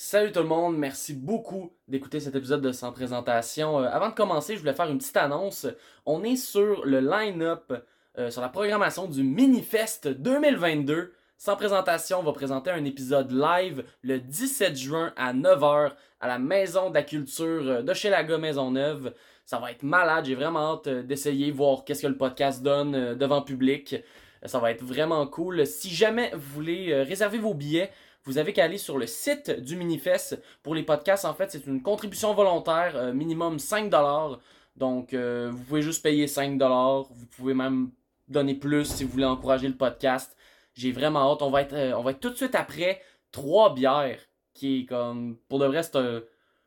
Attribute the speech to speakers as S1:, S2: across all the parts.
S1: Salut tout le monde, merci beaucoup d'écouter cet épisode de Sans Présentation. Euh, avant de commencer, je voulais faire une petite annonce. On est sur le line-up, euh, sur la programmation du Minifest 2022. Sans Présentation va présenter un épisode live le 17 juin à 9h à la Maison de la Culture euh, de Maison Maisonneuve. Ça va être malade, j'ai vraiment hâte d'essayer, voir qu'est-ce que le podcast donne devant public. Ça va être vraiment cool. Si jamais vous voulez réserver vos billets, vous avez qu'à aller sur le site du Minifest. Pour les podcasts, en fait, c'est une contribution volontaire, euh, minimum 5$. Donc, euh, vous pouvez juste payer 5$. Vous pouvez même donner plus si vous voulez encourager le podcast. J'ai vraiment hâte. On va être, euh, tout de suite après trois bières. Qui est comme. Pour de vrai.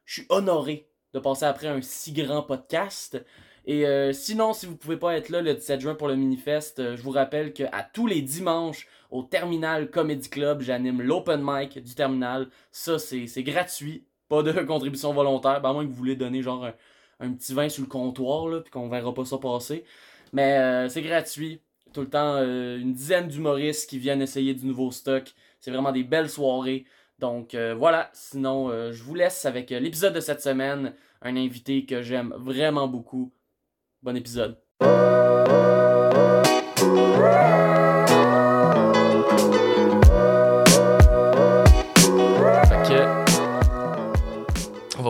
S1: Je suis honoré de passer après un si grand podcast. Et sinon, si vous pouvez pas être là le 17 juin pour le Minifest, je vous rappelle qu'à tous les dimanches, au Terminal Comedy Club. J'anime l'open mic du Terminal. Ça, c'est gratuit. Pas de contribution volontaire. Ben, à moins que vous voulez donner genre un, petit vin sur le comptoir, là, puis qu'on verra pas ça passer. Mais euh, c'est gratuit. Tout le temps, euh, une dizaine d'humoristes qui viennent essayer du nouveau stock. C'est vraiment des belles soirées. Donc euh, voilà, sinon je vous laisse avec l'épisode de cette semaine, un invité que j'aime vraiment beaucoup. Bon épisode.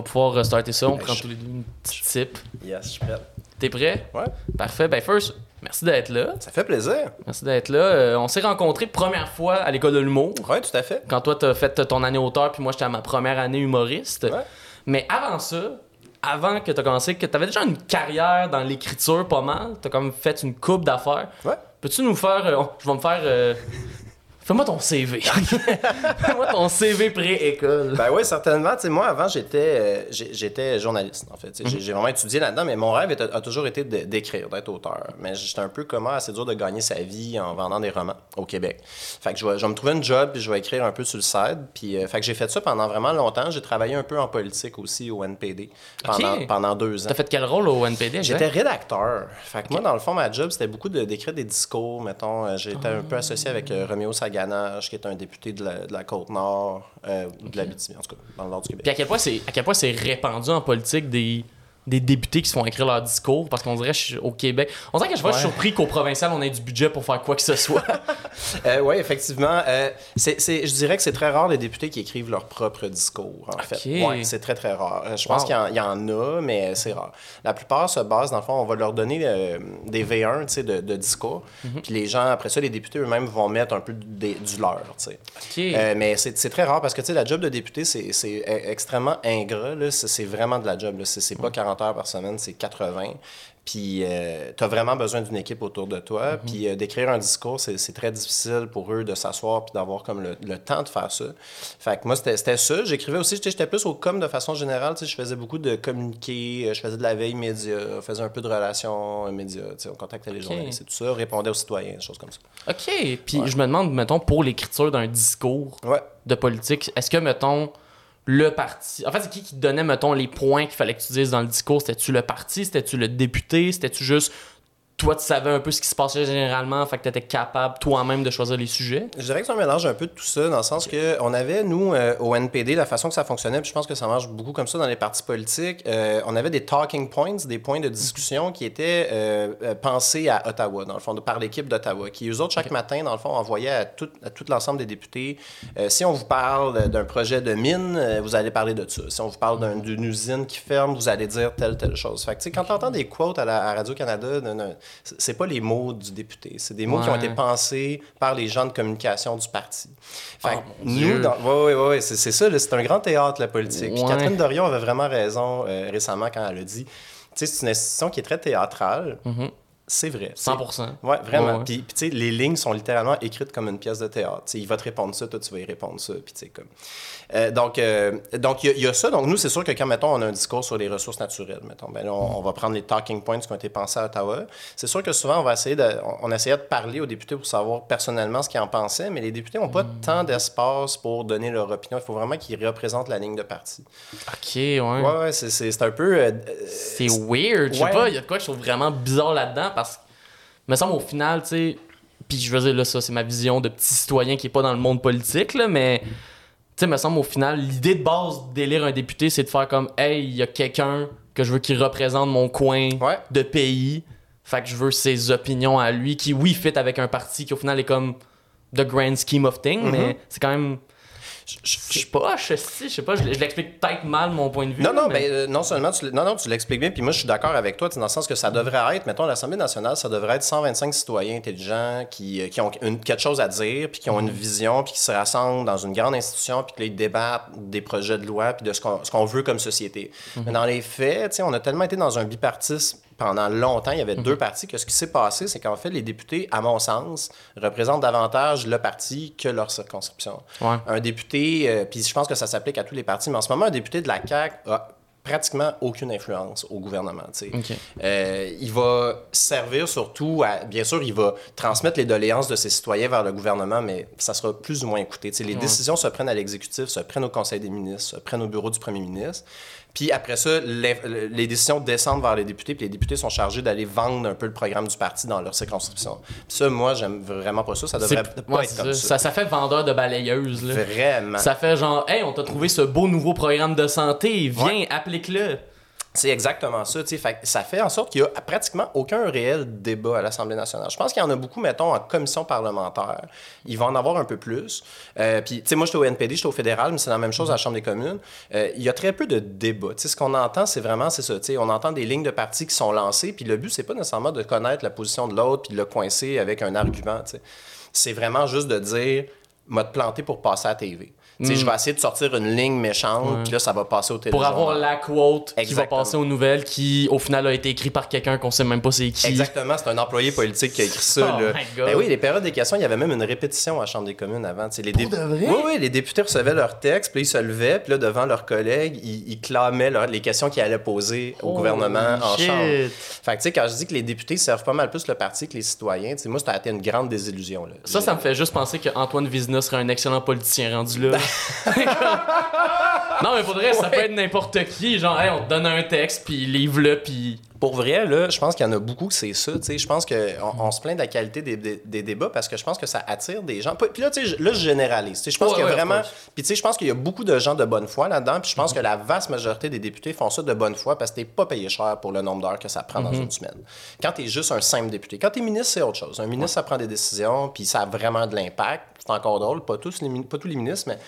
S1: Va pouvoir restarter ça. On prend tous les deux une petite.
S2: Yes, je suis prêt.
S1: T'es prêt?
S2: Ouais.
S1: Parfait. Ben, first, merci d'être là.
S2: Ça fait plaisir.
S1: Merci d'être là. Euh, on s'est rencontrés première fois à l'école de l'humour.
S2: Ouais, tout à fait.
S1: Quand toi, t'as fait ton année auteur, puis moi, j'étais à ma première année humoriste.
S2: Ouais.
S1: Mais avant ça, avant que t'as commencé, que t'avais déjà une carrière dans l'écriture pas mal. T'as comme fait une coupe d'affaires.
S2: Ouais.
S1: Peux-tu nous faire. Euh, je vais me faire. Euh, Fais-moi ton CV. Fais-moi ton CV pré-école.
S2: Ben oui, certainement. moi, avant, j'étais, euh, j'étais journaliste, en fait. Mhm. J'ai vraiment étudié là-dedans, mais mon rêve a, toujours été d'écrire, d'être auteur. Mais j'étais un peu comment assez dur de gagner sa vie en vendant des romans au Québec. Fait que je vais, je me trouver une job, puis je vais écrire un peu sur le site. Puis, euh, fait que j'ai fait ça pendant vraiment longtemps. J'ai travaillé un peu en politique aussi au NPD pendant, pendant deux ans.
S1: T'as fait quel rôle au NPD?
S2: J'étais rédacteur. Fait que moi, dans le fond, ma job, c'était beaucoup d'écrire des discours, mettons. Euh, j'étais un peu associé avec Roméo Sagan qui est un député de la, Côte-Nord, euh, de la BTV, en tout cas, dans le nord du Québec.
S1: Puis à quel point c'est répandu en politique des des députés qui se font écrire leur discours parce qu'on dirait je au Québec. On dirait que je, suis surpris qu'au provincial on ait du budget pour faire quoi que ce soit.
S2: euh, oui, effectivement. Euh, c'est, je dirais que c'est très rare les députés qui écrivent leur propre discours, en fait. Ouais, c'est très très rare. Euh, je pense qu'il y, en a, mais c'est rare. La plupart se basent, dans le fond, on va leur donner euh, des V1 de, de discours. Mhm. Puis les gens, après ça, les députés eux-mêmes vont mettre un peu du leur. Euh, mais c'est, très rare parce que la job de député, c'est, extrêmement ingrat. C'est, vraiment de la job. C'est, pas 40 heures par semaine, c'est 80. Puis euh, tu as vraiment besoin d'une équipe autour de toi. Mhm. Puis euh, d'écrire un discours, c'est très difficile pour eux de s'asseoir puis d'avoir comme le, temps de faire ça. Fait que moi, c'était ça. J'écrivais aussi, j'étais plus au com de façon générale. Je faisais beaucoup de communiquer, euh, je faisais de la veille média, je faisais un peu de relations médias. On contactait les journalistes et tout ça, répondait aux citoyens, des choses comme ça.
S1: OK. Puis je me demande, mettons, pour l'écriture d'un discours de politique, est-ce que, mettons, le parti. En fait, c'est qui qui te donnait, mettons, les points qu'il fallait que tu dises dans le discours? C'était-tu le parti? C'était-tu le député? C'était-tu juste toi, tu savais un peu ce qui se passait généralement, fait que tu étais capable toi-même de choisir les sujets?
S2: Je dirais que c'est un mélange un peu de tout ça, dans le sens que on avait, nous, euh, au NPD, la façon que ça fonctionnait, puis je pense que ça marche beaucoup comme ça dans les partis politiques, euh, on avait des talking points, des points de discussion qui étaient euh, pensés à Ottawa, dans le fond, par l'équipe d'Ottawa, qui, eux autres, chaque matin, dans le fond, envoyaient à tout, à tout l'ensemble des députés, si on vous parle d'un projet de mine, vous allez parler de ça. Si on vous parle d'une usine qui ferme, vous allez dire telle, telle chose. Fait que, quand tu entends des quotes à, la, Radio-Canada c'est pas les mots du député, c'est des mots qui ont été pensés par les gens de communication du parti. Fait oh, nous, oui, oui, oui, c'est ça, c'est un grand théâtre, la politique. Catherine Dorion avait vraiment raison euh, récemment quand elle a dit, tu sais, c'est une institution qui est très théâtrale. Mm-hmm. C'est vrai.
S1: 100%.
S2: Ouais, vraiment. Puis, tu sais, les lignes sont littéralement écrites comme une pièce de théâtre. il va te répondre ça, toi, tu vas y répondre ça. Puis, tu sais, comme. Euh, donc, euh, donc il y, a ça. Donc, nous, c'est sûr que quand, mettons, on a un discours sur les ressources naturelles, mettons, ben on, va prendre les talking points qui ont été pensés à Ottawa. C'est sûr que souvent, on va essayer de, on, essayait de parler aux députés pour savoir personnellement ce qu'ils en pensaient, mais les députés n'ont pas mm. tant d'espace pour donner leur opinion. Il faut vraiment qu'ils représentent la ligne de parti.
S1: OK, ouais.
S2: Ouais, ouais, c'est un peu. Euh,
S1: c'est weird. Je sais pas, il y a de quoi que je trouve vraiment bizarre là-dedans parce que, me semble, au final, tu sais, puis je veux dire, là, ça, c'est ma vision de petit citoyen qui est pas dans le monde politique, là, mais sais, me semble au final, l'idée de base d'élire un député, c'est de faire comme, hey, il y a quelqu'un que je veux qui représente mon coin de pays. Fait que je veux ses opinions à lui, qui, oui, fit avec un parti qui, au final, est comme the grand scheme of things, mm-hmm. mais c'est quand même je sais pas, je sais pas, je, l'explique peut-être mal mon point de vue.
S2: Non, non, mais... Ben, non seulement tu, non, non, tu l'expliques bien, puis moi je suis d'accord avec toi, dans le sens que ça devrait être, mettons, l'Assemblée nationale, ça devrait être 125 citoyens intelligents qui, euh, qui ont quelque chose à dire, puis qui ont une mhm. vision, puis qui se rassemblent dans une grande institution, puis qui débattent des projets de loi, puis de ce qu'on veut comme société. Mhm. Mais dans les faits, on a tellement été dans un bipartisme pendant longtemps, il y avait deux mhm. partis, que ce qui s'est passé, c'est qu'en fait, les députés, à mon sens, représentent davantage le parti que leur circonscription. Un député, euh, puis je pense que ça s'applique à tous les partis, mais en ce moment, un député de la CAQ a pratiquement aucune influence au gouvernement. Euh, il va servir surtout à, bien sûr, il va transmettre les doléances de ses citoyens vers le gouvernement, mais ça sera plus ou moins écouté. les décisions se prennent à l'exécutif, se prennent au Conseil des ministres, se prennent au bureau du premier ministre. Puis après ça, les, décisions descendent vers les députés, puis les députés sont chargés d'aller vendre un peu le programme du parti dans leur circonscription. Puis ça, moi, j'aime vraiment pas ça. Ça devrait pas être comme
S1: ça. ça. fait vendeur de balayeuse. Là.
S2: Vraiment.
S1: Ça fait genre, hey, on t'a trouvé ce beau nouveau programme de santé, viens, applique-le.
S2: C'est exactement ça. Fait, ça fait en sorte qu'il n'y a pratiquement aucun réel débat à l'Assemblée nationale. Je pense qu'il y en a beaucoup, mettons, en commission parlementaire. Il va en avoir un peu plus. Euh, puis, tu sais, moi, j'étais au NPD, j'étais au fédéral, mais c'est la même chose à la Chambre des communes. Euh, il y a très peu de débats. ce qu'on entend, c'est vraiment, c'est ça. On entend des lignes de partis qui sont lancées, puis le but, c'est pas nécessairement de connaître la position de l'autre, puis de le coincer avec un argument. C'est vraiment juste de dire, m'a te planter pour passer à TV. Je vais mm. essayer de sortir une ligne méchante, puis là, ça va passer au téléphone.
S1: Pour avoir la quote qui va passer aux nouvelles, qui au final a été écrit par quelqu'un qu'on sait même pas c'est qui.
S2: Exactement, c'est un employé politique qui a écrit ça. Oh là. Ben oui, les périodes des questions, il y avait même une répétition à la Chambre des communes avant. les
S1: dé... Oui,
S2: oui, les députés recevaient leur texte, puis ils se levaient, puis là, devant leurs collègues, ils, clamaient les questions qu'ils allaient poser au gouvernement en Chambre. Fait que, tu sais, quand je dis que les députés servent pas mal plus le parti que les citoyens, moi, ça a été une grande désillusion. Là.
S1: Ça, ça me fait juste penser qu'Antoine Vizina serait un excellent politicien rendu là. Non, mais faudrait, ça peut être n'importe qui. Genre, hey, on te donne un texte, puis livre-le, puis.
S2: Pour vrai, là, je pense qu'il y en a beaucoup que c'est ça. Je pense qu'on on se plaint de la qualité des, des, débats parce que je pense que ça attire des gens. Puis là, là, je généralise. Je pense qu'il y a vraiment. Puis tu sais, je pense qu'il y a beaucoup de gens de bonne foi là-dedans. Puis je pense que la vaste majorité des députés font ça de bonne foi parce que t'es pas payé cher pour le nombre d'heures que ça prend dans mm-hmm. une semaine. Quand tu es juste un simple député. Quand tu es ministre, c'est autre chose. Un ministre, ça prend des décisions, puis ça a vraiment de l'impact. C'est encore drôle, pas tous, les, pas tous les ministres, mais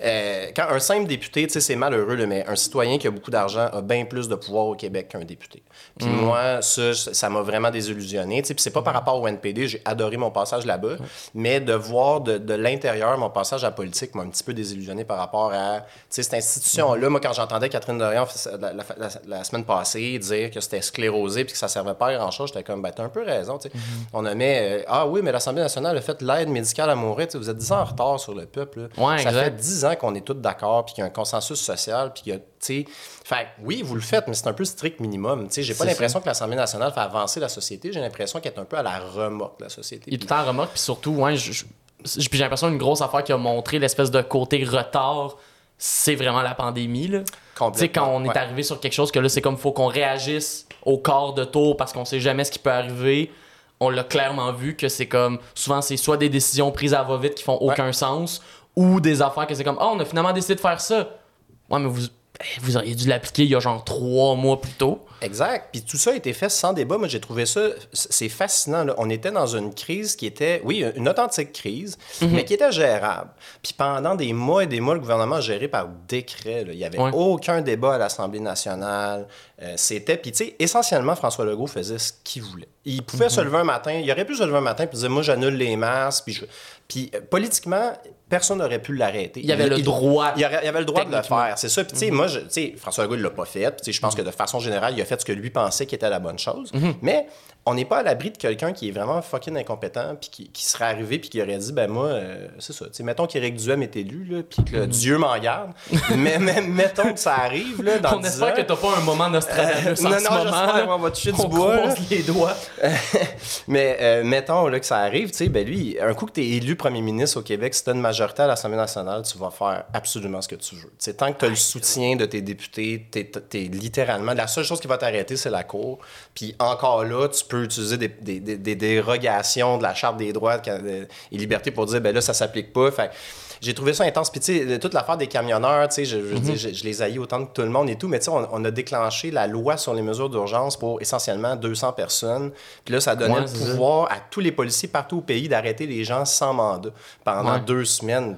S2: euh, quand un simple député, tu sais, c'est malheureux, mais un citoyen qui a beaucoup d'argent a bien plus de pouvoir au Québec qu'un député. Puis mm. moi, ça, ça m'a vraiment désillusionné. Puis c'est pas par rapport au NPD, j'ai adoré mon passage là-bas, mais de voir de, de l'intérieur mon passage à la politique m'a un petit peu désillusionné par rapport à cette institution-là. Moi, quand j'entendais Catherine Dorian la, la, semaine passée dire que c'était sclérosé puis que ça servait pas à grand-chose, j'étais comme, ben, t'as un peu raison. Mm-hmm. On a mis, euh, ah oui, mais l'Assemblée nationale a fait l'aide médicale à mourir. vous êtes 10 ans en retard sur le peuple. ça fait 10 ans qu'on est tous d'accord puis qu'il y a un consensus social puis qu'il y a, tu fait oui, vous le faites, mais c'est un peu strict minimum. J'ai pas l'impression que l'Assemblée nationale fait avancer la société. J'ai l'impression qu'elle est un peu à la remorque de la société.
S1: Il est tout en remorque, puis surtout, ouais, j'ai l'impression qu'une grosse affaire qui a montré l'espèce de côté retard, c'est vraiment la pandémie. Là. Quand on est arrivé sur quelque chose que là, c'est comme faut qu'on réagisse au quart de tour parce qu'on sait jamais ce qui peut arriver. On l'a clairement vu que c'est comme souvent c'est soit des décisions prises à va-vite qui font aucun sens ou des affaires que c'est comme oh, on a finalement décidé de faire ça. Ouais, mais vous vous auriez dû l'appliquer il y a genre trois mois plus tôt.
S2: Exact. Puis tout ça a été fait sans débat. Moi, j'ai trouvé ça, c'est fascinant. On était dans une crise qui était, oui, une authentique crise, mhm. mais qui était gérable. Puis pendant des mois et des mois, le gouvernement a géré par décret. Il n'y avait aucun débat à l'Assemblée nationale. Euh, c'était, puis tu sais, essentiellement, François Legault faisait ce qu'il voulait. Il pouvait mhm. se lever un matin, il aurait pu se lever un matin et dire, moi, j'annule les masques, puis je... Puis euh, politiquement, personne n'aurait pu l'arrêter.
S1: Il y avait le droit.
S2: Il y, avait, le droit de le faire, c'est ça. Puis, tu sais, mhm. moi, tu sais, François Legault ne l'a pas fait. Je pense que de façon générale, il a fait ce que lui pensait qui était la bonne chose. Mhm. Mais on n'est pas à l'abri de quelqu'un qui est vraiment fucking incompétent, puis qui, qui, serait arrivé, puis qui aurait dit, ben moi, euh, c'est ça. sais, mettons qu'Éric Duhem est élu, là, puis que mhm. Dieu m'en garde. mais, mettons que ça arrive, là, dans
S1: On espère que t'as pas un moment Nostradamus euh, en non, ce non, moment.
S2: on va toucher du bois.
S1: les doigts.
S2: mais euh, mettons là, que ça arrive, tu sais, ben lui, un coup que tu es élu premier ministre au Québec, si tu as une majorité à l'Assemblée nationale, tu vas faire absolument ce que tu veux. sais, tant que tu as le soutien de tes députés, tu es, littéralement... La seule chose qui va t'arrêter, c'est la Cour. Puis encore là, tu peux utiliser des, des, des, dérogations de la Charte des droits et libertés pour dire, ben là, ça s'applique pas. Fait j'ai trouvé ça intense. Puis, tu sais, toute l'affaire des camionneurs, tu sais, je, mhm. je, les haïs autant que tout le monde et tout, mais tu sais, on, a déclenché la loi sur les mesures d'urgence pour essentiellement 200 personnes. Puis là, ça donnait le pouvoir à tous les policiers partout au pays d'arrêter les gens sans mandat pendant deux semaines.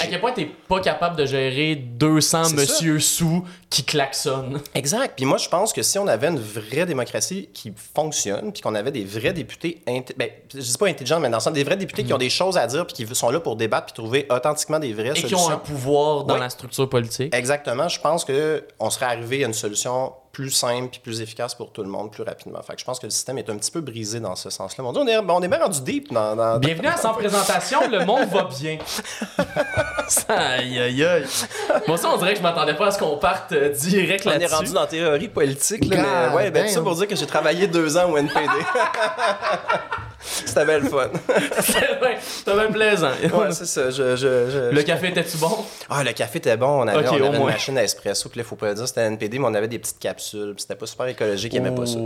S1: À quel point t'es pas capable de gérer 200 monsieur sous qui klaxonnent.
S2: Exact. Puis moi, je pense que si on avait une vraie démocratie qui fonctionne, puis qu'on avait des vrais députés, ben, je dis pas intelligents, mais dans le sens des vrais députés qui ont des choses à dire, puis qui sont là pour débattre, puis trouver authentiquement des vraies solutions.
S1: Et qui ont un pouvoir dans la structure politique.
S2: Exactement. Je pense qu'on serait arrivé à une solution plus simple puis plus efficace pour tout le monde plus rapidement. Fait que je pense que le système est un petit peu brisé dans ce sens-là. On, est, on est bien rendu deep dans.
S1: Bienvenue à Sans Présentation, le monde va bien. aïe aïe aïe. Moi, ça, on dirait que je m'attendais pas à ce qu'on parte euh, direct là-dessus.
S2: On est rendu dans théorie politique, là, mais ouais, ben, ça pour dire que j'ai travaillé deux ans au NPD. C'était bien le fun.
S1: C'était bien plaisant.
S2: Ouais, c'est ça. Je, je,
S1: le café était-tu bon?
S2: Ah, le café était bon. On avait, on avait une machine à espresso. Puis là, faut pas dire c'était NPD, mais on avait des petites capsules. Puis c'était pas super écologique. Ils aimaient pas ça.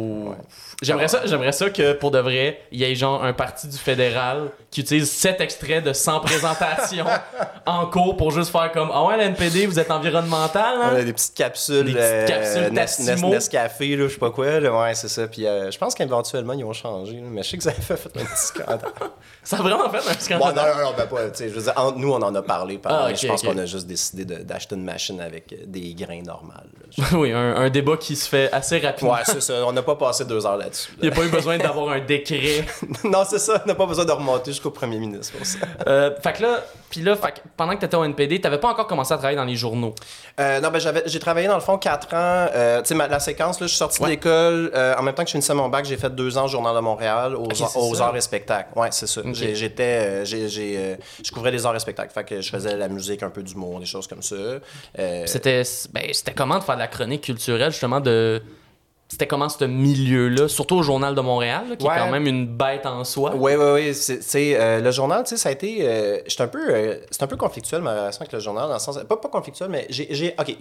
S1: J'aimerais ça. J'aimerais ça que, pour de vrai, il y ait genre un parti du fédéral qui utilise cet extrait de 100 présentations en cours pour juste faire comme Ah ouais, l'NPD, vous êtes environnemental. Hein?
S2: Ouais, des petites capsules. Des petites capsules euh, Nescafé, là, je sais pas quoi. Ouais, c'est ça. Puis euh, je pense qu'éventuellement, ils ont changé. Mais je sais que ça a fait un petit scandale.
S1: ça a vraiment fait un scandale.
S2: non, non, non, ben pas. Je veux dire, entre nous, on en a parlé. Ah, je pense qu'on a juste décidé d'acheter une machine avec des grains normaux.
S1: oui, un, débat qui se fait assez rapidement.
S2: Ouais, c'est ça. On n'a pas passé deux heures là-dessus.
S1: Il n'y a pas eu besoin d'avoir un décret.
S2: non, c'est ça. On n'a pas besoin de remonter jusqu'au premier ministre pour ça.
S1: Euh, fait que là, puis là, pendant que tu étais au NPD, tu n'avais pas encore commencé à travailler dans les journaux?
S2: Euh, non, ben j'ai travaillé dans le fond quatre ans. Euh, tu sais, la séquence, là, je suis sorti de l'école. En même temps que je finissais mon bac, j'ai fait deux ans au Journal de Montréal, aux, aux arts et spectacles. Ouais, c'est ça. J'étais. je couvrais les arts et spectacles. Fait que je faisais la musique, un peu d'humour, des choses comme ça.
S1: C'était ben, comment de faire de la chronique culturelle, justement, de c'était comment ce milieu-là, surtout au Journal de Montréal, qui est quand même une bête en soi?
S2: Oui, oui, oui. C'est, euh, le journal, tu sais, ça a été. Euh, un peu. Euh, c'est un peu conflictuel ma relation avec le journal, dans le sens. Pas, pas conflictuel, mais j'ai. OK,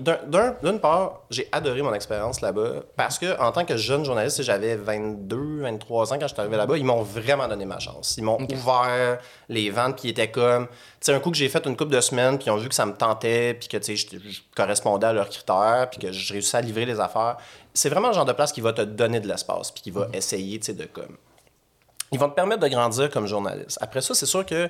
S2: d'une part, j'ai adoré mon expérience là-bas parce que en tant que jeune journaliste, j'avais 22, 23 ans quand je suis arrivé là-bas, ils m'ont vraiment donné ma chance. Ils m'ont ouvert les ventes, puis ils étaient comme. Tu sais, un coup que j'ai fait une couple de semaines, puis ils ont vu que ça me tentait, puis que, tu sais, je, je correspondais à leurs critères, puis que je réussissais à livrer les affaires c'est vraiment le genre de place qui va te donner de l'espace, puis qui va mhm. essayer, tu sais, de comme. Ils vont te permettre de grandir comme journaliste. Après ça, c'est sûr que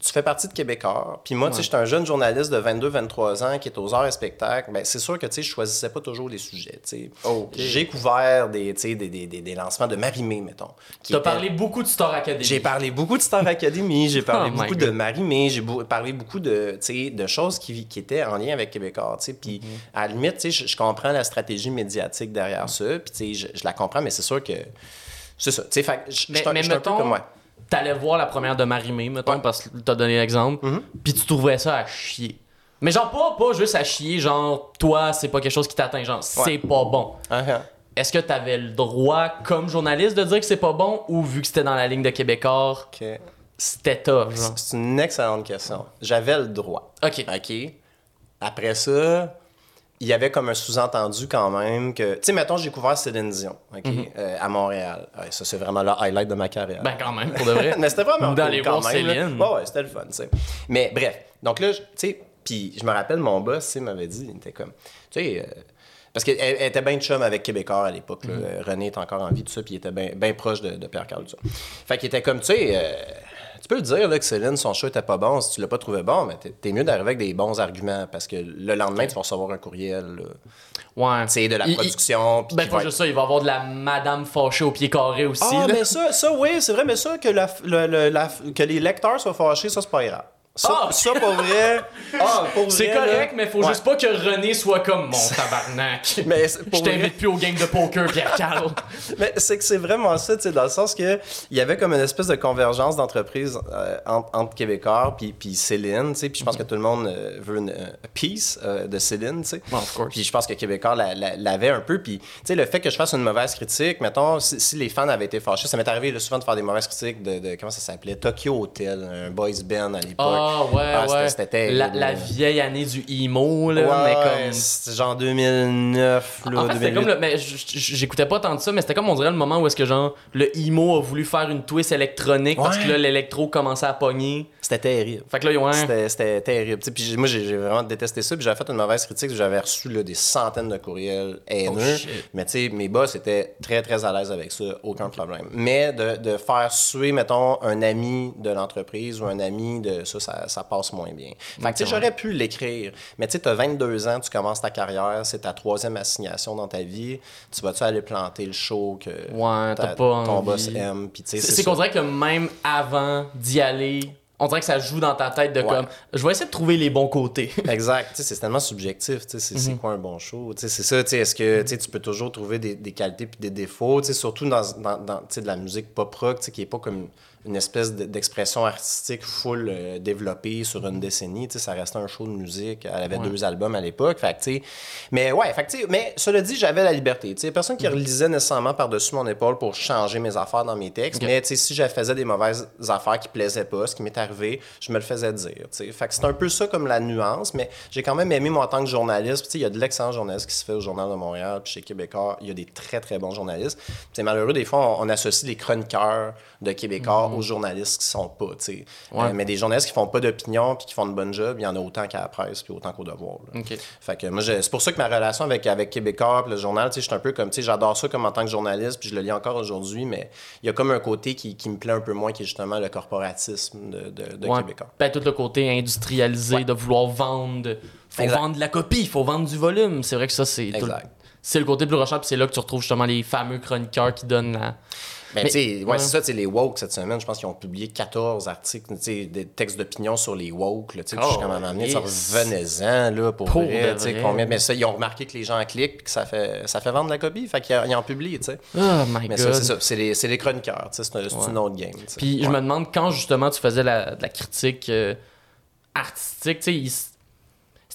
S2: tu fais partie de Québécois. Puis moi, tu sais, j'étais un jeune journaliste de 22-23 ans qui est aux arts et spectacles. Ben, c'est sûr que, tu sais, je choisissais pas toujours les sujets, tu sais. J'ai couvert des, des, des, des, lancements de Marimé, mettons.
S1: Tu as parlé beaucoup de Star Academy.
S2: J'ai parlé beaucoup de Star Academy, j'ai parlé oh beaucoup de Marimé, j'ai parlé beaucoup de, de choses qui, qui étaient en lien avec Québécois, tu sais. Puis mhm. à la limite, tu sais, je, comprends la stratégie médiatique derrière ça, puis tu sais, je, la comprends, mais c'est sûr que... C'est ça, tu sais, fait je,
S1: mais, mais un peu comme moi t'allais voir la première de Marimé, mettons, parce que t'as donné l'exemple, mm puis tu trouvais ça à chier. Mais genre, pas, pas juste à chier, genre, toi, c'est pas quelque chose qui t'atteint, genre, c'est pas bon. Uh-huh. Est-ce que t'avais le droit, comme journaliste, de dire que c'est pas bon, ou vu que c'était dans la ligne de Québécois, c'était top,
S2: C'est une excellente question. J'avais le droit.
S1: OK.
S2: OK. Après ça, il y avait comme un sous-entendu quand même que. Tu sais, mettons, j'ai couvert Céline Dion, OK, mhm. euh, à Montréal. ça, c'est vraiment le highlight de ma carrière.
S1: Ben, quand même, pour de vrai.
S2: Mais c'était vraiment
S1: Dans les quand même.
S2: Céline. Ouais, ouais, c'était le fun, tu sais. Mais bref, donc là, tu sais, puis je me rappelle, mon boss, tu sais, m'avait dit, il était comme. Tu sais. Euh, parce qu'elle était bien chum avec Québécois à l'époque. Mhm. René est encore en vie, tout ça, puis il était bien proche de, Pierre-Carl, tout ça. Fait qu'il était comme, tu sais. Euh, tu peux le dire là, que Céline, son show était pas bon. Si tu l'as pas trouvé bon, mais t'es mieux d'arriver avec des bons arguments parce que le lendemain, tu vas recevoir un courriel.
S1: Ouais.
S2: Tu de la production.
S1: Il, ben, pas juste ça, il va y avoir de la madame fâchée au pied carré aussi.
S2: Ah, mais ça, ça oui, c'est vrai, mais ça, que, la, que les lecteurs soient fâchés, ça, c'est pas grave. Ça, ah! ça pour vrai.
S1: Ah, c'est correct, mais faut juste pas que René soit comme mon tabarnak. mais je t'invite plus au game de poker, Pierre Carl.
S2: mais c'est que c'est vraiment ça, tu sais, dans le sens que il y avait comme une espèce de convergence d'entreprise euh, entre, Québécois puis, puis Céline, tu sais, puis je pense que tout le monde euh, veut une piece euh, de Céline, tu sais. puis je pense que Québécois l'avait un peu, puis tu sais, le fait que je fasse une mauvaise critique, mettons, si, les fans avaient été fâchés, ça m'est arrivé souvent de faire des mauvaises critiques de, comment ça s'appelait, Tokyo Hotel, un boys band à l'époque. Ah,
S1: ouais, ah, ouais. C'était la, la, vieille année du emo, là. Ouais, mais comme...
S2: c'était genre 2009, là.
S1: En fait, c'était comme le... Mais j'écoutais pas tant de ça, mais c'était comme on dirait le moment où est-ce que, genre, le emo a voulu faire une twist électronique parce que là, l'électro commençait à pogner.
S2: C'était terrible.
S1: Fait que là,
S2: ouais. C'était terrible. puis moi, j'ai vraiment détesté ça. Puis j'avais fait une mauvaise critique. J'avais reçu là, des centaines de courriels haineux. Oh, mais tu sais, mes boss étaient très, très à l'aise avec ça. Aucun problème. Mais de, de faire suer, mettons, un ami de l'entreprise ou un ami de ça, ça, passe moins bien. Fait que j'aurais pu l'écrire. Mais tu sais, tu as 22 ans, tu commences ta carrière, c'est ta troisième assignation dans ta vie. Tu vas-tu aller planter le show que
S1: ouais, pas
S2: ton boss aime?
S1: C'est qu'on dirait que même avant d'y aller, on dirait que ça joue dans ta tête de comme je vais essayer de trouver les bons côtés.
S2: exact, c'est tellement subjectif, c'est mhm. quoi un bon show, c'est ça, est-ce que tu peux toujours trouver des, des qualités puis des défauts, surtout dans, dans, dans de la musique pop rock qui est pas comme une espèce d'expression artistique full euh, développée sur une décennie. ça restait un show de musique. Elle avait deux albums à l'époque. mais ouais, fait mais cela dit, j'avais la liberté. Personne qui mm-hmm. relisait nécessairement par-dessus mon épaule pour changer mes affaires dans mes textes. Mais si je faisais des mauvaises affaires qui plaisaient pas, ce qui m'est arrivé, je me le faisais dire. Fait que c'est un peu ça comme la nuance, mais j'ai quand même aimé moi en tant que journaliste. Il y a de l'excellent journaliste qui se fait au Journal de Montréal, puis chez Québécois, il y a des très très bons journalistes. C'est malheureux, des fois, on, associe les chroniqueurs de Québécois aux journalistes qui sont pas, tu sais. Euh, mais des journalistes qui font pas d'opinion puis qui font de bonne job, il y en a autant qu'à la presse puis autant qu'au devoir. Fait que moi, c'est pour ça que ma relation avec, avec Québécois le journal, tu sais, je suis un peu comme, tu sais, j'adore ça comme en tant que journaliste puis je le lis encore aujourd'hui, mais il y a comme un côté qui, qui, me plaît un peu moins qui est justement le corporatisme de, de, de Québécois.
S1: Peut-être tout le côté industrialisé de vouloir vendre. Faut vendre la copie, il faut vendre du volume. C'est vrai que ça, c'est. C'est le côté plus recherche, c'est là que tu retrouves justement les fameux chroniqueurs qui donnent la
S2: ben, mais, tu ouais, c'est ça, les woke cette semaine, je pense qu'ils ont publié 14 articles, des textes d'opinion sur les woke, tu sais, oh, je suis ça revenez-en, là, pour, vrai, tu sais, combien, mais ça, ils ont remarqué que les gens cliquent, que ça fait, ça fait vendre la copie, fait qu'ils en publient, tu sais.
S1: Oh my
S2: mais
S1: God.
S2: c'est ça, c'est les, les, chroniqueurs, tu sais, c'est une autre game,
S1: Puis je me demande, quand justement tu faisais la, la critique euh, artistique, tu sais,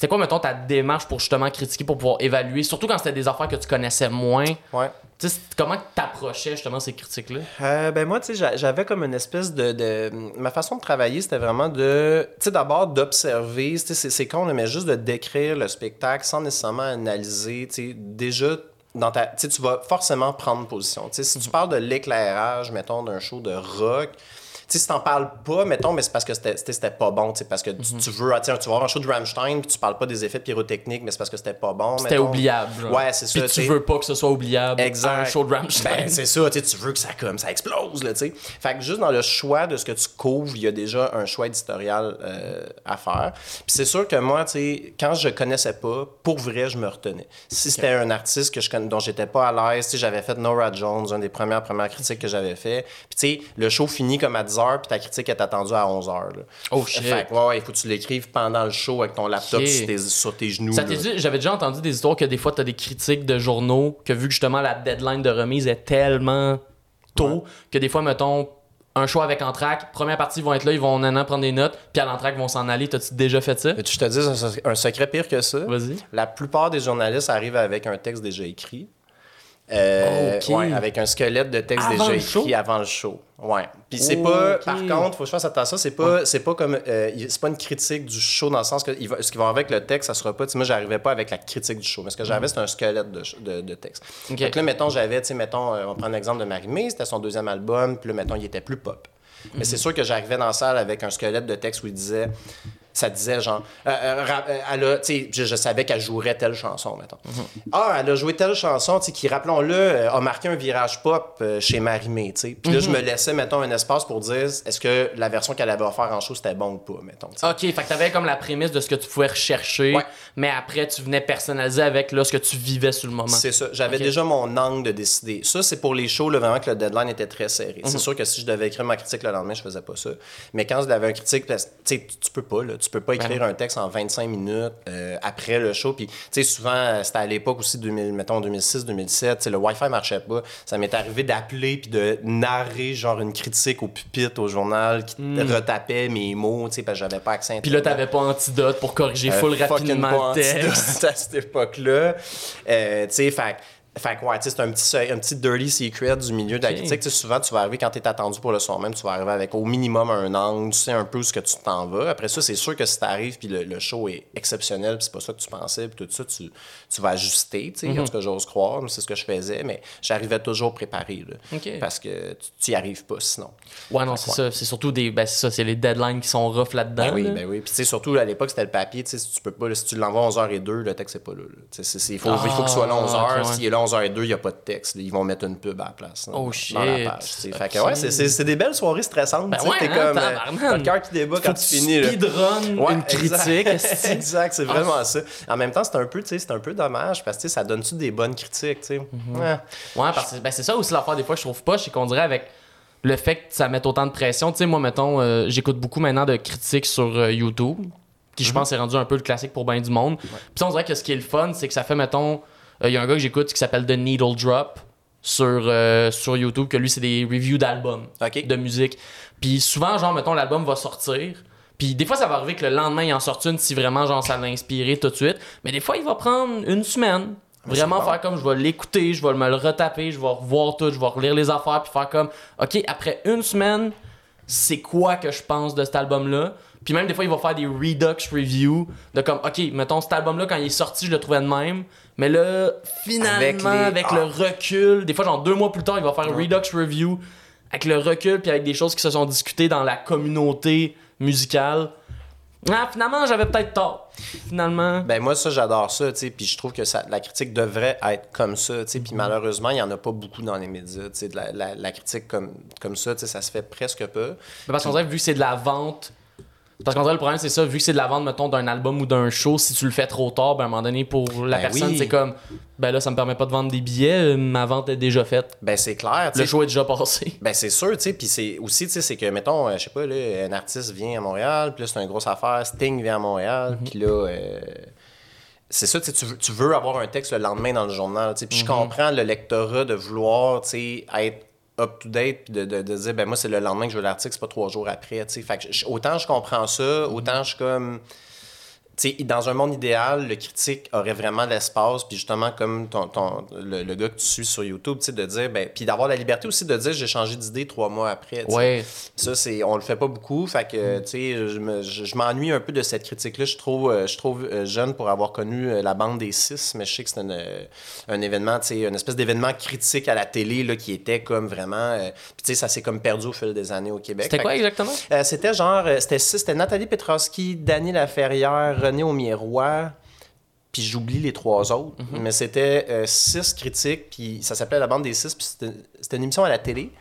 S1: c'était quoi, mettons, ta démarche pour justement critiquer, pour pouvoir évaluer, surtout quand c'était des affaires que tu connaissais moins?
S2: Ouais.
S1: comment t'approchais justement ces critiques-là?
S2: Euh, ben moi, tu sais, j'avais comme une espèce de, Ma façon de travailler, c'était vraiment de... Tu sais, d'abord d'observer, c'est con, mais juste de décrire le spectacle sans nécessairement analyser, tu sais, déjà... Dans ta, tu vas forcément prendre position. sais si tu parles de l'éclairage, mettons, d'un show de rock, sais, si t'en parles pas, mettons, mais c'est parce que c'était pas bon, parce que tu, mhm. tu veux, tu vas un show de Rammstein, puis tu parles pas des effets pyrotechniques, mais c'est parce que c'était pas bon.
S1: C'était oubliable.
S2: Ouais, c'est ça.
S1: Puis tu veux pas que ce soit oubliable.
S2: Exact.
S1: Un show de Rammstein.
S2: Ben, c'est ça, tu veux que ça, comme, ça explose, là, tu sais. Fait que juste dans le choix de ce que tu couvres, il y a déjà un choix éditorial euh, à faire. Puis c'est sûr que moi, tu sais, quand je connaissais pas, pour vrai, je me retenais. Si c'était un artiste que je dont j'étais pas à l'aise, j'avais fait Nora Jones, une des premières premières critiques que j'avais fait. Puis tu sais, le show finit comme à 10 puis ta critique est attendue à 11 h
S1: Oh shit.
S2: Fait, ouais, il faut que tu l'écrives pendant le show avec ton laptop sur, tes, genoux.
S1: J'avais déjà entendu des histoires que des fois, tu as des critiques de journaux que vu que justement la deadline de remise est tellement tôt que des fois, mettons, un show avec Entrac, première partie, ils vont être là, ils vont en prendre des notes, puis à l'entraque, ils vont s'en aller. T'as-tu déjà fait ça?
S2: tu te dis un, secret pire que ça.
S1: Vas-y.
S2: La plupart des journalistes arrivent avec un texte déjà écrit. Euh, avec un squelette de texte déjà écrit avant le show. Ouais. Puis c'est pas, par contre, faut que je fasse attention, c'est pas, c'est pas comme, euh, c'est pas une critique du show dans le sens que ce qui va avec le texte, ça sera pas, moi j'arrivais pas avec la critique du show, mais ce que j'avais, c'était un squelette de, de, texte. Donc là, mettons, j'avais, tu sais, mettons, euh, on prend l'exemple de Marie-Mé, c'était son deuxième album, puis là, mettons, il était plus pop. Mais c'est sûr que j'arrivais dans la salle avec un squelette de texte où il disait ça disait genre, euh, euh, euh elle a, je, je, savais qu'elle jouerait telle chanson, mettons. Mm-hmm. Ah, elle a joué telle chanson, qui, rappelons-le, euh, a marqué un virage pop chez sais. Puis là, je me mm-hmm. laissais, mettons, un espace pour dire, est-ce que la version qu'elle avait offert en show, c'était bon ou pas, mettons.
S1: OK, fait que t'avais comme la prémisse de ce que tu pouvais rechercher, mais après, tu venais personnaliser avec là, ce que tu vivais sur le moment.
S2: C'est ça. J'avais déjà mon angle de décider. Ça, c'est pour les shows, là, vraiment que le deadline était très serré. C'est mm-hmm. sûr que si je devais écrire ma critique le lendemain, je faisais pas ça. Mais quand je l'avais un critique, tu peux pas, là, tu peux pas ben écrire un texte en 25 minutes euh, après le show. Puis, tu sais, souvent, c'était à l'époque aussi, 2000, mettons 2006-2007, le Wi-Fi marchait pas. Ça m'est arrivé d'appeler puis de narrer, genre, une critique au pupitre, au journal, qui hmm. retapait mes mots, tu sais, parce que j'avais pas accès à
S1: Puis là, t'avais pas antidote pour corriger euh, full rapidement le texte.
S2: à cette époque-là. Euh, tu sais, fait Fait que, ouais, c'est un petit, un petit dirty secret du milieu de la critique. souvent, tu vas arriver quand tu es attendu pour le soir même, tu vas arriver avec au minimum un angle, tu sais un peu ce que tu t'en vas. Après ça, c'est sûr que si tu arrives puis le, show est exceptionnel, puis c'est pas ça que tu pensais, puis tout ça, tu, tu vas ajuster, tu sais. En mhm. tout cas, j'ose croire, c'est ce que je faisais, mais j'arrivais toujours préparé, là, Parce que tu n'y arrives pas sinon.
S1: Ouais, non, c'est ça. C'est surtout des. Ben, c'est ça, c'est les deadlines qui sont rough là-dedans.
S2: Ben oui, ben oui. Puis, tu sais, surtout à l'époque, c'était le papier, tu sais, si tu peux pas, si tu l'envoies à 11h02, le texte, c'est pas là. Il faut, il faut qu'il soit là 11h. Ah, S'il est là 11h02, il n'y a pas de texte. Ils vont mettre une pub à la place.
S1: oh shit. Dans la page.
S2: Fait que ouais, c'est des belles soirées stressantes. Ben ouais, t'es hein, comme. Euh, le cœur qui débat quand tu finis.
S1: Speedrun une critique.
S2: exact, c'est vraiment ah. ça. En même temps, c'est un peu, tu sais, c'est un peu dommage parce que ça donne-tu des bonnes critiques, tu sais?
S1: Mhm. Ouais. parce que ben, c'est ça aussi l'affaire des fois, je trouve pas, c'est qu'on dirait avec le fait que ça mette autant de pression. Tu sais, moi, mettons, euh, j'écoute beaucoup maintenant de critiques sur euh, YouTube, qui je mhm. pense est rendu un peu le classique pour bien du monde. Puis on dirait que ce qui est le fun, c'est que ça fait, mettons, il y a un gars que j'écoute qui s'appelle The Needle Drop sur, euh, sur YouTube, que lui, c'est des reviews d'albums, de musique. Puis souvent, genre, mettons, l'album va sortir. Puis des fois, ça va arriver que le lendemain, il en sorte une si vraiment, genre, ça l'a inspiré tout de suite. Mais des fois, il va prendre une semaine. Vraiment faire comme je vais l'écouter, je vais me le retaper, je vais revoir tout, je vais relire les affaires, puis faire comme, OK, après une semaine, c'est quoi que je pense de cet album-là? Puis même des fois, il va faire des redux reviews de comme, OK, mettons, cet album-là, quand il est sorti, je le trouvais de même. Mais là, finalement, avec, le ah. recul, des fois, genre deux mois plus tard, il va faire un Redux Review avec le recul, puis avec des choses qui se sont discutées dans la communauté musicale. Ah, finalement, j'avais peut-être tort. Finalement.
S2: Ben, moi, ça, j'adore ça, tu sais. Puis je trouve que ça, la critique devrait être comme ça, tu sais. Puis malheureusement, il n'y en a pas beaucoup dans les médias, tu sais. La, la, critique comme, comme ça, tu sais, ça se fait presque peu.
S1: parce qu'on dirait, vu que c'est de la vente parce qu'en vrai, le problème, c'est ça, vu que c'est de la vente, mettons, d'un album ou d'un show, si tu le fais trop tard, ben, à un moment donné, pour la ben personne, c'est comme, ben là, ça me permet pas de vendre des billets, ma vente est déjà faite.
S2: Ben, c'est clair.
S1: Le show est déjà passé.
S2: Ben, c'est sûr, tu sais. Puis c'est aussi, tu sais, c'est que, mettons, euh, je sais pas, là, un artiste vient à Montréal, puis là, c'est une grosse affaire, Sting vient à Montréal, mhm. puis là. Euh, c'est ça, tu, veux, tu veux avoir un texte le lendemain dans le journal. Puis je mhm. comprends le lectorat de vouloir être up-to-date de, de, de, dire ben moi c'est le lendemain que je veux l'article c'est pas trois jours après tu fait que autant je comprends ça autant je suis comme dans un monde idéal, le critique aurait vraiment l'espace, puis justement, comme ton, ton le, gars que tu suis sur YouTube, de dire, ben, puis d'avoir la liberté aussi de dire, j'ai changé d'idée trois mois après.
S1: Ouais.
S2: Ça, c'est, on le fait pas beaucoup, fait que, tu sais, je, m'ennuie un peu de cette critique-là. Je trouve, euh, je trouve euh, jeune pour avoir connu euh, la bande des six, mais je sais que c'est un, événement, tu sais, une espèce d'événement critique à la télé, là, qui était comme vraiment, puis tu sais, ça s'est comme perdu au fil des années au Québec.
S1: C'était quoi exactement?
S2: c'était genre, c'était c'était Nathalie Petrovski, Dany Laferrière, René au miroir, puis j'oublie les trois autres. Mhm. Mais c'était euh, six critiques, puis ça s'appelait La Bande des Six, puis c'était une émission à la télé.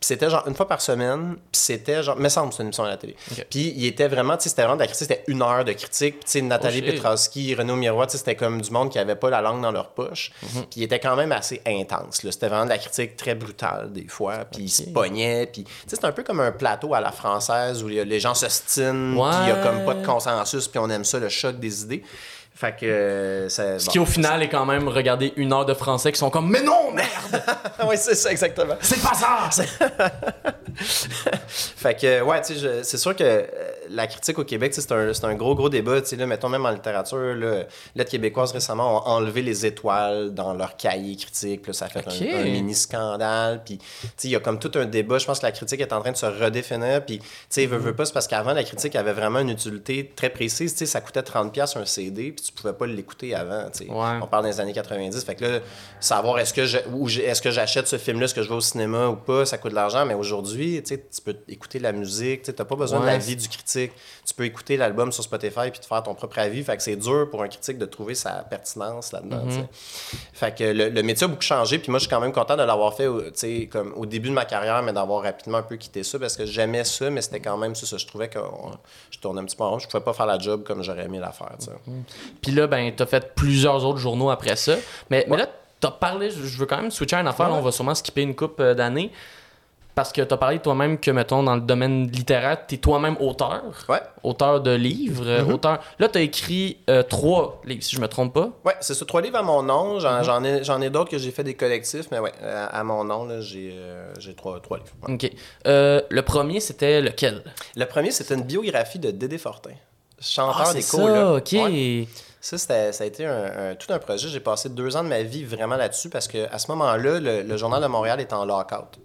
S2: Puis c'était genre une fois par semaine, puis c'était genre, me semble, c'est une émission à la télé. Puis il était vraiment, tu sais, c'était vraiment de la critique, c'était une heure de critique. Puis tu sais, Nathalie oh, Petrowski, Renaud Miroir, tu sais, c'était comme du monde qui avait pas la langue dans leur poche. Mhm. Puis il était quand même assez intense, là. C'était vraiment de la critique très brutale, des fois. Puis il se pognait, puis tu sais, c'est un peu comme un plateau à la française où les gens se stinent, puis il y a comme pas de consensus, puis on aime ça, le choc des idées. Fait que. Euh,
S1: Ce qui, au final, est quand même regarder une heure de français qui sont comme Mais non, merde
S2: Oui, c'est ça, exactement.
S1: C'est pas ça
S2: Fait que, ouais, tu sais, c'est sûr que euh, la critique au Québec, c'est un, un, gros, gros débat. Tu sais, là, mettons même en littérature, là, Lettres québécoises récemment ont enlevé les étoiles dans leur cahier critique. Puis ça fait un, mini scandale. Puis, tu sais, il y a comme tout un débat. Je pense que la critique est en train de se redéfinir. Puis, tu sais, veut, veut pas, c'est parce qu'avant, la critique avait vraiment une utilité très précise. Tu sais, ça coûtait 30$ un CD. Puis, tu pouvais pas l'écouter avant. Tu sais. On parle des années 90. Fait que là, savoir est-ce que est-ce que j'achète ce film-là, est-ce que je vais au cinéma ou pas, ça coûte de l'argent. Mais aujourd'hui, tu sais, tu peux écouter la musique. Tu n'as pas besoin de l'avis du critique tu peux écouter l'album sur Spotify puis te faire ton propre avis. Fait que c'est dur pour un critique de trouver sa pertinence là-dedans. Mhm. Fait que le, métier a beaucoup changé. Puis moi, je suis quand même content de l'avoir fait comme au début de ma carrière, mais d'avoir rapidement un peu quitté ça parce que j'aimais ça, mais c'était quand même ça. Je trouvais que je tournais un petit peu en rond. Je pouvais pas faire la job comme j'aurais aimé la faire. Mhm.
S1: Puis là, ben, tu as fait plusieurs autres journaux après ça. Mais, mais là, tu as parlé, je veux quand même switcher à une affaire. on va sûrement skipper une coupe euh, d'années. Parce que tu as parlé toi-même que, mettons, dans le domaine littéraire, tu es toi-même auteur.
S2: Ouais.
S1: Auteur de livres. Mm-hmm. auteur... Là, tu as écrit euh, trois livres, si je me trompe pas.
S2: Ouais, c'est ça. Trois livres à mon nom. J'en, mm-hmm. ai, ai d'autres que j'ai fait des collectifs, mais ouais, à, mon nom, j'ai, euh, j'ai trois, trois livres.
S1: OK. Euh, le premier, c'était lequel?
S2: Le premier, c'était une biographie de Dédé Fortin, chanteur
S1: ah,
S2: des
S1: ça, OK.
S2: Ça, ça a été un, tout un projet. J'ai passé deux ans de ma vie vraiment là-dessus parce qu'à ce moment-là, le, Journal de Montréal était en lockout.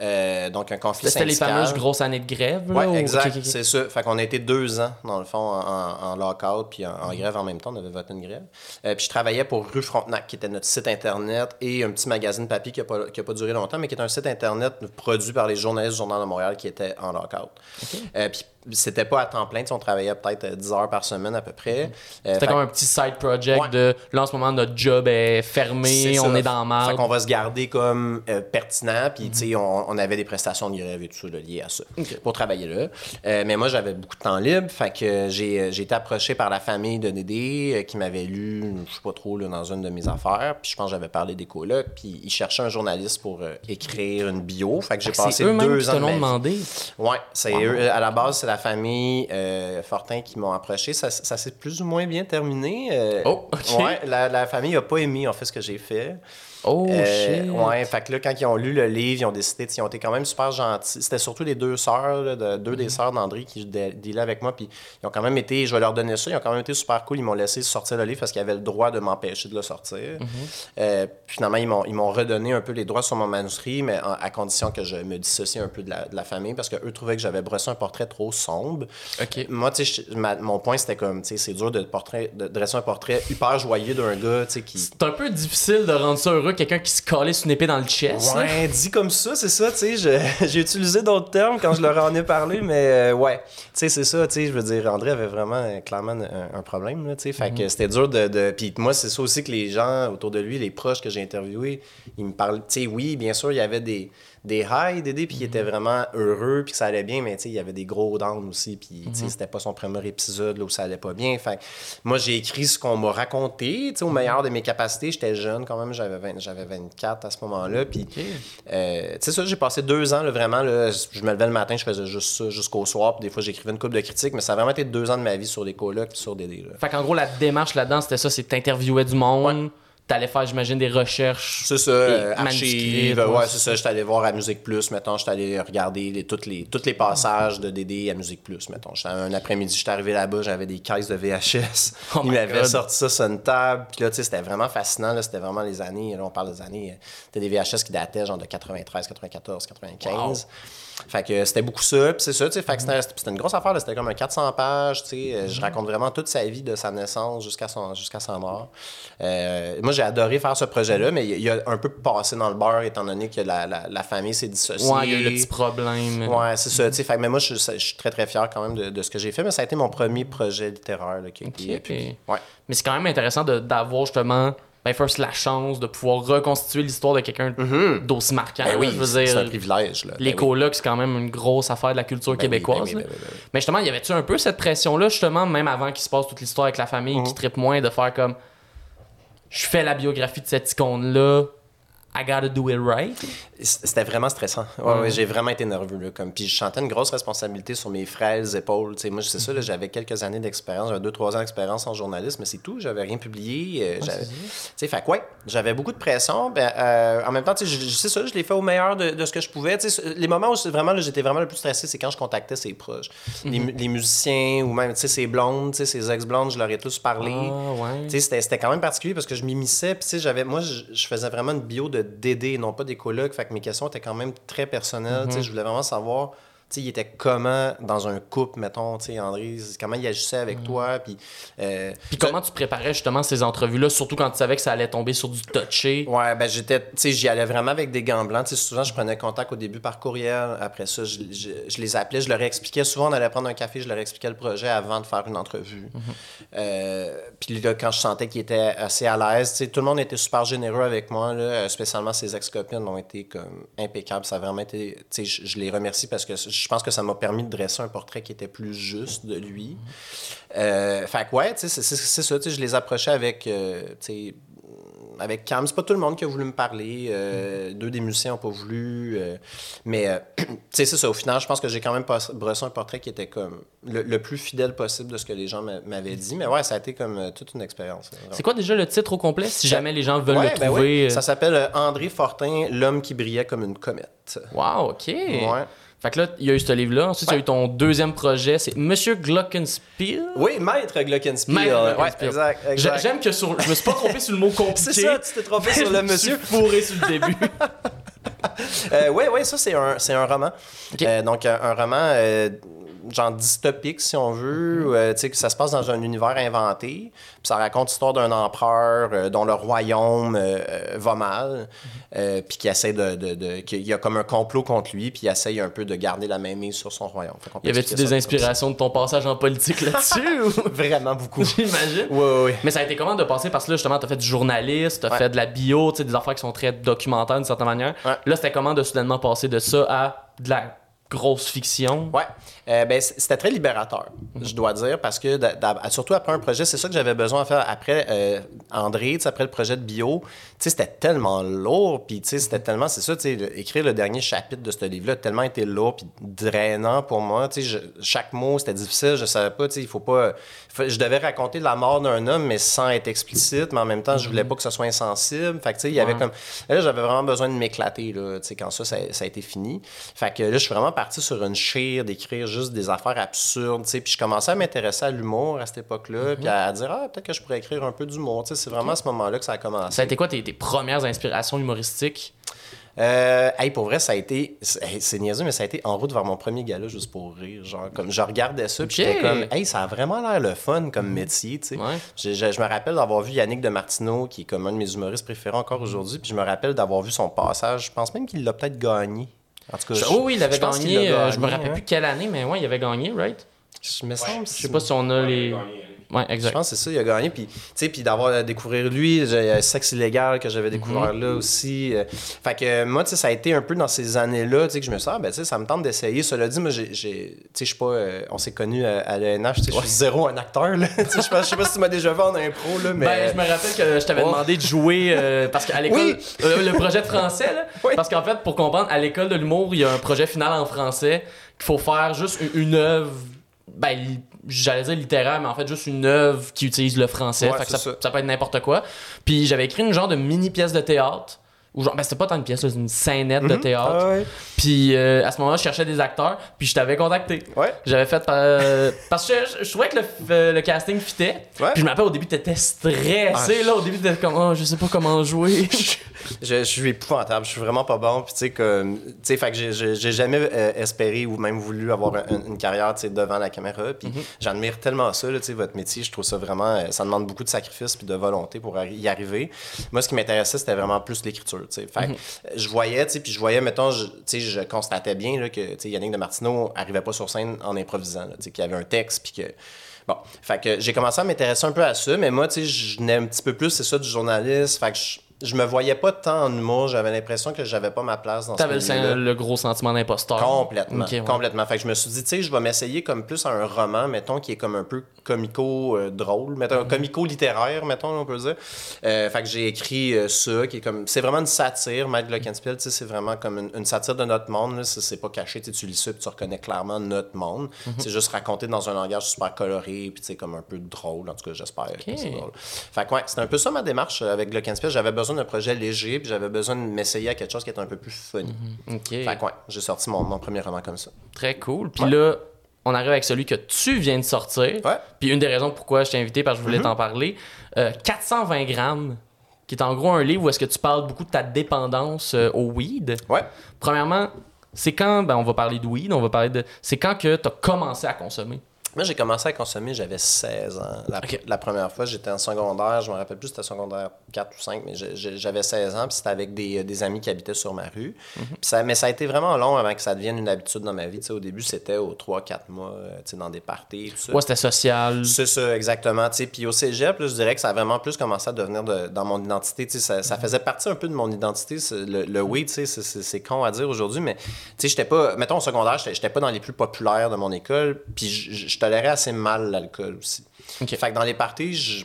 S2: Euh, donc, un conflit
S3: C'était les fameuses grosses années de grève?
S2: Oui, exact. C'est ça. Fait qu'on a été deux ans, dans le fond, en, en lockout puis en, grève en même temps. On avait voté une grève. Euh, puis je travaillais pour Rue Frontenac, qui était notre site Internet et un petit magazine papier qui n'a pas, pas, duré longtemps, mais qui est un site Internet produit par les journalistes du Journal de Montréal qui était en lockout. Euh, puis c'était pas à temps plein, on travaillait peut-être 10 heures par semaine à peu près.
S3: c'était comme un petit side project de là en ce moment notre job est fermé, on est dans le mal.
S2: Fait qu'on va se garder comme pertinent, puis tu sais, on, on, avait des prestations de grève et tout ça liées à ça pour travailler là. Euh, mais moi, j'avais beaucoup de temps libre, fait que j'ai, été approché par la famille de Dédé euh, qui m'avait lu, je sais pas trop, là, dans une de mes affaires, puis je pense que j'avais parlé des colocs, puis ils cherchaient un journaliste pour euh, écrire une bio, fait que j'ai passé deux ans de demandé? Ouais, c'est eux, à la base, c'est la famille Fortin qui m'ont approché. Ça, ça s'est plus ou moins bien terminé.
S3: oh, OK.
S2: Ouais, la, la famille a pas aimé en fait ce que j'ai fait.
S3: Oh, euh, shit.
S2: Ouais, fait que là, quand ils ont lu le livre, ils ont décidé, ils ont été quand même super gentils. C'était surtout les deux sœurs, de, deux des mhm. sœurs d'André qui dealaient avec moi, puis ils ont quand même été, je vais leur donner ça, ils ont quand même été super cool. Ils m'ont laissé sortir le livre parce qu'ils avaient le droit de m'empêcher de le sortir. Euh, finalement, ils m'ont redonné un peu les droits sur mon manuscrit, mais à condition que je me dissocie un peu de la, de la famille parce qu'eux trouvaient que j'avais brossé un portrait trop sombre.
S3: OK.
S2: Moi, tu sais, mon point, c'était comme, tu sais, c'est dur de, portrait, de dresser un portrait hyper joyeux d'un gars, tu sais, qui.
S3: C'est un peu difficile de rendre ça heureux, quelqu'un qui se calait une épée dans le chest.
S2: Ouais, dit comme ça, c'est ça, tu sais. J'ai utilisé d'autres termes quand je leur en ai parlé, mais euh, ouais. Tu sais, c'est ça, tu sais. Je veux dire, André avait vraiment euh, clairement un, problème, tu sais. Fait que mhm. c'était dur de. de... Puis moi, c'est ça aussi que les gens autour de lui, les proches que j'ai interviewés, ils me parlent. Tu sais, oui, bien sûr, il y avait des des highs d'aider puis il était vraiment heureux, puis que ça allait bien, mais il y avait des gros downs aussi, puis mhm. c'était pas son premier épisode là, où ça allait pas bien. Fait moi, j'ai écrit ce qu'on m'a raconté, au meilleur de mes capacités. J'étais jeune quand même, j'avais j'avais 24 à ce moment-là, puis euh, ça, j'ai passé deux ans, là, vraiment, là, je me levais le matin, je faisais juste ça jusqu'au soir, puis des fois, j'écrivais une coupe de critiques, mais ça a vraiment été deux ans de ma vie sur des colocs puis sur des...
S3: Fait qu'en gros, la démarche là-dedans, c'était ça, c'est t'interviewais du monde t'allais faire, j'imagine, des recherches.
S2: C'est ça, euh, archives. Ouais, c'est ça. J'étais allé voir à Musique Plus, mettons. J'étais allé regarder les, tous les, toutes les passages de Dédé à Musique Plus, mettons. Un après-midi, j'étais arrivé là-bas, j'avais des caisses de VHS. Oh Il m'avait sorti ça sur une table. Puis là, tu sais, c'était vraiment fascinant. C'était vraiment les années. Là, on parle des années. Euh, c'était des VHS qui dataient genre de 93, 94, 95. Fait que c'était beaucoup ça, puis c'est ça, tu sais, fait que c'était une grosse affaire, c'était comme un 400 pages, tu sais, euh, je raconte vraiment toute sa vie de sa naissance jusqu'à son, jusqu'à sa mort. Euh, moi, j'ai adoré faire ce projet-là, mais il a un peu passé dans le beurre, étant donné que la, la, famille s'est dissociée.
S3: Ouais, il y a eu le petit problème.
S2: Ouais, c'est ça, tu sais, fait que, mais moi, je, suis très, très fier quand même de, de, ce que j'ai fait, mais ça a été mon premier projet littéraire, là, qui,
S3: okay. ouais. Mais c'est quand même intéressant d'avoir justement ben first la chance de pouvoir reconstituer l'histoire de quelqu'un mhm. d'aussi marquant.
S2: Ben oui, c'est un privilège. Là.
S3: Les ben colocs, c'est quand même une grosse affaire de la culture ben québécoise. Mais justement, y avait-tu un peu cette pression-là, justement, même avant qu'il se passe toute l'histoire avec la famille, qui mhm. tripe moins, de faire comme je fais la biographie de cette icône-là, I gotta do it right.
S2: C'était vraiment stressant. Ouais, j'ai vraiment été nerveux. Là, comme... Puis je sentais une grosse responsabilité sur mes frêles épaules. T'sais, moi, c'est ça, j'avais quelques années d'expérience, j'avais deux, trois ans d'expérience en journalisme, mais c'est tout. J'avais rien publié. Euh, ouais, fait quoi, j'avais beaucoup de pression. Ben, euh, en même temps, c'est ça, je l'ai fait au meilleur de, de ce que je pouvais. les moments où vraiment, j'étais vraiment le plus stressé, c'est quand je contactais ses proches. les, mm-hmm. les, musiciens ou même ses blondes, ses ex-blondes, je leur ai tous parlé.
S3: Ah,
S2: c'était quand même particulier parce que je m'immisçais. Moi, je faisais vraiment une bio de d'aider, non pas des colocs. Fait que mes questions étaient quand même très personnelles. Mm-hmm. Je voulais vraiment savoir sais, il était comment dans un couple, mettons, tu sais, André, comment il agissait avec mm. toi, puis...
S3: Euh, puis comment tu préparais justement ces entrevues-là, surtout quand tu savais que ça allait tomber sur du touché?
S2: Ouais, ben j'étais, tu sais, j'y allais vraiment avec des gants blancs, tu sais, souvent je prenais contact au début par courriel, après ça, je, je, les appelais, je leur expliquais, souvent on allait prendre un café, je leur expliquais le projet avant de faire une entrevue. Mm-hmm. Euh, puis là, quand je sentais qu'ils étaient assez à l'aise, tu sais, tout le monde était super généreux avec moi, là, spécialement ses ex-copines ont été comme impeccables, ça a vraiment été, tu sais, je, je les remercie parce que je pense que ça m'a permis de dresser un portrait qui était plus juste de lui. Euh, fait que ouais, c'est ça, je les approchais avec, euh, avec calme. C'est pas tout le monde qui a voulu me parler. Euh, deux des musiciens n'ont pas voulu. Euh, mais, c'est ça. Au final, je pense que j'ai quand même brossé un portrait qui était comme le, plus fidèle possible de ce que les gens m'avaient dit. Mais ouais, ça a été comme toute une expérience.
S3: C'est quoi déjà le titre au complet, si jamais les gens veulent le ben trouver?
S2: Ça s'appelle André Fortin, l'homme qui brillait comme une comète.
S3: Wow, OK.
S2: Ouais.
S1: Fait que là, il y a eu ce livre-là. Ensuite, il y a eu ton deuxième projet, c'est Monsieur Glockenspiel.
S2: Oui, Maître Glockenspiel. Maître
S1: Ouais, exact, exact. J'aime que sur... je me suis pas trompé sur le mot compliqué.
S2: C'est ça, tu t'es trompé sur le monsieur.
S1: Je suis fourré sur le début.
S2: euh, oui, oui, ça, c'est un, un roman. Euh, donc, un, roman euh, genre dystopique, si on veut, mhm. euh, tu sais, que ça se passe dans un univers inventé. Puis ça raconte l'histoire d'un empereur euh, dont le royaume euh, va mal, mhm. puis qui essaie de. de, de qu'il y a comme un complot contre lui, puis il essaye un peu de garder la même mise sur son royaume.
S1: y avait-tu des inspirations de ton passage en politique là-dessus
S2: Vraiment beaucoup.
S1: J'imagine.
S2: Oui, oui.
S1: Mais ça a été comment de passer parce que là, justement, t'as fait du journaliste, t'as fait de la bio, tu sais, des affaires qui sont très documentaires d'une certaine manière. Là, c'était comment de soudainement passer de ça à de la grosse fiction?
S2: Ouais. Euh, ben, c'était très libérateur, je dois dire, parce que surtout après un projet, c'est ça que j'avais besoin de faire après euh, André, après le projet de bio. C'était tellement lourd, puis c'était tellement, c'est ça, écrire le dernier chapitre de ce livre-là a tellement été lourd puis drainant pour moi. Je, chaque mot, c'était difficile, je savais pas, il faut pas. je devais raconter la mort d'un homme, mais sans être explicite, mais en même temps, je voulais pas que ce soit insensible. Fait que, il y avait comme. Là, j'avais vraiment besoin de m'éclater, là, quand ça, ça, ça, a été fini. Fait que là, je suis vraiment parti sur une chire d'écrire juste des affaires absurdes, tu sais. Puis je commençais à m'intéresser à l'humour à cette époque-là, mhm. puis à, dire, ah, peut-être que je pourrais écrire un peu d'humour, tu sais. C'est vraiment à ce moment-là que ça a commencé.
S1: Ça a été quoi tes, premières inspirations humoristiques?
S2: Euh, hey, pour vrai, ça a été. C'est niaiseux, mais ça a été en route vers mon premier gala juste pour rire. Genre, comme je regardais ça, puis j'étais comme, hey, ça a vraiment l'air le fun comme mhm. métier, tu sais. Je, me rappelle d'avoir vu Yannick de Martineau, qui est comme un de mes humoristes préférés encore aujourd'hui, puis je me rappelle d'avoir vu son passage. Je pense même qu'il l'a peut-être gagné.
S1: En tout cas, je, oui, il avait gagné. Euh, je me rappelle plus quelle année, mais ouais, il avait gagné, right?
S2: Je me semble. Je
S1: sais pas si on a les. Ouais, exact.
S2: Je pense que c'est ça, il a gagné. Puis, puis d'avoir à découvrir lui, a Sexe illégal que j'avais découvert mhm. là aussi. Euh. fait que moi, tu sais, ça a été un peu dans ces années-là, tu sais, que je me sens, ah, ben, tu sais, ça me tente d'essayer. Cela dit, moi, j'ai, tu sais, je sais pas, euh, on s'est connus à, l'ENH, tu sais, je suis zéro un acteur, là. je sais pas, sais pas si tu m'as déjà vu en impro, là, mais.
S1: Ben, je me rappelle que je t'avais demandé de jouer, euh, parce qu'à l'école, le projet de français, là. Parce qu'en fait, pour comprendre, à l'école de l'humour, il y a un projet final en français qu'il faut faire juste une œuvre ben, j'allais dire littéraire, mais en fait juste une œuvre qui utilise le français. ça, ça. peut être n'importe quoi. Puis j'avais écrit une genre de mini pièce de théâtre ou genre, ben c'était pas tant une pièce, c'était une scénette de mhm. théâtre. Ah puis euh, à ce moment-là, je cherchais des acteurs, puis je t'avais contacté.
S2: Ouais.
S1: J'avais fait euh, parce que je, trouvais que le, euh, le casting fitait. Puis je m'appelle au début, t'étais stressé ah, là, au début t'étais comme oh, je sais pas comment jouer.
S2: je, suis épouvantable, je suis vraiment pas bon, puis tu sais que tu sais fait que j'ai jamais espéré ou même voulu avoir une carrière, tu sais devant la caméra, puis mhm. j'admire tellement ça tu sais votre métier, je trouve ça vraiment ça demande beaucoup de sacrifices puis de volonté pour y arriver. Moi ce qui m'intéressait, c'était vraiment plus l'écriture fait mhm. je voyais, puis je voyais, mettons, je, je constatais bien là, que Yannick de Martineau arrivait pas sur scène en improvisant, qu'il y avait un texte, puis que. Bon, fait que j'ai commencé à m'intéresser un peu à ça, mais moi, tu sais, je venais un petit peu plus, c'est ça, du journaliste. Fait que je, je me voyais pas tant en humour. J'avais l'impression que j'avais pas ma place dans
S1: T'avais ce T'avais le, gros sentiment d'imposteur.
S2: Complètement. Complètement. Fait que je me suis dit, tu sais, je vais m'essayer comme plus à un roman, mettons, qui est comme un peu comico-drôle, euh, mettons, mm-hmm. comico-littéraire, mettons, on peut dire. Euh, fait que j'ai écrit euh, ça, qui est comme. C'est vraiment une satire, Mike Glockenspiel, tu sais, c'est vraiment comme une, satire de notre monde. C'est pas caché, tu lis ça, puis tu reconnais clairement notre monde. Mm-hmm. C'est juste raconté dans un langage super coloré, puis tu sais, comme un peu drôle, en tout cas, j'espère. drôle. Fait que, ouais, c'était un peu ça ma démarche avec Glockenspiel. J'avais besoin d'un projet léger, puis j'avais besoin de m'essayer à quelque chose qui était un peu plus funny.
S1: Fait
S2: que, ouais, j'ai sorti mon, mon, premier roman comme ça.
S1: Très cool. Puis là, on arrive avec celui que tu viens de sortir. Puis une des raisons pourquoi je t'ai invité, parce que je voulais mhm. t'en parler. 420 euh, grammes, qui est en gros un livre où est-ce que tu parles beaucoup de ta dépendance euh, au weed.
S2: Ouais.
S1: Premièrement, c'est quand, ben on va parler de weed, on va parler de... C'est quand que tu as commencé à consommer?
S2: Moi, j'ai commencé à consommer, j'avais 16 ans. La, première fois, j'étais en secondaire, je me rappelle plus, c'était secondaire 4 ou 5, mais j'avais 16 ans, puis c'était avec des, des, amis qui habitaient sur ma rue. Mhm. ça, mais ça a été vraiment long avant que ça devienne une habitude dans ma vie. au début, c'était aux 3-4 mois, euh, dans des parties. Tout ça.
S1: Ouais, c'était social.
S2: C'est ça, exactement. Puis au cégep, je dirais que ça a vraiment plus commencé à devenir dans mon identité. Ça, ça, faisait partie un peu de mon identité. Le, le weed, c'est con à dire aujourd'hui, mais j'étais pas, mettons au secondaire, j'étais pas dans les plus populaires de mon école, puis je tolérais assez mal l'alcool aussi. Fait que dans les parties, je,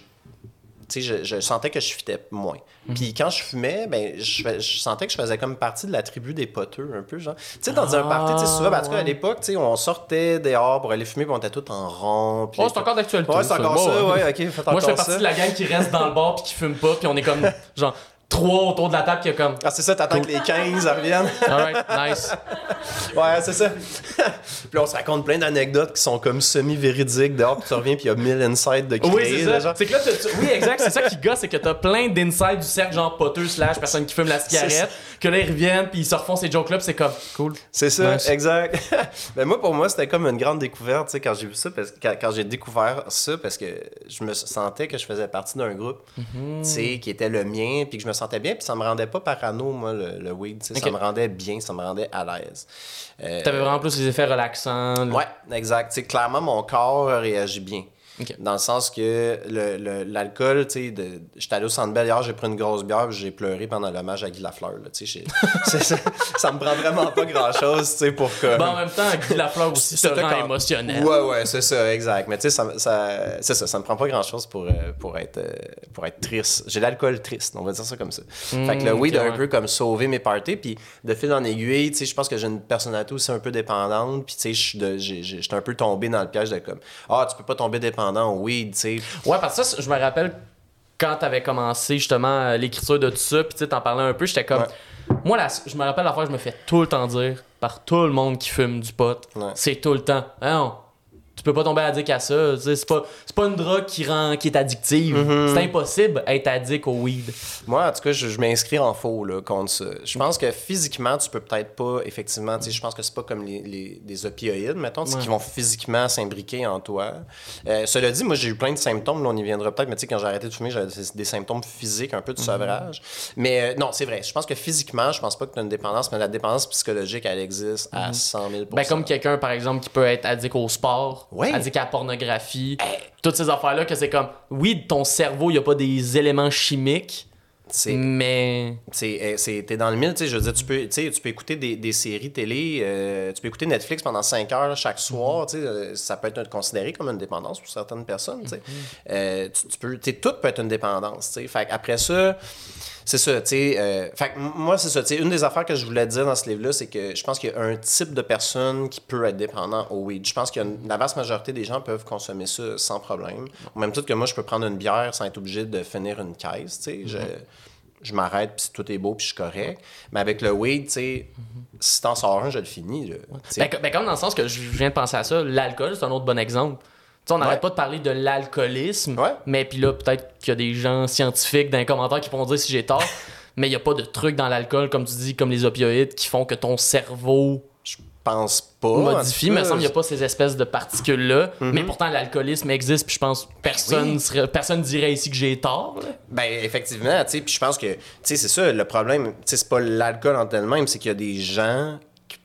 S2: je, je, sentais que je fitais moins. Mhm. Puis quand je fumais, ben, je, je, sentais que je faisais comme partie de la tribu des poteux, un peu, genre. Tu sais, dans un party, tu sais, souvent, parce qu'à l'époque, on sortait dehors pour aller fumer, puis on était tous en rond.
S1: oh, c'est encore d'actualité.
S2: Ouais, c'est encore ça, ouais, ok,
S1: Moi, je fais partie de la gang qui reste dans le bar puis qui fume pas, puis on est comme, genre, trois autour de la table qui a comme.
S2: Ah, c'est ça, t'attends que les 15 reviennent.
S1: Alright, nice.
S2: ouais, c'est ça. puis on se raconte plein d'anecdotes qui sont comme semi-véridiques dehors, puis tu reviens, puis il y a 1000 insights de créer.
S1: Oui, c'est ça. C'est que là, oui, exact, c'est ça qui gosse, c'est que t'as plein d'insights du cercle, genre poteux slash personne qui fume la cigarette, que là, ils reviennent, puis ils se refont ces jokes-là, c'est comme cool.
S2: C'est ça, exact. Mais moi, pour moi, c'était comme une grande découverte, tu sais, quand j'ai vu ça, parce que quand, j'ai découvert ça, parce que je me sentais que je faisais partie d'un groupe, mhm. tu sais, qui était le mien, puis que je me sentais bien, puis ça me rendait pas parano, moi, le, weed. Ça me rendait bien, ça me rendait à l'aise.
S1: Euh, T'avais vraiment plus les effets relaxants.
S2: Ouais, exact. sais clairement, mon corps réagit bien. Dans le sens que l'alcool, le, tu sais, j'étais allé au Centre Bell hier, j'ai pris une grosse bière, j'ai pleuré pendant l'hommage à Guy Lafleur. Là, ça, ça me prend vraiment pas grand-chose, tu sais, pour que...
S1: Bon, en même temps, Guy Lafleur aussi se rend émotionnel.
S2: Ouais, ouais, c'est ça, exact. Mais tu sais, ça, ça c'est ça, ça me prend pas grand-chose pour, euh, pour, être, euh, pour être triste. J'ai l'alcool triste, on va dire ça comme ça. fait que le hmm, weed a un peu comme sauvé mes parties, puis de fil en aiguille, tu sais, je pense que j'ai une personnalité aussi un peu dépendante, puis tu sais, j'étais un peu tombé dans le piège de comme, ah, tu peux pas tomber dépendant oui, tu sais.
S1: Ouais, parce que ça, je me rappelle quand t'avais commencé justement euh, l'écriture de tout ça, puis tu t'en parlais un peu, j'étais comme. Moi, là, je me rappelle la fois, je me fais tout le temps dire par tout le monde qui fume du pot. C'est tout le temps. Hein, tu peux pas tomber addict à ça. C'est pas, pas une drogue qui, rend, qui est addictive. Mm-hmm. C'est impossible d'être addict au weed.
S2: Moi, en tout cas, je, m'inscris en faux là, contre ça. Je pense que physiquement, tu peux peut-être pas, effectivement, je pense que c'est pas comme les, les, opioïdes, mettons, qui vont physiquement s'imbriquer en toi. Euh, cela dit, moi, j'ai eu plein de symptômes, là, on y viendra peut-être, mais tu sais, quand j'ai arrêté de fumer, j'avais des, symptômes physiques, un peu de mm-hmm. sevrage. Mais euh, non, c'est vrai. Je pense que physiquement, je pense pas que tu as une dépendance, mais la dépendance psychologique, elle existe à 100 mm-hmm. 000
S1: ben, Comme quelqu'un, par exemple, qui peut être addict au sport ouais. addict à la pornographie, toutes ces affaires-là, que c'est comme, oui, ton cerveau, il n'y a pas des éléments chimiques, mais.
S2: Eh, t'es dans le mille, tu sais. Je veux dire, tu peux, tu peux écouter des, des séries télé, euh, tu peux écouter Netflix pendant 5 heures chaque soir, tu sais. Euh, ça peut être considéré comme une dépendance pour certaines personnes, tu sais. Mm-hmm. Euh, tu, peux, tout peut être une dépendance, tu sais. Fait après ça c'est ça, tu sais. Euh, fait moi, c'est ça. Tu sais, une des affaires que je voulais dire dans ce livre-là, c'est que je pense qu'il y a un type de personne qui peut être dépendant au weed. Je pense que la vaste majorité des gens peuvent consommer ça sans problème. Au même titre que moi, je peux prendre une bière sans être obligé de finir une caisse, tu sais. Je, mm-hmm. je m'arrête, puis tout est beau, puis je suis correct. Mais avec le weed, tu sais, mm-hmm. si t'en sors un, je le finis. Là,
S1: ben, ben, comme dans le sens que je viens de penser à ça, l'alcool, c'est un autre bon exemple on n'arrête pas de parler de l'alcoolisme, mais puis là, peut-être qu'il y a des gens scientifiques dans les commentaires qui vont dire si j'ai tort, mais il n'y a pas de trucs dans l'alcool, comme tu dis, comme les opioïdes, qui font que ton cerveau.
S2: Je pense pas.
S1: Modifie, mais il me semble qu'il n'y a pas ces espèces de particules-là. Mhm. Mais pourtant, l'alcoolisme existe, puis je pense que personne, personne dirait ici que j'ai tort.
S2: Ben, effectivement, tu sais, puis je pense que, tu sais, c'est ça, le problème, tu sais, c'est pas l'alcool en elle-même, c'est qu'il y a des gens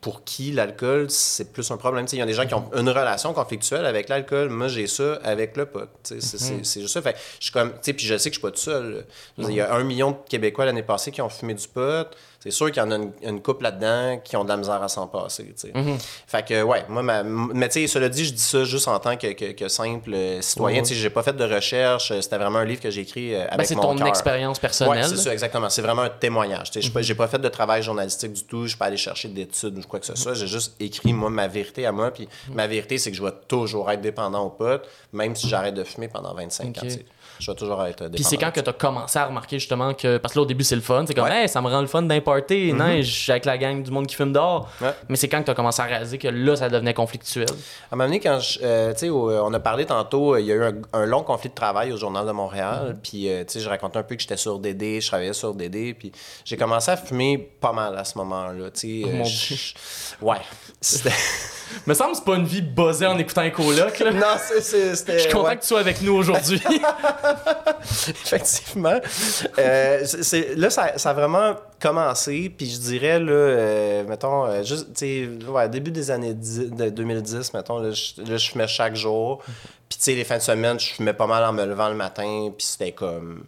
S2: pour qui l'alcool, c'est plus un problème. Il y a des gens qui ont une relation conflictuelle avec l'alcool. Moi, j'ai ça avec le pot. C'est mhm. juste ça. Fait, je suis comme, puis je sais que je suis pas tout seul. Il y a un million de Québécois l'année passée qui ont fumé du pot c'est sûr qu'il y en a une, couple là-dedans qui ont de la misère à s'en passer. Mm-hmm. Fait que, ouais, moi, mais tu sais, cela dit, je dis ça juste en tant que, que, simple euh, citoyen. Tu sais, j'ai pas fait de recherche. Euh, c'était vraiment un livre que j'ai écrit euh, avec ben,
S1: C'est ton expérience personnelle.
S2: Ouais, c'est ça, exactement. C'est vraiment un témoignage. Tu sais, mm-hmm. j'ai pas fait de travail journalistique du tout. Je suis pas allé chercher d'études ou quoi que ce soit. J'ai juste écrit, moi, ma vérité à moi. Puis ma vérité, c'est que je vais toujours être dépendant au pot, même si j'arrête de fumer pendant 25 ans je vais toujours être
S1: Puis c'est quand que tu as commencé à remarquer justement que. Parce que là, au début, c'est le fun. C'est comme, hey, ça me rend le fun d'importer. Mm -hmm. avec la gang du monde qui fume dehors. Mais c'est quand que tu as commencé à réaliser que là, ça devenait conflictuel.
S2: À un moment donné, quand euh, tu sais, on a parlé tantôt, euh, il y a eu un, long conflit de travail au Journal de Montréal. Mhm. Puis, euh, tu sais, je racontais un peu que j'étais sur DD, je travaillais sur DD. Puis j'ai commencé à fumer pas mal à ce moment-là. Tu sais, oh ouais. C'était.
S1: me semble que c'est pas une vie buzzée en écoutant un coloc. Là.
S2: Non, c'était.
S1: Je suis content que tu sois avec nous aujourd'hui.
S2: Effectivement. Euh, là, ça, ça, a vraiment commencé, puis je dirais, là, euh, mettons, euh, juste, ouais, début des années 2010, mettons, là, je, fumais chaque jour. Puis, tu sais, les fins de semaine, je fumais pas mal en me levant le matin, puis c'était comme.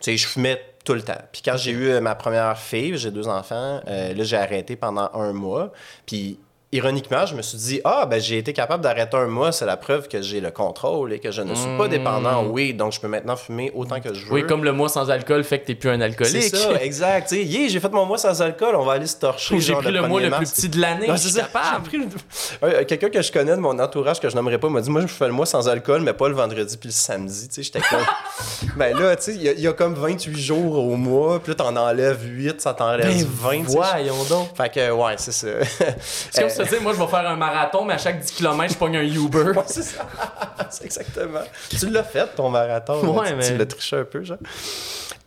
S2: Tu sais, je fumais tout le temps. Puis quand j'ai eu ma première fille, j'ai deux enfants, là, j'ai arrêté pendant un mois. Puis ironiquement, je me suis dit, ah, ben j'ai été capable d'arrêter un mois, c'est la preuve que j'ai le contrôle et que je ne suis pas dépendant. Hmm. Oui, donc je peux maintenant fumer autant que je veux.
S1: Oui, comme le mois sans alcool fait que t'es plus un alcoolique.
S2: C'est ça, exact. Tu sais, j'ai fait mon mois sans alcool, on va aller se torcher.
S1: J'ai pris le mois le plus petit de l'année. je suis capable.
S2: Quelqu'un que je connais de mon entourage que je n'aimerais pas m'a dit, moi, je fais le mois sans alcool, mais pas le vendredi puis le samedi. Tu sais, j'étais comme. ben là, tu sais, il y, a comme 28 jours au mois, puis là, t'en enlèves 8, ça t'enlève ben 20.
S1: Voyons donc.
S2: Fait que, ouais, c'est ça.
S1: Comme ça, moi, je vais faire un marathon, mais à chaque 10 km, je pogne un Uber.
S2: c'est ça. c'est exactement. Tu l'as fait, ton marathon. Ouais, mais... Tu l'as triché un peu, genre.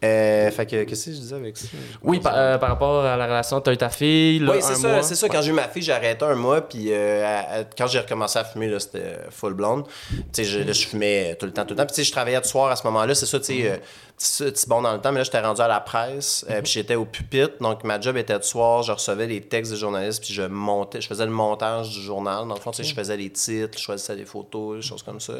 S2: Euh, fait que, qu'est-ce que je disais avec ça?
S1: Oui, euh, par, rapport à la relation, t'as eu ta fille, là,
S2: Oui, c'est ça, c'est ça. Quand j'ai eu ma fille, j'ai arrêté un mois, puis euh, quand j'ai recommencé à fumer, là, c'était full blonde. Tu sais, je, je fumais tout le temps, tout le temps. Puis, tu sais, je travaillais de soir à ce moment-là, c'est ça, tu sais, petit bon dans le temps, mais là, j'étais rendu à la presse, euh, puis j'étais au pupitre, donc ma job était de soir, je recevais les textes des journalistes, puis je montais, je faisais le montage du journal. Dans le fond, tu sais, je faisais les titres, je choisissais des photos, des choses comme ça.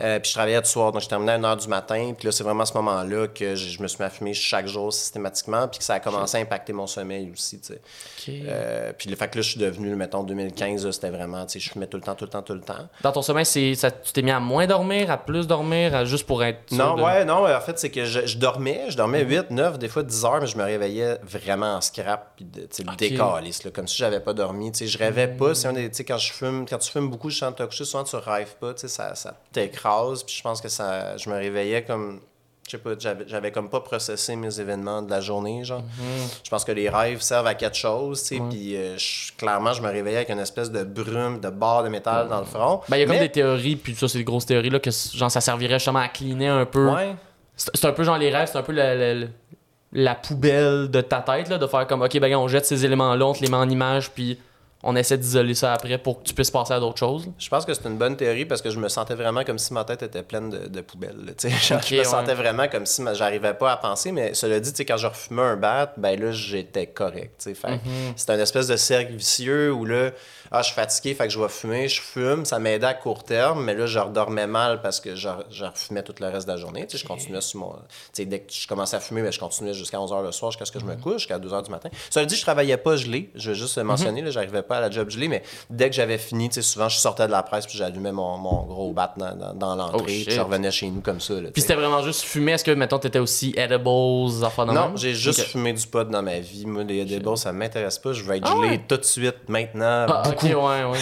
S2: Euh, puis je travaillais de soir, donc je terminais à 1h du matin, puis là, c'est vraiment à ce moment-là que je, me suis mis à fumer chaque jour systématiquement, puis que ça a commencé à impacter mon sommeil aussi, tu sais. Euh, puis le fait que là, je suis devenu, mettons, 2015, c'était vraiment, tu sais, je fumais tout le temps, tout le temps, tout le temps.
S1: Dans ton sommeil, c'est, ça, tu t'es mis à moins dormir, à plus dormir, à, juste pour être.
S2: Non, ouais, non, en fait, c'est que je, dormais, je dormais 8, 9, des fois 10 heures, mais je me réveillais vraiment en scrap, puis de, okay. là, comme si j'avais pas dormi, tu sais, je rêvais pas. C'est un des, tu sais, quand je fume, quand tu fumes beaucoup, je sens te coucher, souvent tu rêves pas, tu sais, ça, ça t'écrase, puis je pense que ça, je me réveillais comme je sais pas, j'avais comme pas processé mes événements de la journée, genre. Mhm. Je pense que les rêves servent à quelque chose, tu sais, puis euh, clairement, je me réveillais avec une espèce de brume, de barre de métal dans le front.
S1: Ben, il y a comme des théories, puis ça, c'est des grosses théories, là, que genre, ça servirait justement à cleaner un peu. Ouais. C'est un peu genre les rêves, c'est un peu la, poubelle de ta tête, là, de faire comme, ok, ben, on jette ces éléments-là, on te les met en image, puis on essaie d'isoler ça après pour que tu puisses passer à d'autres choses.
S2: Je pense que c'est une bonne théorie parce que je me sentais vraiment comme si ma tête était pleine de, poubelles. je me sentais vraiment comme si j'arrivais pas à penser, mais cela dit, quand je refumais un bat, ben là, j'étais correct. Mm-hmm. C'est un espèce de cercle vicieux où là, ah, je suis fatigué, fait que je vais fumer, je fume, ça m'aidait à court terme, mais là, je redormais mal parce que je, je refumais tout le reste de la journée. Je continuais sur mon. dès que je commençais à fumer, mais je continuais jusqu'à 11h le soir, jusqu'à ce que je me couche, jusqu'à 2h du matin. Ça veut dire, je travaillais pas gelé, je vais juste le mentionner, mm-hmm. j'arrivais pas à la job gelée, mais dès que j'avais fini, souvent, je sortais de la presse, puis j'allumais mon, mon, gros bat dans, dans, l'entrée, oh, puis je revenais chez nous comme ça.
S1: puis c'était vraiment juste fumer. Est-ce que, mettons, t'étais aussi edibles, enfin
S2: Non, j'ai juste fumé du pot dans ma vie. Moi, les edibles, ça m'intéresse pas. Je vais être ah gelé tout de suite, maintenant. Ah,
S1: ouais, ouais.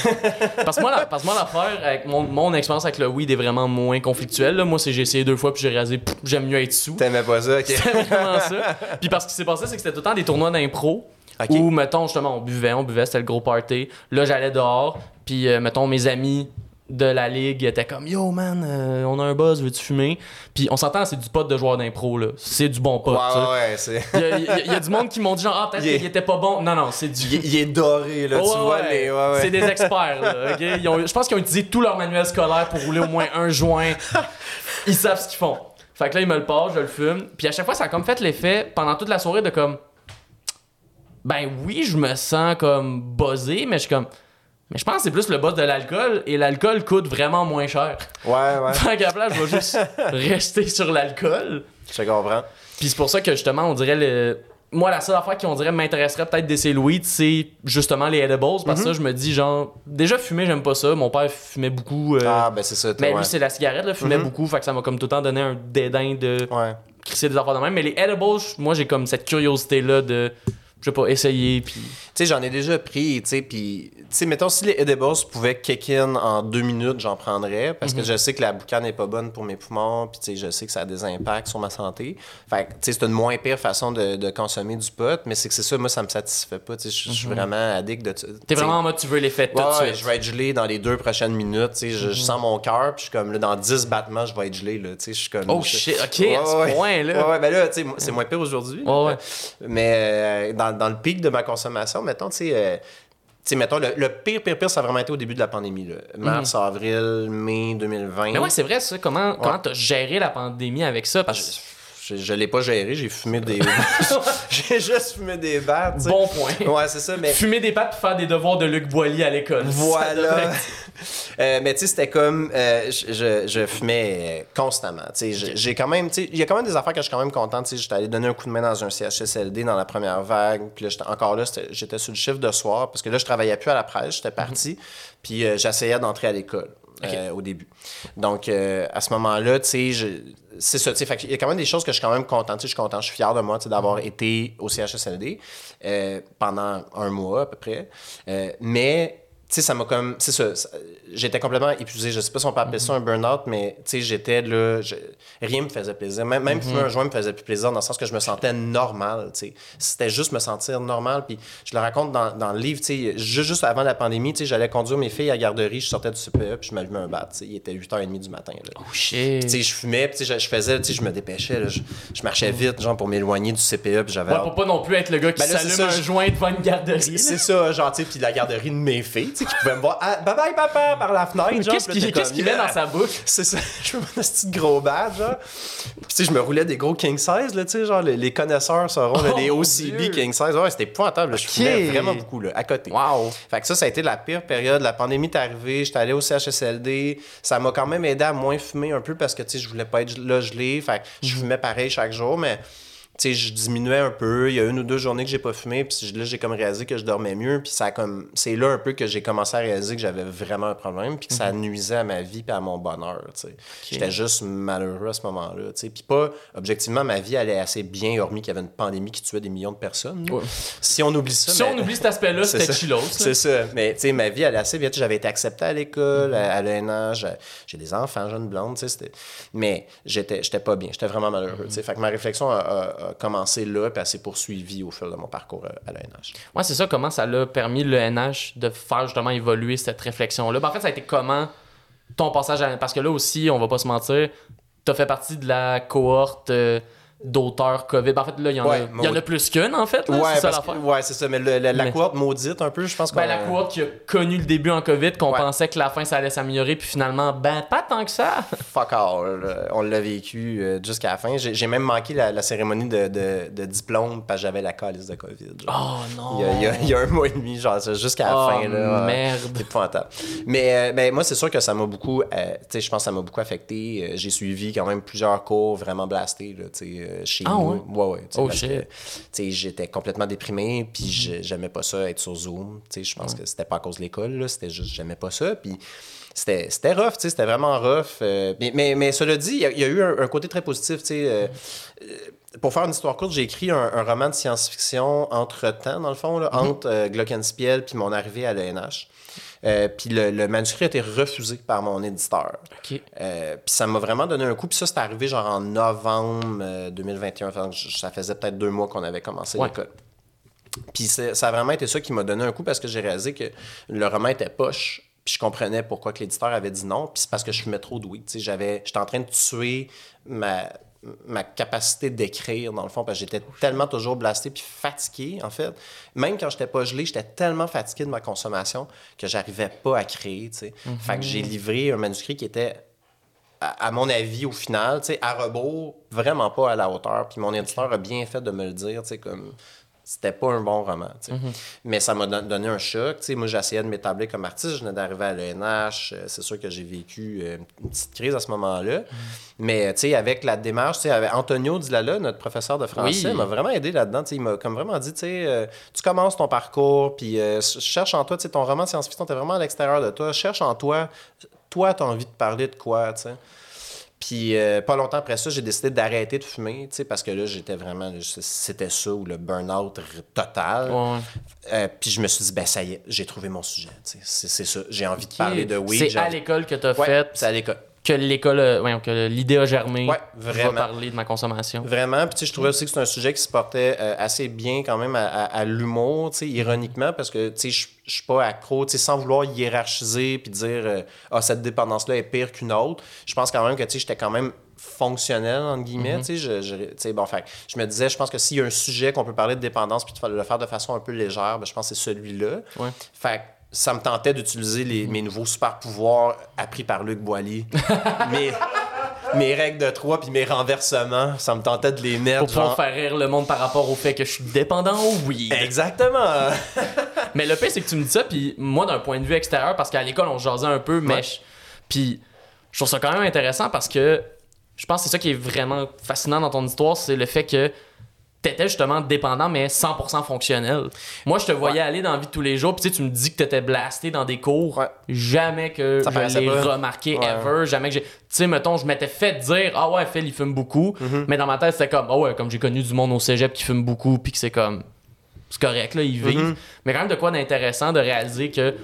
S1: parce que moi, l'affaire avec mon, mon expérience avec le weed est vraiment moins conflictuelle. Moi, c'est j'ai essayé deux fois puis j'ai réalisé j'aime mieux être sous.
S2: T'aimais pas ça, ok.
S1: vraiment ça. Puis parce que ce qui s'est passé, c'est que c'était tout le temps des tournois d'impro. Où, mettons, justement, on buvait, on buvait, c'était le gros party. Là, j'allais dehors, puis, euh, mettons, mes amis de la ligue était comme Yo man, euh, on a un buzz, veux-tu fumer? Puis on s'entend, c'est du pot de joueur d'impro, là. C'est du bon pot.
S2: Ouais, ouais,
S1: Il y, a du monde qui m'ont dit genre, ah, peut-être qu'il était pas bon. Non, non, c'est du.
S2: Il, est doré, là, tu vois.
S1: Ouais,
S2: ouais,
S1: c'est des experts, là. je pense qu'ils ont utilisé tout leur manuel scolaire pour rouler au moins un joint. Ils savent ce qu'ils font. Fait que là, ils me le passent, je le fume. Puis à chaque fois, ça a comme fait l'effet pendant toute la soirée de comme. Ben oui, je me sens comme buzzé, mais je suis comme mais je pense que c'est plus le boss de l'alcool et l'alcool coûte vraiment moins cher.
S2: Ouais, ouais.
S1: Fait qu'à place, je vais juste rester sur l'alcool.
S2: Je comprends.
S1: Puis c'est pour ça que justement, on dirait le. Moi, la seule affaire qui, on dirait, m'intéresserait peut-être d'essayer le weed, c'est justement les edibles. Parce que ça, mhm. je me dis, genre, déjà fumer, j'aime pas ça. Mon père fumait beaucoup. Euh,
S2: ah, ben c'est ça.
S1: Mais lui, c'est la cigarette, là, fumait mhm. beaucoup. Fait que ça m'a comme tout le temps donné un dédain de. Ouais. Crisser des affaires de même. Mais les edibles, moi, j'ai comme cette curiosité-là de je sais pas, essayer. Puis... Tu
S2: sais, j'en ai déjà pris, tu sais, puis, tu sais, mettons, si les edibles pouvaient kick in en deux minutes, j'en prendrais, parce que mhm. je sais que la boucane n'est pas bonne pour mes poumons, puis, tu sais, je sais que ça a des impacts sur ma santé. Fait tu sais, c'est une moins pire façon de, de consommer du pot, mais c'est que c'est ça, moi, ça me satisfait pas, tu sais, je suis mhm. vraiment addict de.
S1: T'es vraiment en mode, tu veux l'effet tout de suite.
S2: je vais être gelé dans les deux prochaines minutes, tu sais, je, mhm. sens mon cœur, puis je suis comme, là, dans 10 battements, je vais être gelé, là, tu sais, je suis comme...
S1: Oh shit, ok, à ce point, là.
S2: Ouais, ben là, tu sais, c'est moins pire aujourd'hui.
S1: Ouais,
S2: Mais euh, dans, dans le pic de ma consommation, mettons, tu sais, euh, mettons, le, pire, pire, pire, ça a vraiment été au début de la pandémie. Là. Mars, mhm. avril, mai 2020.
S1: Mais ouais, c'est vrai, ça. Comment tu comment t'as géré la pandémie avec ça? Parce que
S2: je, je l'ai pas géré, j'ai fumé des. j'ai juste fumé des battes.
S1: Bon point.
S2: Ouais, c'est ça. Mais...
S1: Fumer des pattes pour faire des devoirs de Luc Boilly à l'école.
S2: Voilà. euh, mais tu sais, c'était comme. Euh, je, je, fumais constamment. Tu sais, j'ai quand même. Tu sais, il y a quand même des affaires que je suis quand même content. Tu sais, j'étais allé donner un coup de main dans un CHSLD dans la première vague. Puis là, encore là, j'étais sur le chiffre de soir parce que là, je travaillais plus à la presse, j'étais parti. Mhm. Puis euh, j'essayais d'entrer à l'école. Euh, au début. Donc, euh, à ce moment-là, tu sais, c'est ça. Il y a quand même des choses que je suis quand même content. Je suis content, je suis fier de moi d'avoir été au CHSLD pendant un mois à peu près. mais tu sais, ça m'a comme. C'est ça. J'étais complètement épuisé. Je sais pas si on peut appeler ça un burn-out, mais tu sais, j'étais là. rien me faisait plaisir. Même, même fumer un joint me faisait plus plaisir dans le sens que je me sentais normal. Tu sais. C'était juste me sentir normal. Puis je le raconte dans, dans le livre. Tu sais, juste, juste avant la pandémie, tu sais, j'allais conduire mes filles à la garderie. Je sortais du CPE, puis je m'allumais un bat. Tu sais, il était 8h30 du matin. Là.
S1: Oh shit.
S2: tu sais, je fumais, puis je, je faisais. Tu sais, je me dépêchais. Là, je, je, marchais vite, genre, pour m'éloigner du CPE. Puis j'avais.
S1: Ouais, pour pas non plus être le gars qui ben s'allume un joint devant une garderie.
S2: C'est ça, genre, tu sais, puis la garderie de mes filles, tu sais, qui pouvaient me voir. Ah, bye bye papa par la fenêtre.
S1: Qu'est-ce qu'il met dans sa bouche?
S2: C'est ça. Je me un petit gros badge, genre. Puis tu sais, je me roulais des gros king size, là, tu sais, genre les, connaisseurs sauront, oh, les OCB king size. Ouais, c'était épouvantable. Je fumais vraiment beaucoup, là, à côté.
S1: Wow.
S2: Fait que ça, ça a été la pire période. La pandémie est arrivée, j'étais allé au CHSLD. Ça m'a quand même aidé à moins fumer un peu parce que, tu sais, je voulais pas être là gelé. Fait que je mhm. fumais pareil chaque jour, mais tu sais, je diminuais un peu. Il y a une ou deux journées que j'ai pas fumé, puis là, j'ai comme réalisé que je dormais mieux. Puis ça comme... c'est là un peu que j'ai commencé à réaliser que j'avais vraiment un problème, puis que ça mhm. nuisait à ma vie et à mon bonheur, tu sais. J'étais juste malheureux à ce moment-là, tu sais. Puis pas, objectivement, ma vie allait assez bien, hormis qu'il y avait une pandémie qui tuait des millions de personnes. Si on oublie ça...
S1: Si on oublie cet aspect-là, c'était chillos.
S2: C'est ça. Mais, tu sais, ma vie allait assez bien. J'avais été accepté à l'école, à, l'ENH, j'ai des enfants, tu sais. Mais j'étais pas bien. J'étais vraiment malheureux, tu sais. Fait que ma réflexion a commencé là, puis elle s'est poursuivie au fil de mon parcours euh, à l'ENH.
S1: Ouais, c'est ça, comment ça l'a permis l'ENH de faire justement évoluer cette réflexion-là? Ben, en fait, ça a été comment ton passage à... Parce que là aussi, on va pas se mentir, tu as fait partie de la cohorte... Euh, d'auteurs COVID. En fait, là, il y en, a, y en a plus qu'une, en fait.
S2: ouais, c'est ça Ouais, c'est ça. Mais la cohorte maudite, un peu, je pense que.
S1: Ben, la cohorte qui a connu le début en COVID, qu'on pensait que la fin, ça allait s'améliorer, puis finalement, ben, pas tant que ça.
S2: Fuck all. On l'a vécu euh, jusqu'à la fin. J'ai même manqué la, cérémonie de, de, diplôme parce que j'avais la calice de COVID.
S1: Oh non.
S2: Il y, a, il y, a, un mois et demi, genre, jusqu'à la
S1: oh,
S2: fin. Là,
S1: merde.
S2: C'est épouvantable. Mais, ben, moi, c'est sûr que ça m'a beaucoup. Euh, tu sais, je pense que ça m'a beaucoup affecté. J'ai suivi quand même plusieurs cours vraiment blastés, là, tu sais, chez ah, nous. Ouais, ouais.
S1: Oh.
S2: J'étais complètement déprimé, puis j'aimais pas ça être sur Zoom. Je pense que c'était pas à cause de l'école, c'était juste j'aimais pas ça. Puis c'était rough, c'était vraiment rough. Euh, mais, mais, cela dit, il y, a eu un, côté très positif. Euh, euh, pour faire une histoire courte, j'ai écrit un, roman de science-fiction entre-temps, dans le fond, là, mm-hmm. entre Glockenspiel puis mon arrivée à l'ENH. Euh, puis le, manuscrit a été refusé par mon éditeur. Euh, puis ça m'a vraiment donné un coup. Puis ça, c'est arrivé genre en novembre 2021. Euh, ça faisait peut-être deux mois qu'on avait commencé l'école. Puis ça a vraiment été ça qui m'a donné un coup parce que j'ai réalisé que le roman était poche. Puis je comprenais pourquoi que l'éditeur avait dit non. Puis c'est parce que je fumais trop de weed. J'étais en train de tuer ma, ma capacité d'écrire, dans le fond, parce que j'étais tellement toujours blasté puis fatigué, en fait. Même quand j'étais pas gelé, j'étais tellement fatigué de ma consommation que j'arrivais pas à créer, tu sais. Fait que j'ai mhm. livré un manuscrit qui était, à, mon avis, au final, tu sais, à rebours, vraiment pas à la hauteur. Puis mon éditeur a bien fait de me le dire, tu sais, comme c'était pas un bon roman. Mhm. Mais ça m'a donné un choc. sais moi, j'essayais de m'établir comme artiste. Je venais d'arriver à l'ENH. Euh, c'est sûr que j'ai vécu euh, une petite crise à ce moment-là. Mhm. Mais avec la démarche, avec Antonio Dilala, notre professeur de français, m'a vraiment aidé là-dedans. Il m'a comme vraiment dit euh, tu commences ton parcours, puis cherche en toi, ton roman science-fiction, t'es vraiment à l'extérieur de toi. Cherche en toi, toi, tu as envie de parler de quoi. sais puis euh, pas longtemps après ça, j'ai décidé d'arrêter de fumer, tu sais, parce que là, j'étais vraiment, c'était ça ou le burn-out total. Euh, puis je me suis dit, ben ça y est, j'ai trouvé mon sujet, tu sais, c'est ça. J'ai envie de parler de weed.
S1: C'est à l'école que tu as fait?
S2: C'est à l'école
S1: que l'école, euh, que l'idée a germé. vraiment. Va parler de ma consommation.
S2: Vraiment. Puis, tu sais, je trouvais aussi que c'est un sujet qui se portait euh, assez bien quand même à, l'humour, tu sais, ironiquement, parce que, tu sais, je suis pas accro, tu sais, sans vouloir hiérarchiser puis dire, euh, ah, cette dépendance-là est pire qu'une autre. Je pense quand même que, tu sais, j'étais quand même fonctionnel, entre guillemets, mm-hmm. tu sais, je, je bon, fait, je me disais, je pense que s'il y a un sujet qu'on peut parler de dépendance puis le faire de façon un peu légère, ben, je pense que c'est celui-là.
S1: Ouais.
S2: Fait ça me tentait d'utiliser mes nouveaux super pouvoirs appris par Luc Boilly. mais mes règles de 3 puis mes renversements, ça me tentait de les mettre.
S1: Pour pouvoir faire rire le monde par rapport au fait que je suis dépendant au weed.
S2: Exactement.
S1: mais le pire, c'est que tu me dis ça, puis moi, d'un point de vue extérieur, parce qu'à l'école, on jasait un peu, mais. Puis je trouve ça quand même intéressant parce que je pense que c'est ça qui est vraiment fascinant dans ton histoire, c'est le fait que t'étais justement dépendant, mais 100% fonctionnel. Moi, je te voyais aller dans la vie de tous les jours, puis tu me dis que t'étais blasté dans des cours. Jamais que je l'ai remarqué, ever. Jamais que j'ai. Tu sais, mettons, je m'étais fait dire, ah ouais, Phil, il fume beaucoup. Mm-hmm. Mais dans ma tête, c'était comme, ah ouais, comme j'ai connu du monde au cégep qui fume beaucoup, puis que c'est comme. C'est correct, là, ils vivent. Mm-hmm. Mais quand même, de quoi d'intéressant de réaliser que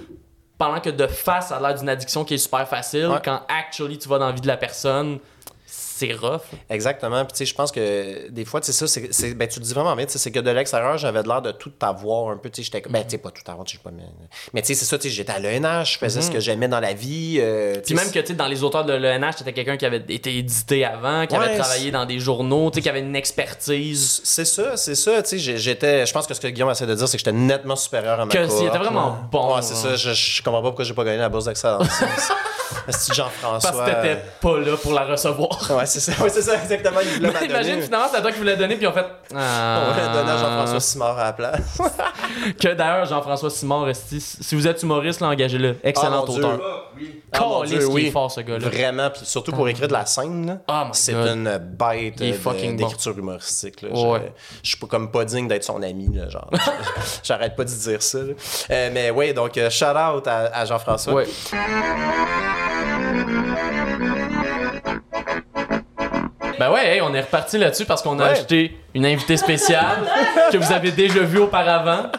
S1: pendant que de face, ça a l'air d'une addiction qui est super facile, quand actually tu vas dans la vie de la personne, c'est rough.
S2: Exactement. Puis, tu sais, je pense que des fois, tu sais, ça, c'est, ben, tu le dis vraiment bien, c'est que de l'extérieur, j'avais l'air de tout avoir un peu. Tu sais, j'étais. Ben, tu sais, pas tout avoir, je sais pas. Mais, mais tu sais, c'est ça, tu sais, j'étais à l'ENH, je faisais ce mhm. que j'aimais dans la vie. Euh,
S1: Puis même que, tu sais, dans les auteurs de l'ENH, étais quelqu'un qui avait été édité avant, qui avait travaillé dans des journaux, tu sais, qui avait une expertise.
S2: C'est ça, c'est ça. Tu sais, j'étais. Je pense que ce que Guillaume essaie de dire, c'est que j'étais nettement supérieur à ma
S1: Que s'il était vraiment bon.
S2: Ouais, c'est ça. Je, je comprends pas pourquoi j'ai pas gagné la bourse d'excellence. C'est Jean-François.
S1: Parce que t'étais pas là pour la recevoir.
S2: Ouais, c'est ça. Ouais, c'est ça, exactement. Il
S1: voulait Imagine, finalement, c'est à toi qui voulait donner, puis en fait.
S2: Ah. On voulait donner à Jean-François Simard à la place.
S1: que d'ailleurs, Jean-François Simard, si vous êtes humoriste, là, engagez-le. Excellent
S2: ah,
S1: auteur.
S2: oui.
S1: Oh, Dieu, oui. fort, ce gars-là.
S2: Vraiment, puis surtout pour écrire de la scène, oh c'est une bête d'écriture humoristique. Là. Ouais. Je, suis comme pas digne d'être son ami, là, genre. J'arrête pas de dire ça. Euh, mais oui, donc euh, shout out à, à Jean-François. Ouais.
S1: Ben ouais, on est reparti là-dessus parce qu'on a acheté une invitée spéciale que vous avez déjà vue auparavant.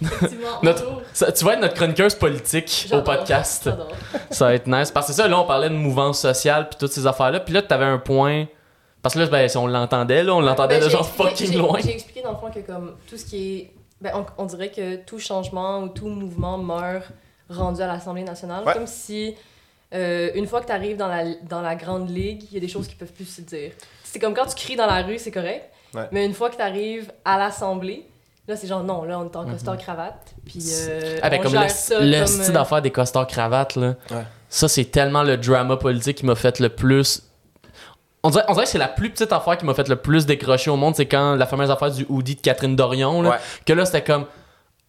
S1: tu vas être notre chroniqueuse politique au podcast. Ça va être nice. Parce que ça, là, on parlait de mouvance sociale puis toutes ces affaires-là. Puis là, tu avais un point. Parce que là, ben, si on l'entendait, là, on l'entendait ben, de genre fucking loin.
S4: J'ai expliqué dans le fond que comme tout ce qui est. Ben, on, dirait que tout changement ou tout mouvement meurt rendu à l'Assemblée nationale. Comme si euh, une fois que tu arrives dans la, dans la grande ligue, il y a des choses qui peuvent plus se dire. C'est comme quand tu cries dans la rue, c'est correct. Mais une fois que tu arrives à l'Assemblée, là, c'est genre non, là, on est en costard-cravate. Puis euh,
S1: ah, ben, comme le, style euh, d'affaires des costards-cravates, là. Ça, c'est tellement le drama politique qui m'a fait le plus. On dirait, on dirait que c'est la plus petite affaire qui m'a fait le plus décrocher au monde. C'est quand la fameuse affaire du hoodie de Catherine Dorion, là, que là, c'était comme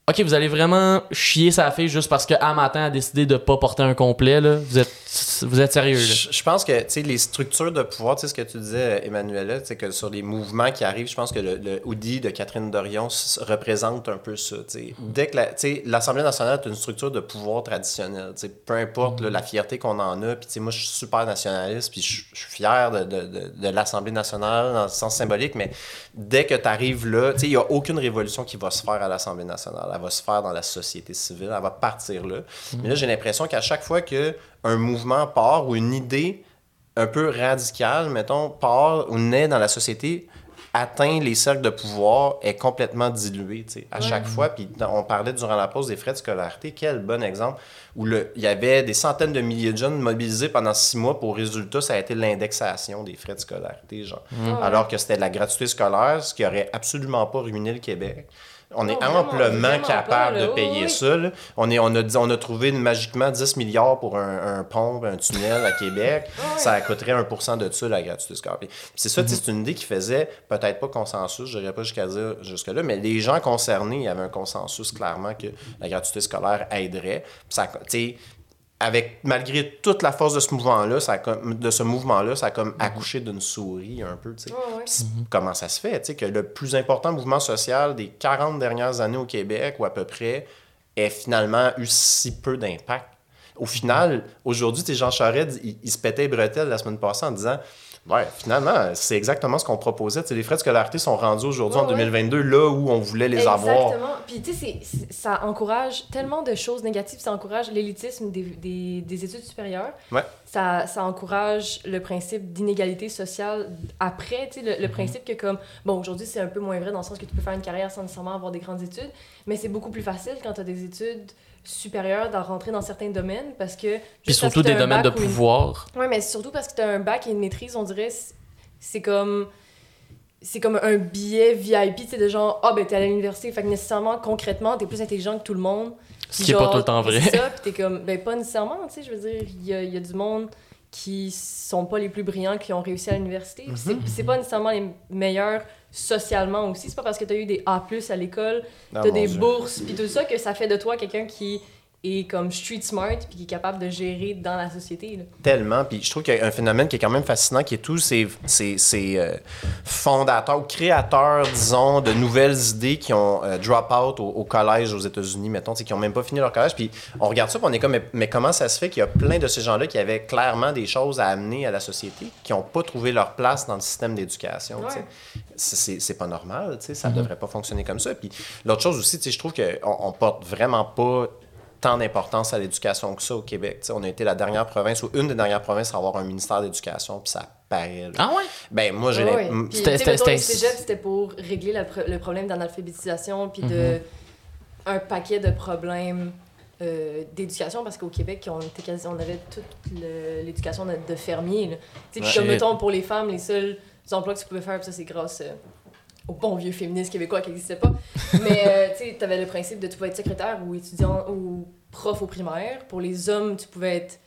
S1: Ok, vous allez vraiment chier sa fille juste parce que à matin a décidé de pas porter un complet là. Vous êtes vous êtes sérieux là.
S2: Je, pense que tu sais les structures de pouvoir, tu sais ce que tu disais Emmanuel, tu que sur les mouvements qui arrivent, je pense que le, le hoodie de Catherine Dorion représente un peu ça. Mm. Dès que la, l'Assemblée nationale est une structure de pouvoir traditionnelle, tu sais, peu importe la fierté qu'on en a, puis moi je suis super nationaliste, puis je suis fier de, de, de, de l'Assemblée nationale dans le sens symbolique, mais dès que tu arrives là, tu sais il y a aucune révolution qui va se faire à l'Assemblée nationale elle va se faire dans la société civile, elle va partir là. Mhm. Mais là, j'ai l'impression qu'à chaque fois qu'un mouvement part ou une idée un peu radicale, mettons, part ou naît dans la société, atteint les cercles de pouvoir, est complètement dilué à chaque fois. Puis on parlait durant la pause des frais de scolarité. Quel bon exemple où le, il y avait des centaines de milliers de jeunes mobilisés pendant six mois. Pour résultat, ça a été l'indexation des frais de scolarité. Genre. Alors que c'était de la gratuité scolaire, ce qui aurait absolument pas ruiné le Québec. On est amplement capable de payer ça. On, est, on, a, on a trouvé magiquement 10 milliards pour un, pont, un tunnel à Québec. Ça coûterait 1% de ça, la gratuité scolaire. C'est ça, c'est une idée qui faisait peut-être pas consensus, je n'irais pas jusqu'à dire jusque-là, mais les gens concernés, il y avait un consensus clairement que la gratuité scolaire aiderait. Ça, avec malgré toute la force de ce mouvement-là, ça de ce mouvement-là, ça a comme mhm. accouché d'une souris un peu, tu sais. Mhm. Comment ça se fait, tu sais, que le plus important mouvement social des 40 dernières années au Québec, ou à peu près, ait finalement eu si peu d'impact. Au final, aujourd'hui, Jean Charest, il, il, se pétait les bretelles la semaine passée en disant Ouais, finalement, c'est exactement ce qu'on proposait. les frais de scolarité sont rendus aujourd'hui en 2022 là où on voulait les avoir.
S4: Exactement. Puis tu sais, ça encourage tellement de choses négatives. Ça encourage l'élitisme des, des, des, études supérieures.
S2: Ouais.
S4: Ça, ça encourage le principe d'inégalité sociale après. Tu sais, le, principe que comme... Bon, aujourd'hui, c'est un peu moins vrai dans le sens que tu peux faire une carrière sans nécessairement avoir des grandes études. Mais c'est beaucoup plus facile quand tu as des études supérieur d'en rentrer dans certains domaines parce que.
S1: Puis surtout des domaines de pouvoir.
S4: Oui, mais surtout parce que tu as un bac et une maîtrise, on dirait, c'est comme. C'est comme un billet VIP, tu de genre, ah, oh, ben t'es à l'université, fait que nécessairement, concrètement, t'es plus intelligent que tout le monde.
S1: Ce qui est pas tout le temps vrai.
S4: C'est ça, puis t'es comme, ben pas nécessairement, tu sais, je veux dire, il y a, y a, du monde qui sont pas les plus brillants qui ont réussi à l'université. Mm C'est pas nécessairement les meilleurs socialement aussi. C'est pas parce que tu as eu des A+ à l'école, tu as des bourses puis tout ça que ça fait de toi quelqu'un qui et comme street smart puis qui est capable de gérer dans la société.
S2: Tellement. Puis je trouve qu'il y a un phénomène qui est quand même fascinant qui est tous ces, ces, ces euh, fondateurs ou créateurs, disons, de nouvelles idées qui ont euh, drop out au, collège aux États-Unis, mettons, qui n'ont même pas fini leur collège. Puis on regarde ça, puis on est comme, mais, comment ça se fait qu'il y a plein de ces gens-là qui avaient clairement des choses à amener à la société, qui n'ont pas trouvé leur place dans le système d'éducation? Ouais. C'est pas normal, ça ne mm-hmm. devrait pas fonctionner comme ça. Puis l'autre chose aussi, je trouve qu'on on porte vraiment pas tant d'importance à l'éducation que ça au Québec. on a été la dernière province ou une des dernières provinces à avoir un ministère d'éducation, puis ça paraît.
S1: Ah ouais?
S2: Ben, moi, j'ai.
S4: Ouais, C'était c'était pour régler le, problème d'analphabétisation, puis de. Mm-hmm. un paquet de problèmes. Euh, d'éducation parce qu'au Québec on était quasi, on avait toute l'éducation de, de fermier sais comme mettons pour les femmes les seuls emplois que tu pouvais faire ça c'est grâce euh, au bon vieux féministe québécois qui n'existait pas. Mais euh, tu sais, avais le principe de tu pouvais être secrétaire ou étudiant ou prof au primaire. Pour les hommes, tu pouvais être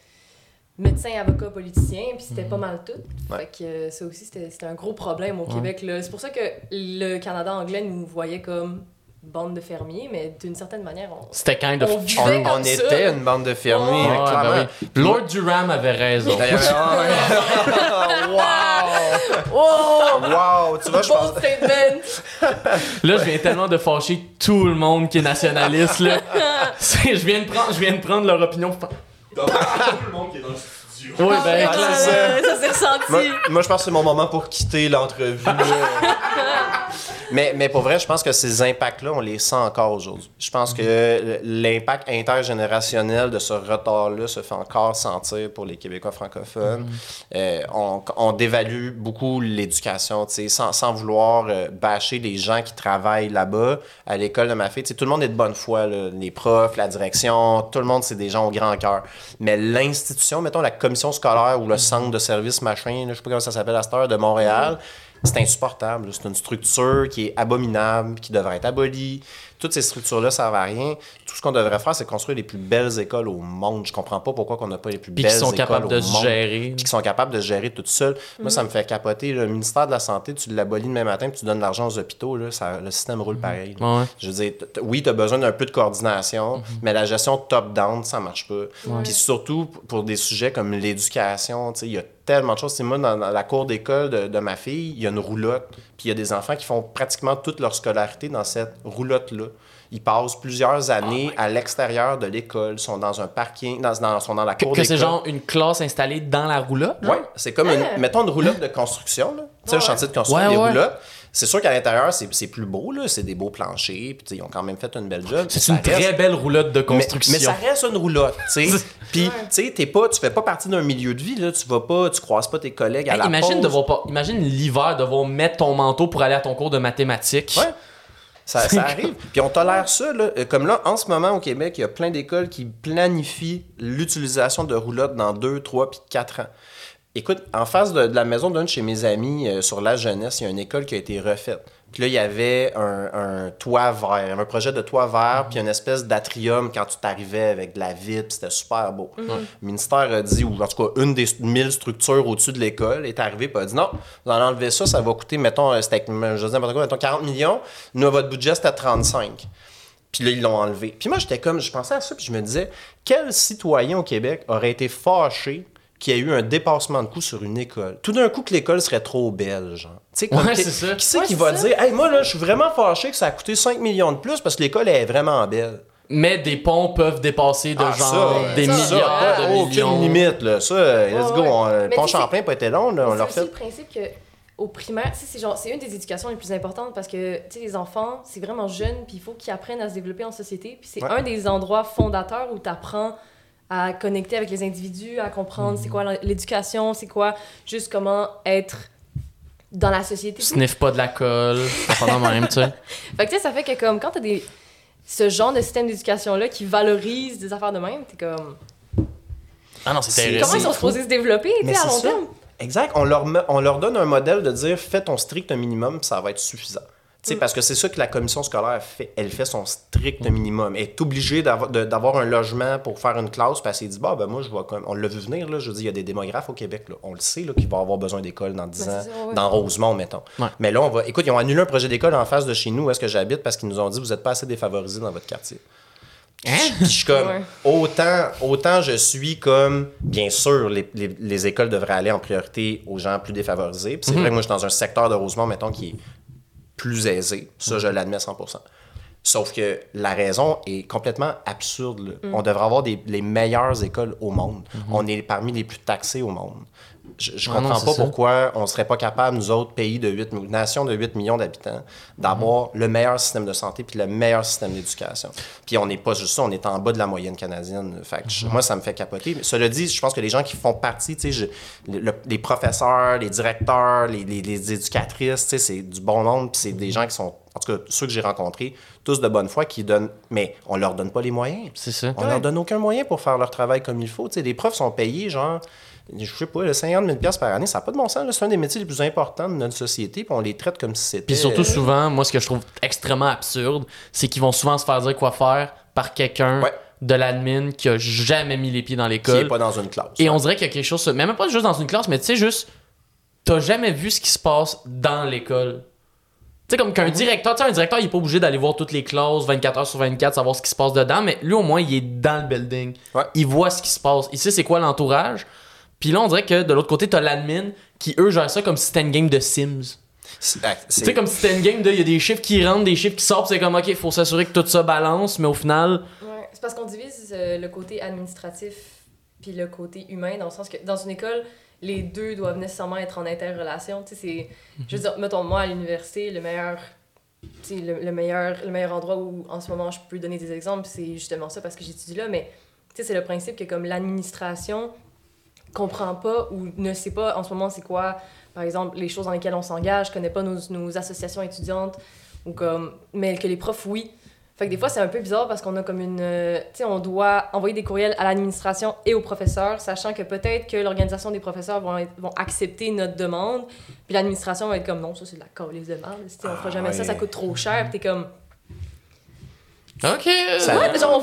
S4: médecin, avocat, politicien, puis c'était pas mhm. mal tout. Fait que euh, ça aussi, c'était un gros problème au Québec. C'est pour ça que le Canada anglais nous voyait comme bande de fermiers, mais d'une certaine manière, on.
S1: C'était kind of.
S2: On, on était une bande de fermiers,
S1: ben Lord Durham avait raison.
S2: wow! Wow! Tu vois, je pense.
S1: là, je viens tellement de fâcher tout le monde qui est nationaliste, là. je, viens de prendre, je viens de prendre leur opinion. tout
S5: le monde qui est dans le studio.
S1: Oui, ben,
S4: ah, ça, ça s'est ressenti.
S2: Moi, je pense que c'est mon moment pour quitter l'entrevue. Mais, mais pour vrai, je pense que ces impacts-là, on les sent encore aujourd'hui. Je pense que l'impact intergénérationnel de ce retard-là se fait encore sentir pour les Québécois francophones. Mm-hmm. Euh, on, on, dévalue beaucoup l'éducation, sans, sans vouloir euh, bâcher les gens qui travaillent là-bas. À l'école de ma fille, tout le monde est de bonne foi. Les profs, la direction, tout le monde, c'est des gens au grand cœur. Mais l'institution, mettons la commission scolaire ou le mm-hmm. centre de service machin, je sais pas comment ça s'appelle à cette heure, de Montréal, mm-hmm c'est insupportable. C'est une structure qui est abominable, qui devrait être abolie. Toutes ces structures-là servent à rien. Tout ce qu'on devrait faire, c'est construire les plus belles écoles au monde. Je comprends pas pourquoi on n'a pas les plus belles écoles au monde. qui sont capables de se gérer. Puis qui sont capables de se gérer toutes seules. Moi, ça me fait capoter. Le ministère de la Santé, tu l'abolis le même matin, puis tu donnes l'argent aux hôpitaux. Là, ça, le système roule mhm. pareil. Je veux dire, oui, tu as besoin d'un peu de coordination, mhm. mais la gestion top-down, ça marche pas. Puis surtout, pour des sujets comme l'éducation, il y a tellement de choses. C'est moi, dans, la cour d'école de, de, ma fille, il y a une roulotte, puis il y a des enfants qui font pratiquement toute leur scolarité dans cette roulotte-là. Ils passent plusieurs années ah à l'extérieur de l'école, sont dans un parking, dans, dans, sont dans la cour d'école.
S1: Que c'est genre une classe installée dans la roulotte?
S2: Oui, c'est comme, une, ah. mettons, une roulotte de construction. Tu sais, un chantier de construction, des roulottes. C'est sûr qu'à l'intérieur, c'est plus beau, là. C'est des beaux planchers, puis ils ont quand même fait une belle job.
S1: C'est une très belle roulotte de construction.
S2: Mais, ça reste une roulotte, tu sais. Puis, tu sais, pas, tu fais pas partie d'un milieu de vie, là. Tu vas pas, tu croises pas tes collègues à la
S1: imagine
S2: pause.
S1: pas, imagine l'hiver devoir mettre ton manteau pour aller à ton cours de mathématiques.
S2: Ouais. Ça, ça, arrive. Puis on tolère ça. Là. Comme là, en ce moment, au Québec, il y a plein d'écoles qui planifient l'utilisation de roulottes dans 2, 3 puis 4 ans. Écoute, en face de, la maison d'un de chez mes amis euh, sur la jeunesse, il y a une école qui a été refaite. Puis là, il y avait un, toit vert, un projet de toit vert, puis une espèce d'atrium quand tu t'arrivais avec de la vitre, c'était super beau. Mhm. Le ministère a dit, ou en tout cas, une des mille structures au-dessus de l'école est arrivée, puis a dit non, vous allez enlever ça, ça va coûter, mettons, euh, c'était, je sais pas quoi, mettons 40 millions, nous, votre budget, c'était 35. Puis là, ils l'ont enlevé. Puis moi, j'étais comme, je pensais à ça, puis je me disais, quel citoyen au Québec aurait été fâché qu'il y a eu un dépassement de coût sur une école. Tout d'un coup, que l'école serait trop belle, genre.
S1: Tu sais, ouais, c'est ça.
S2: Qui c'est qui va dire, hey, moi, là, je suis vraiment fâché que ça a coûté 5 millions de plus parce que l'école est vraiment belle.
S1: Mais des ponts peuvent dépasser de ah, genre des milliards de millions.
S2: Aucune limite, là. Ça, let's go. le pont Champlain pas été long, là. On leur fait.
S4: le principe que au primaire, c'est genre c'est une des éducations les plus importantes parce que tu sais les enfants, c'est vraiment jeune puis il faut qu'ils apprennent à se développer en société, puis c'est un des endroits fondateurs où tu apprends à connecter avec les individus, à comprendre c'est quoi l'éducation, c'est quoi juste comment être dans la société.
S1: Sniff pas de la colle, pendant même, tu sais.
S4: Fait que tu sais, ça fait que comme quand t'as des ce genre de système d'éducation-là qui valorise des affaires de même, t'es comme...
S1: Ah non, c'est terrible.
S4: Comment ils sont supposés se développer, tu sais, à long terme?
S2: Exact. On leur, on leur donne un modèle de dire, fais ton strict minimum, ça va être suffisant. Mm. Parce que c'est ça que la commission scolaire fait. Elle fait son strict mm. minimum. Elle est obligée d'avoir un logement pour faire une classe parce qu'elle dit bah, ben moi, je vois comme. On l'a vu venir, là, je dis, il y a des démographes au Québec. Là. On le sait qu'il va avoir besoin d'école dans 10 ben, ans, dans Rosemont, mettons. Mais là, on va. Écoute, ils ont annulé un projet d'école en face de chez nous, où est-ce que j'habite, parce qu'ils nous ont dit vous n'êtes pas assez défavorisés dans votre quartier. Hein? je suis comme, autant, autant je suis comme, bien sûr, les, les, écoles devraient aller en priorité aux gens plus défavorisés. Puis c'est mhm. vrai que moi, je suis dans un secteur de Rosemont, mettons, qui est plus aisé. Ça, je l'admets 100%. Sauf que la raison est complètement absurde. Mm. On devrait avoir des, les meilleures écoles au monde. Mm-hmm. On est parmi les plus taxés au monde. Je, ne ah comprends pas pourquoi on serait pas capable, nous autres pays de 8 nations de 8 millions d'habitants, d'avoir mm-hmm. le meilleur système de santé puis le meilleur système d'éducation. Puis on n'est pas juste ça, on est en bas de la moyenne canadienne. Fait mm-hmm. Moi, ça me fait capoter. Cela dit, je pense que les gens qui font partie, les professeurs, les directeurs, les, les, les éducatrices, c'est du bon monde, puis c'est des gens qui sont en tout cas ceux que j'ai rencontrés, tous de bonne foi, qui donnent, mais on leur donne pas les moyens.
S1: C'est ça.
S2: On leur donne aucun moyen pour faire leur travail comme il faut. les profs sont payés, genre, je sais pas, 50 000 par année, ça n'a pas de bon sens. C'est un des métiers les plus importants de notre société, puis on les traite comme si c'était.
S1: Puis surtout, souvent, moi, ce que je trouve extrêmement absurde, c'est qu'ils vont souvent se faire dire quoi faire par quelqu'un. de l'admin qui a jamais mis les pieds dans l'école. Qui
S2: n'est pas dans une classe.
S1: Et on dirait qu'il y a quelque chose, même pas juste dans une classe, mais tu sais, juste, t'as jamais vu ce qui se passe dans l'école. Tu sais, comme qu'un directeur, tu sais, un directeur, il est pas obligé d'aller voir toutes les classes 24 heures sur 24, savoir ce qui se passe dedans, mais lui, au moins, il est dans le building. Il voit ce qui se passe. Il sait c'est quoi l'entourage. Puis là, on dirait que de l'autre côté, t'as l'admin qui, eux, gèrent ça comme si c'était une game de Sims. Tu sais, comme si c'était une game de. Il y a des chiffres qui rentrent, des chiffres qui sortent, c'est comme, ok, il faut s'assurer que tout ça balance, mais au final.
S4: Ouais, c'est parce qu'on divise euh, le côté administratif puis le côté humain, dans le sens que dans une école, les deux doivent nécessairement être en interrelation. Tu sais, c'est... Je veux dire, mettons, moi, à l'université, le meilleur... Le, le, meilleur, le meilleur endroit où, en ce moment, je peux donner des exemples, c'est justement ça, parce que j'étudie là, mais c'est le principe que, comme l'administration comprend pas ou ne sait pas en ce moment c'est quoi, par exemple, les choses dans lesquelles on s'engage, connaît pas nos, nos associations étudiantes, ou comme... Mais que les profs, oui. Fait que des fois, c'est un peu bizarre parce qu'on a comme une. Euh, tu sais, on doit envoyer des courriels à l'administration et aux professeurs, sachant que peut-être que l'organisation des professeurs vont, vont accepter notre demande. Puis l'administration va être comme non, ça c'est de la calice de merde. On fera jamais ça, ça coûte trop cher. Puis t'es comme.
S1: OK.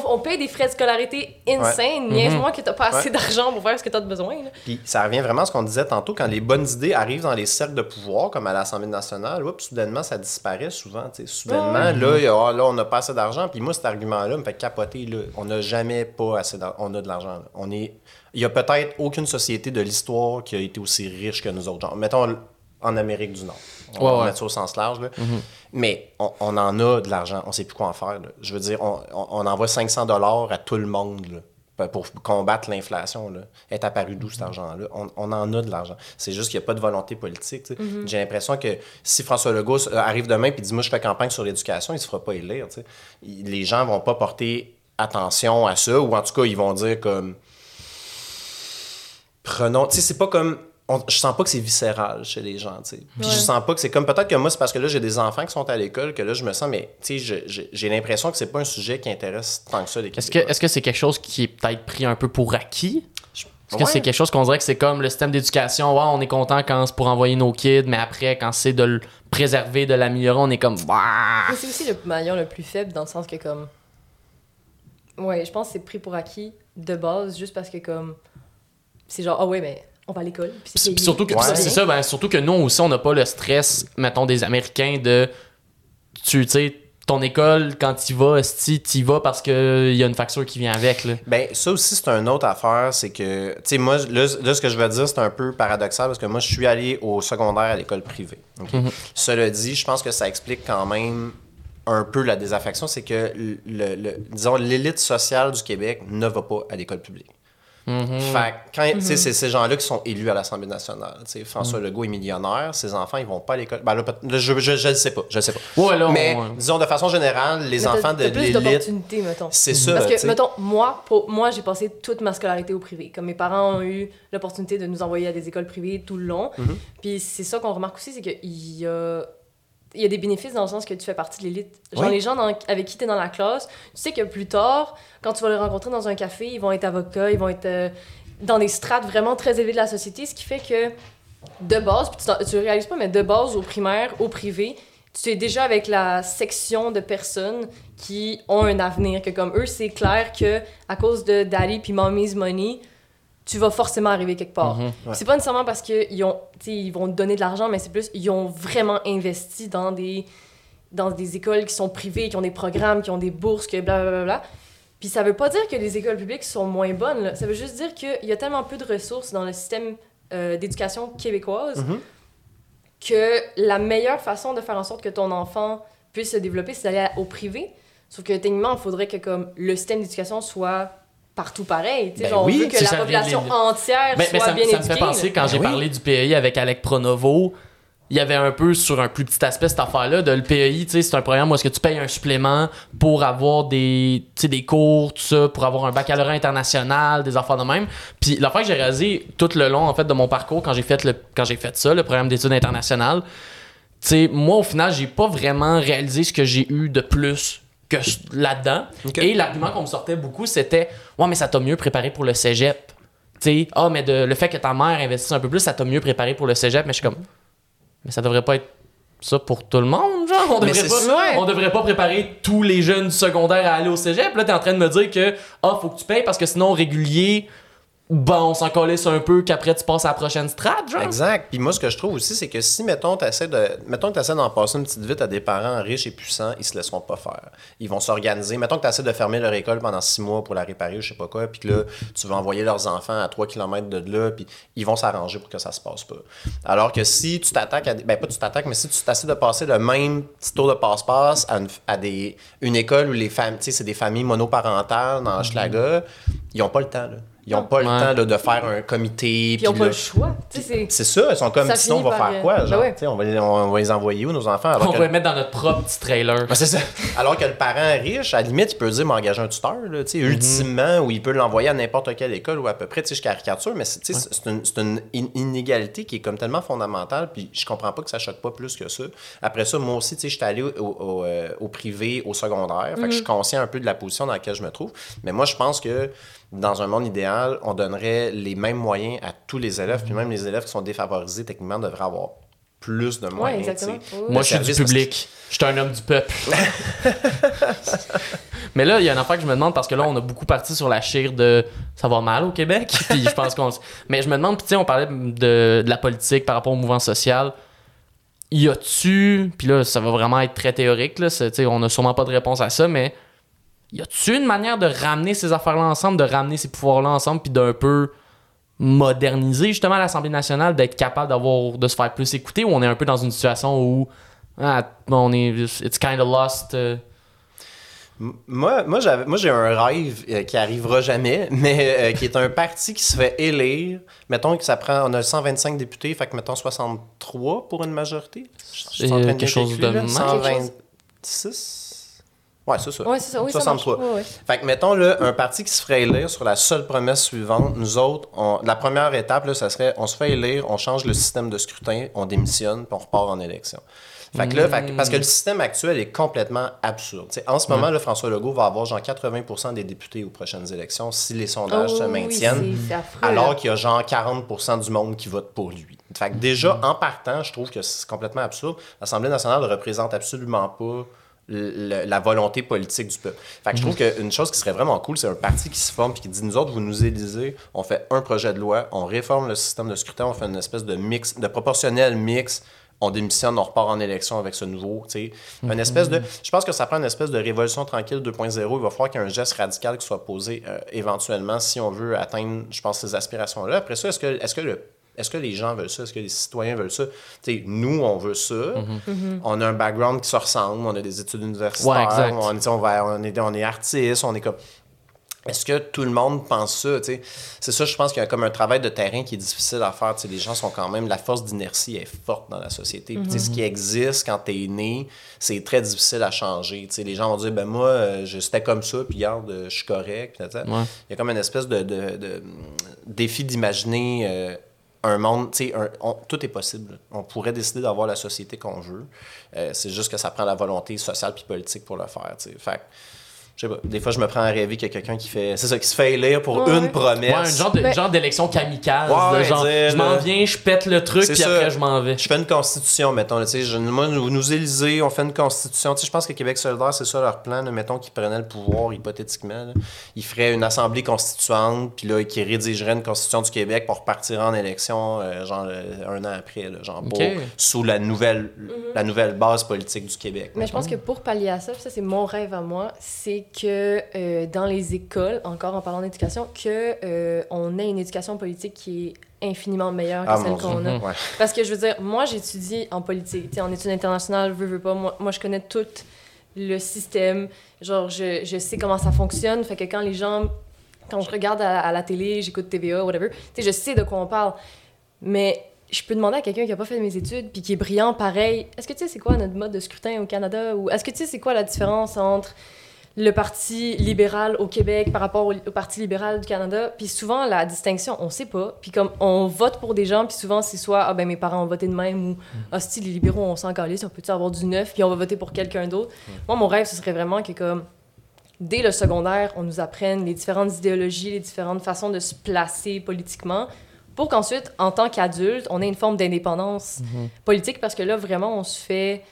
S4: on, paye des frais de scolarité insane. Ouais. moi que t'as pas assez d'argent pour faire ce que t'as besoin.
S2: Puis ça revient vraiment à ce qu'on disait tantôt, quand les bonnes idées arrivent dans les cercles de pouvoir, comme à l'Assemblée nationale, soudainement, ça disparaît souvent. Soudainement, là, ah, là, on n'a pas assez d'argent. Puis moi, cet argument-là me fait capoter. Là. On n'a jamais pas assez d'argent. On a de l'argent. On est... Il y a peut-être aucune société de l'histoire qui a été aussi riche que nous autres. Genre, mettons en Amérique du Nord. On va mettre ça au sens large. Là. Mm-hmm. Mais on, en a de l'argent. On ne sait plus quoi en faire. Je veux dire, on, on, envoie 500 dollars à tout le monde pour combattre l'inflation. Est apparu d'où cet argent-là? On, on, en a de l'argent. C'est juste qu'il n'y a pas de volonté politique. Mm-hmm. J'ai l'impression que si François Legault euh, arrive demain et dit Moi, je fais campagne sur l'éducation, il ne se fera pas élire. Les gens ne vont pas porter attention à ça, ou en tout cas, ils vont dire comme. Prenons. Tu sais, c'est pas comme je sens pas que c'est viscéral chez les gens, tu sais. Puis je sens pas que c'est comme peut-être que moi c'est parce que là j'ai des enfants qui sont à l'école que là je me sens mais tu sais j'ai l'impression que c'est pas un sujet qui intéresse tant que ça les
S1: Est-ce que est-ce que c'est quelque chose qui est peut-être pris un peu pour acquis? Est-ce que c'est quelque chose qu'on dirait que c'est comme le système d'éducation, ouais, on est content quand c'est pour envoyer nos kids, mais après quand c'est de le préserver, de l'améliorer, on est comme
S4: Mais c'est aussi le maillon le plus faible dans le sens que comme Ouais, je pense que c'est pris pour acquis de base juste parce que comme c'est genre ah ouais mais on va à l'école.
S1: surtout que c'est ça, ben, surtout que nous aussi, on n'a pas le stress, mettons, des Américains de tu sais ton école, quand tu vas, tu y vas parce qu'il y a une facture qui vient avec. Là.
S2: Ben, ça aussi, c'est une autre affaire. C'est que, tu sais, moi, là, ce que je veux dire, c'est un peu paradoxal parce que moi, je suis allé au secondaire à l'école privée. Mhm. Cela dit, je pense que ça explique quand même un peu la désaffection. C'est que, le, disons, l'élite sociale du Québec ne va pas à l'école publique. Mm-hmm. Fait quand, mm-hmm. c'est ces gens-là qui sont élus à l'Assemblée nationale. François mm. Legault est millionnaire, ses enfants, ils vont pas à l'école. Ben je, je, sais pas, je sais pas. mais disons, de façon générale, les enfants de l'élite... C'est ça.
S4: Parce que, mettons, moi, pour, moi j'ai passé toute ma scolarité au privé. Comme mes parents ont eu l'opportunité de nous envoyer à des écoles privées tout le long. Mm-hmm. Puis c'est ça qu'on remarque aussi, c'est qu'il y a il y a des bénéfices dans le sens que tu fais partie de l'élite. Genre, les gens avec qui tu es dans la classe, tu sais que plus tard, quand tu vas les rencontrer dans un café, ils vont être avocats, ils vont être euh, dans des strates vraiment très élevées de la société, ce qui fait que, de base, puis tu, tu réalises pas, mais de base, au primaire, au privé, tu es déjà avec la section de personnes qui ont un avenir, que comme eux, c'est clair que à cause de daddy puis mommy's money, tu vas forcément arriver quelque part.
S1: Mhm.
S4: C'est pas nécessairement parce qu'ils ont, ils vont te donner de l'argent, mais c'est plus, ils ont vraiment investi dans des, dans des écoles qui sont privées, qui ont des programmes, qui ont des bourses, que blablabla. Bla, bla. Puis ça veut pas dire que les écoles publiques sont moins bonnes. Là. Ça veut juste dire qu'il y a tellement peu de ressources dans le système euh, d'éducation québécoise
S2: Mhm.
S4: que la meilleure façon de faire en sorte que ton enfant puisse se développer, c'est d'aller au privé. Sauf que techniquement, il faudrait que comme, le système d'éducation soit partout pareil.
S2: Ben
S4: genre,
S2: oui,
S4: on veut que la
S1: ça
S4: population entière
S1: Mais,
S4: soit
S1: mais ça,
S4: bien
S1: ça me
S4: éduquée.
S1: fait penser, quand
S2: Ben
S1: j'ai
S2: oui.
S1: parlé du PEI avec Alec Pronovo, il y avait un peu sur un plus petit aspect cette affaire-là de le PEI, tu sais, c'est un programme où est-ce que tu payes un supplément pour avoir des, tu sais, des cours, tout ça, pour avoir un baccalauréat international, des affaires de même. Puis l'affaire que j'ai réalisé tout le long en fait de mon parcours quand j'ai fait le quand j'ai fait ça, le programme d'études internationales, tu sais, moi au final, j'ai pas vraiment réalisé ce que j'ai eu de plus que là-dedans. Et l'argument qu'on me sortait beaucoup, c'était "Ouais, mais ça t'a mieux préparé pour le cégep." Tu sais, ah mais de, le fait que ta mère investisse un peu plus, ça t'a mieux préparé pour le cégep, mais je suis comme mais ça devrait pas être ça pour tout le monde, genre. On devrait, pas, on devrait pas préparer tous les jeunes du secondaire à aller au cégep. Là, t'es en train de me dire que, ah, faut que tu payes parce que sinon, régulier, ben, on s'en calisse un peu qu'après tu passes à la prochaine strate, genre.
S2: Exact. Puis moi, ce que je trouve aussi, c'est que si, mettons, tu essaies de, mettons que d'en passer une petite vite à des parents riches et puissants, ils se laisseront pas faire. Ils vont s'organiser. Mettons que tu essaies de fermer leur école pendant six mois pour la réparer ou je sais pas quoi, puis que là, tu vas envoyer leurs enfants à 3 km de là, puis ils vont s'arranger pour que ça se passe pas. Alors que si tu t'attaques à des, ben pas tu t'attaques, mais si tu t'essaies de passer le même petit tour de passe-passe à, une, à des, une école où les familles, tu sais, c'est des familles monoparentales dans Schlaga, ils ont pas le temps, là. Ils ont pas le temps là, de faire un comité.
S4: Puis ils n'ont pas le choix. C'est-
S2: c'est ça, ils sont comme,
S4: Ça
S2: sinon on va faire
S4: euh,
S2: quoi?
S4: ben ouais.
S2: On, va les, on va les envoyer où, nos enfants? Alors
S1: On
S2: que,
S1: va les mettre dans notre propre petit trailer.
S2: Ben, c'est ça. Alors que le parent riche, à la limite, il peut dire m'engager un tuteur, là, tu sais, ultimement, ou il peut l'envoyer à n'importe quelle école ou à peu près, tu sais, je caricature, mais c'est tu sais, c'est une, c'est une in- inégalité qui est comme tellement fondamentale, puis je comprends pas que ça choque pas plus que ça. Après ça, moi aussi, tu sais, j'étais allé au, au, euh, au privé, au secondaire, fait que je suis conscient un peu de la position dans laquelle je me trouve, mais moi, je pense que dans un monde idéal, on donnerait les mêmes moyens à tous les élèves, puis même les élèves qui sont défavorisés, techniquement, devraient avoir plus de
S4: Ouais,
S2: moyens.
S1: Moi, je suis du
S2: que-
S1: public. Je suis un homme du peuple. Mais là, il y a une affaire que je me demande parce que là, on a beaucoup parti sur la chire de ça va mal au Québec. Puis je pense qu'on. Mais je me demande, puis tu sais, on parlait de, de la politique par rapport au mouvement social. Y a-tu. Puis là, ça va vraiment être très théorique, là. c'est- tu sais, On a sûrement pas de réponse à ça, mais y a-tu une manière de ramener ces affaires-là ensemble, de ramener ces pouvoirs-là ensemble, puis d'un peu moderniser justement l'Assemblée nationale, d'être capable d'avoir de se faire plus écouter, ou on est un peu dans une situation où ah, on est it's kind of lost. euh?
S2: Moi, moi, j'avais, moi, j'ai un rêve euh, qui arrivera jamais, mais euh, qui est un parti qui se fait élire. Mettons que ça prend, on a 125 députés, fait que mettons 63 pour une majorité. Je suis en train de
S1: quelque chose de
S2: là.
S1: même.
S2: 126. Ouais, c'est ça.
S4: Ouais, c'est ça. Oui, ça marche.
S2: 63.
S4: Ouais, ouais.
S2: Fait que mettons là, un parti qui se ferait élire sur la seule promesse suivante, nous autres, on- la première étape, là, ça serait on se fait élire, on change le système de scrutin, on démissionne, puis on repart en élection. Fait que là, fait que- parce que le système actuel est complètement absurde. T'sais, en ce moment, là, François Legault va avoir genre 80% des députés aux prochaines élections si les sondages
S4: Oh,
S2: se maintiennent. alors qu'il y a genre 40% du monde qui vote pour lui. Fait que déjà, en partant, je trouve que c'est complètement absurde. L'Assemblée nationale ne représente absolument pas le- la volonté politique du peuple. Fait que je trouve qu'une chose qui serait vraiment cool, c'est un parti qui se forme et qui dit nous autres, vous nous élisez, on fait un projet de loi, on réforme le système de scrutin, on fait une espèce de mix, de proportionnel mix. On démissionne, on repart en élection avec ce nouveau, tu. Une espèce de... Je pense que ça prend une espèce de révolution tranquille 2.0. Il va falloir qu'il y ait un geste radical qui soit posé euh, éventuellement si on veut atteindre, je pense, ces aspirations-là. Après ça, est-ce que, est-ce que le est-ce que les gens veulent ça? Est-ce que les citoyens veulent ça? Tu sais, nous, on veut ça. On a un background qui se ressemble. On a des études universitaires.
S1: Ouais,
S2: on, sais, on, va- on est, on est artiste. On est comme... Est-ce que tout le monde pense ça? tu sais? C'est ça, je pense qu'il y a comme un travail de terrain qui est difficile à faire. tu sais, Les gens sont quand même... La force d'inertie est forte dans la société. Puis, tu sais, Ce qui existe quand tu es né, c'est très difficile à changer. tu sais. Les gens vont dire, ben moi, euh, c'était comme ça, puis regarde, je suis correct.
S1: Ouais.
S2: Il y a comme une espèce de, de- de, défi d'imaginer euh, un monde, tu sais, tout est possible. On pourrait décider d'avoir la société qu'on veut. Euh, c'est juste que ça prend la volonté sociale puis politique pour le faire. tu sais. Fait je sais pas, des fois je me prends à rêver qu'il y a quelqu'un qui fait. C'est ça, qui se fait élire pour une promesse.
S1: Ouais, un genre, de, genre d'élection kamikaze. Ouais, genre, je m'en viens, je pète le truc, puis après je m'en vais.
S2: Je fais une constitution, mettons. Tu sais, moi, nous, nous Élysées, on fait une constitution. Tu sais, je pense que Québec solidaire, c'est ça leur plan. mettons qu'ils prenaient le pouvoir hypothétiquement. Ils feraient une assemblée constituante, puis là, qui rédigerait une constitution du Québec pour repartir en élection, euh, genre euh, un an après, là, genre sous la nouvelle, mhm. la nouvelle base politique du Québec.
S4: Mais je pense que pour pallier à ça, ça c'est mon rêve à moi, c'est que euh, dans les écoles, encore en parlant d'éducation, que euh, on ait une éducation politique qui est infiniment meilleure que ah, celle qu'on a. Parce que je veux dire, moi j'étudie en politique, en études internationales, veux, veux pas, moi, moi je connais tout le système, genre je, je, sais comment ça fonctionne, fait que quand les gens, quand je regarde à, la télé, j'écoute TVA, whatever, tu sais, je sais de quoi on parle. Mais je peux demander à quelqu'un qui a pas fait mes études puis qui est brillant pareil, est-ce que tu sais c'est quoi notre mode de scrutin au Canada ou est-ce que tu sais c'est quoi la différence entre le Parti libéral au Québec par rapport au, Parti libéral du Canada. Puis souvent, la distinction, on sait pas. Puis comme on vote pour des gens, puis souvent, c'est soit, ah ben mes parents ont voté de même, ou, ah si, les libéraux, on s'en calisse, on peut-tu avoir du neuf, puis on va voter pour quelqu'un d'autre? Moi, mon rêve, ce serait vraiment que comme, dès le secondaire, on nous apprenne les différentes idéologies, les différentes façons de se placer politiquement, pour qu'ensuite, en tant qu'adulte, on ait une forme d'indépendance mhm. politique, parce que là, vraiment, on se fait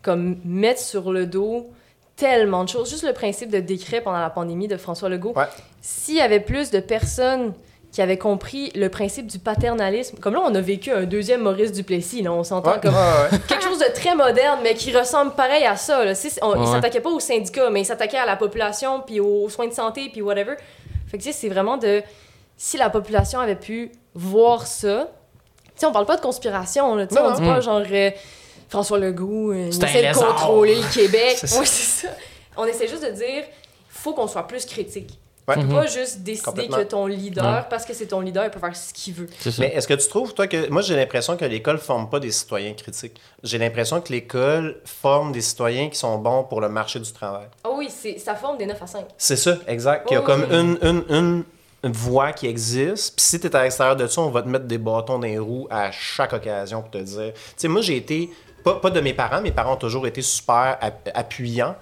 S4: comme mettre sur le dos tellement de choses. Juste le principe de décret pendant la pandémie de François Legault. S'il y avait plus de personnes qui avaient compris le principe du paternalisme, comme là, on a vécu un deuxième Maurice Duplessis, là, on s'entend comme quelque chose de très moderne, mais qui ressemble pareil à ça. Là. il s'attaquait pas aux syndicats, mais il s'attaquait à la population, puis aux soins de santé, puis whatever. Fait que c'est vraiment de... Si la population avait pu voir ça... Tu sais, on parle pas de conspiration, là, on dit pas genre... Euh, François Legault, euh, il essaie de contrôler le Québec. Oui, c'est ça. On essaie juste de dire, il faut qu'on soit plus critique. Ouais. Tu peux pas juste décider que ton leader, parce que c'est ton leader, il peut faire ce qu'il veut.
S2: Mais est-ce que tu trouves, toi, que. Moi, j'ai l'impression que l'école ne forme pas des citoyens critiques. J'ai l'impression que l'école forme des citoyens qui sont bons pour le marché du travail.
S4: Ah oui, ça forme des 9 à 5.
S2: C'est ça, exact. Il y a comme une, une, une, voie qui existe. Puis si tu es à l'extérieur de ça, on va te mettre des bâtons dans les roues à chaque occasion pour te dire. Tu sais, moi, j'ai été pas, de mes parents, mes parents ont toujours été super appuyants,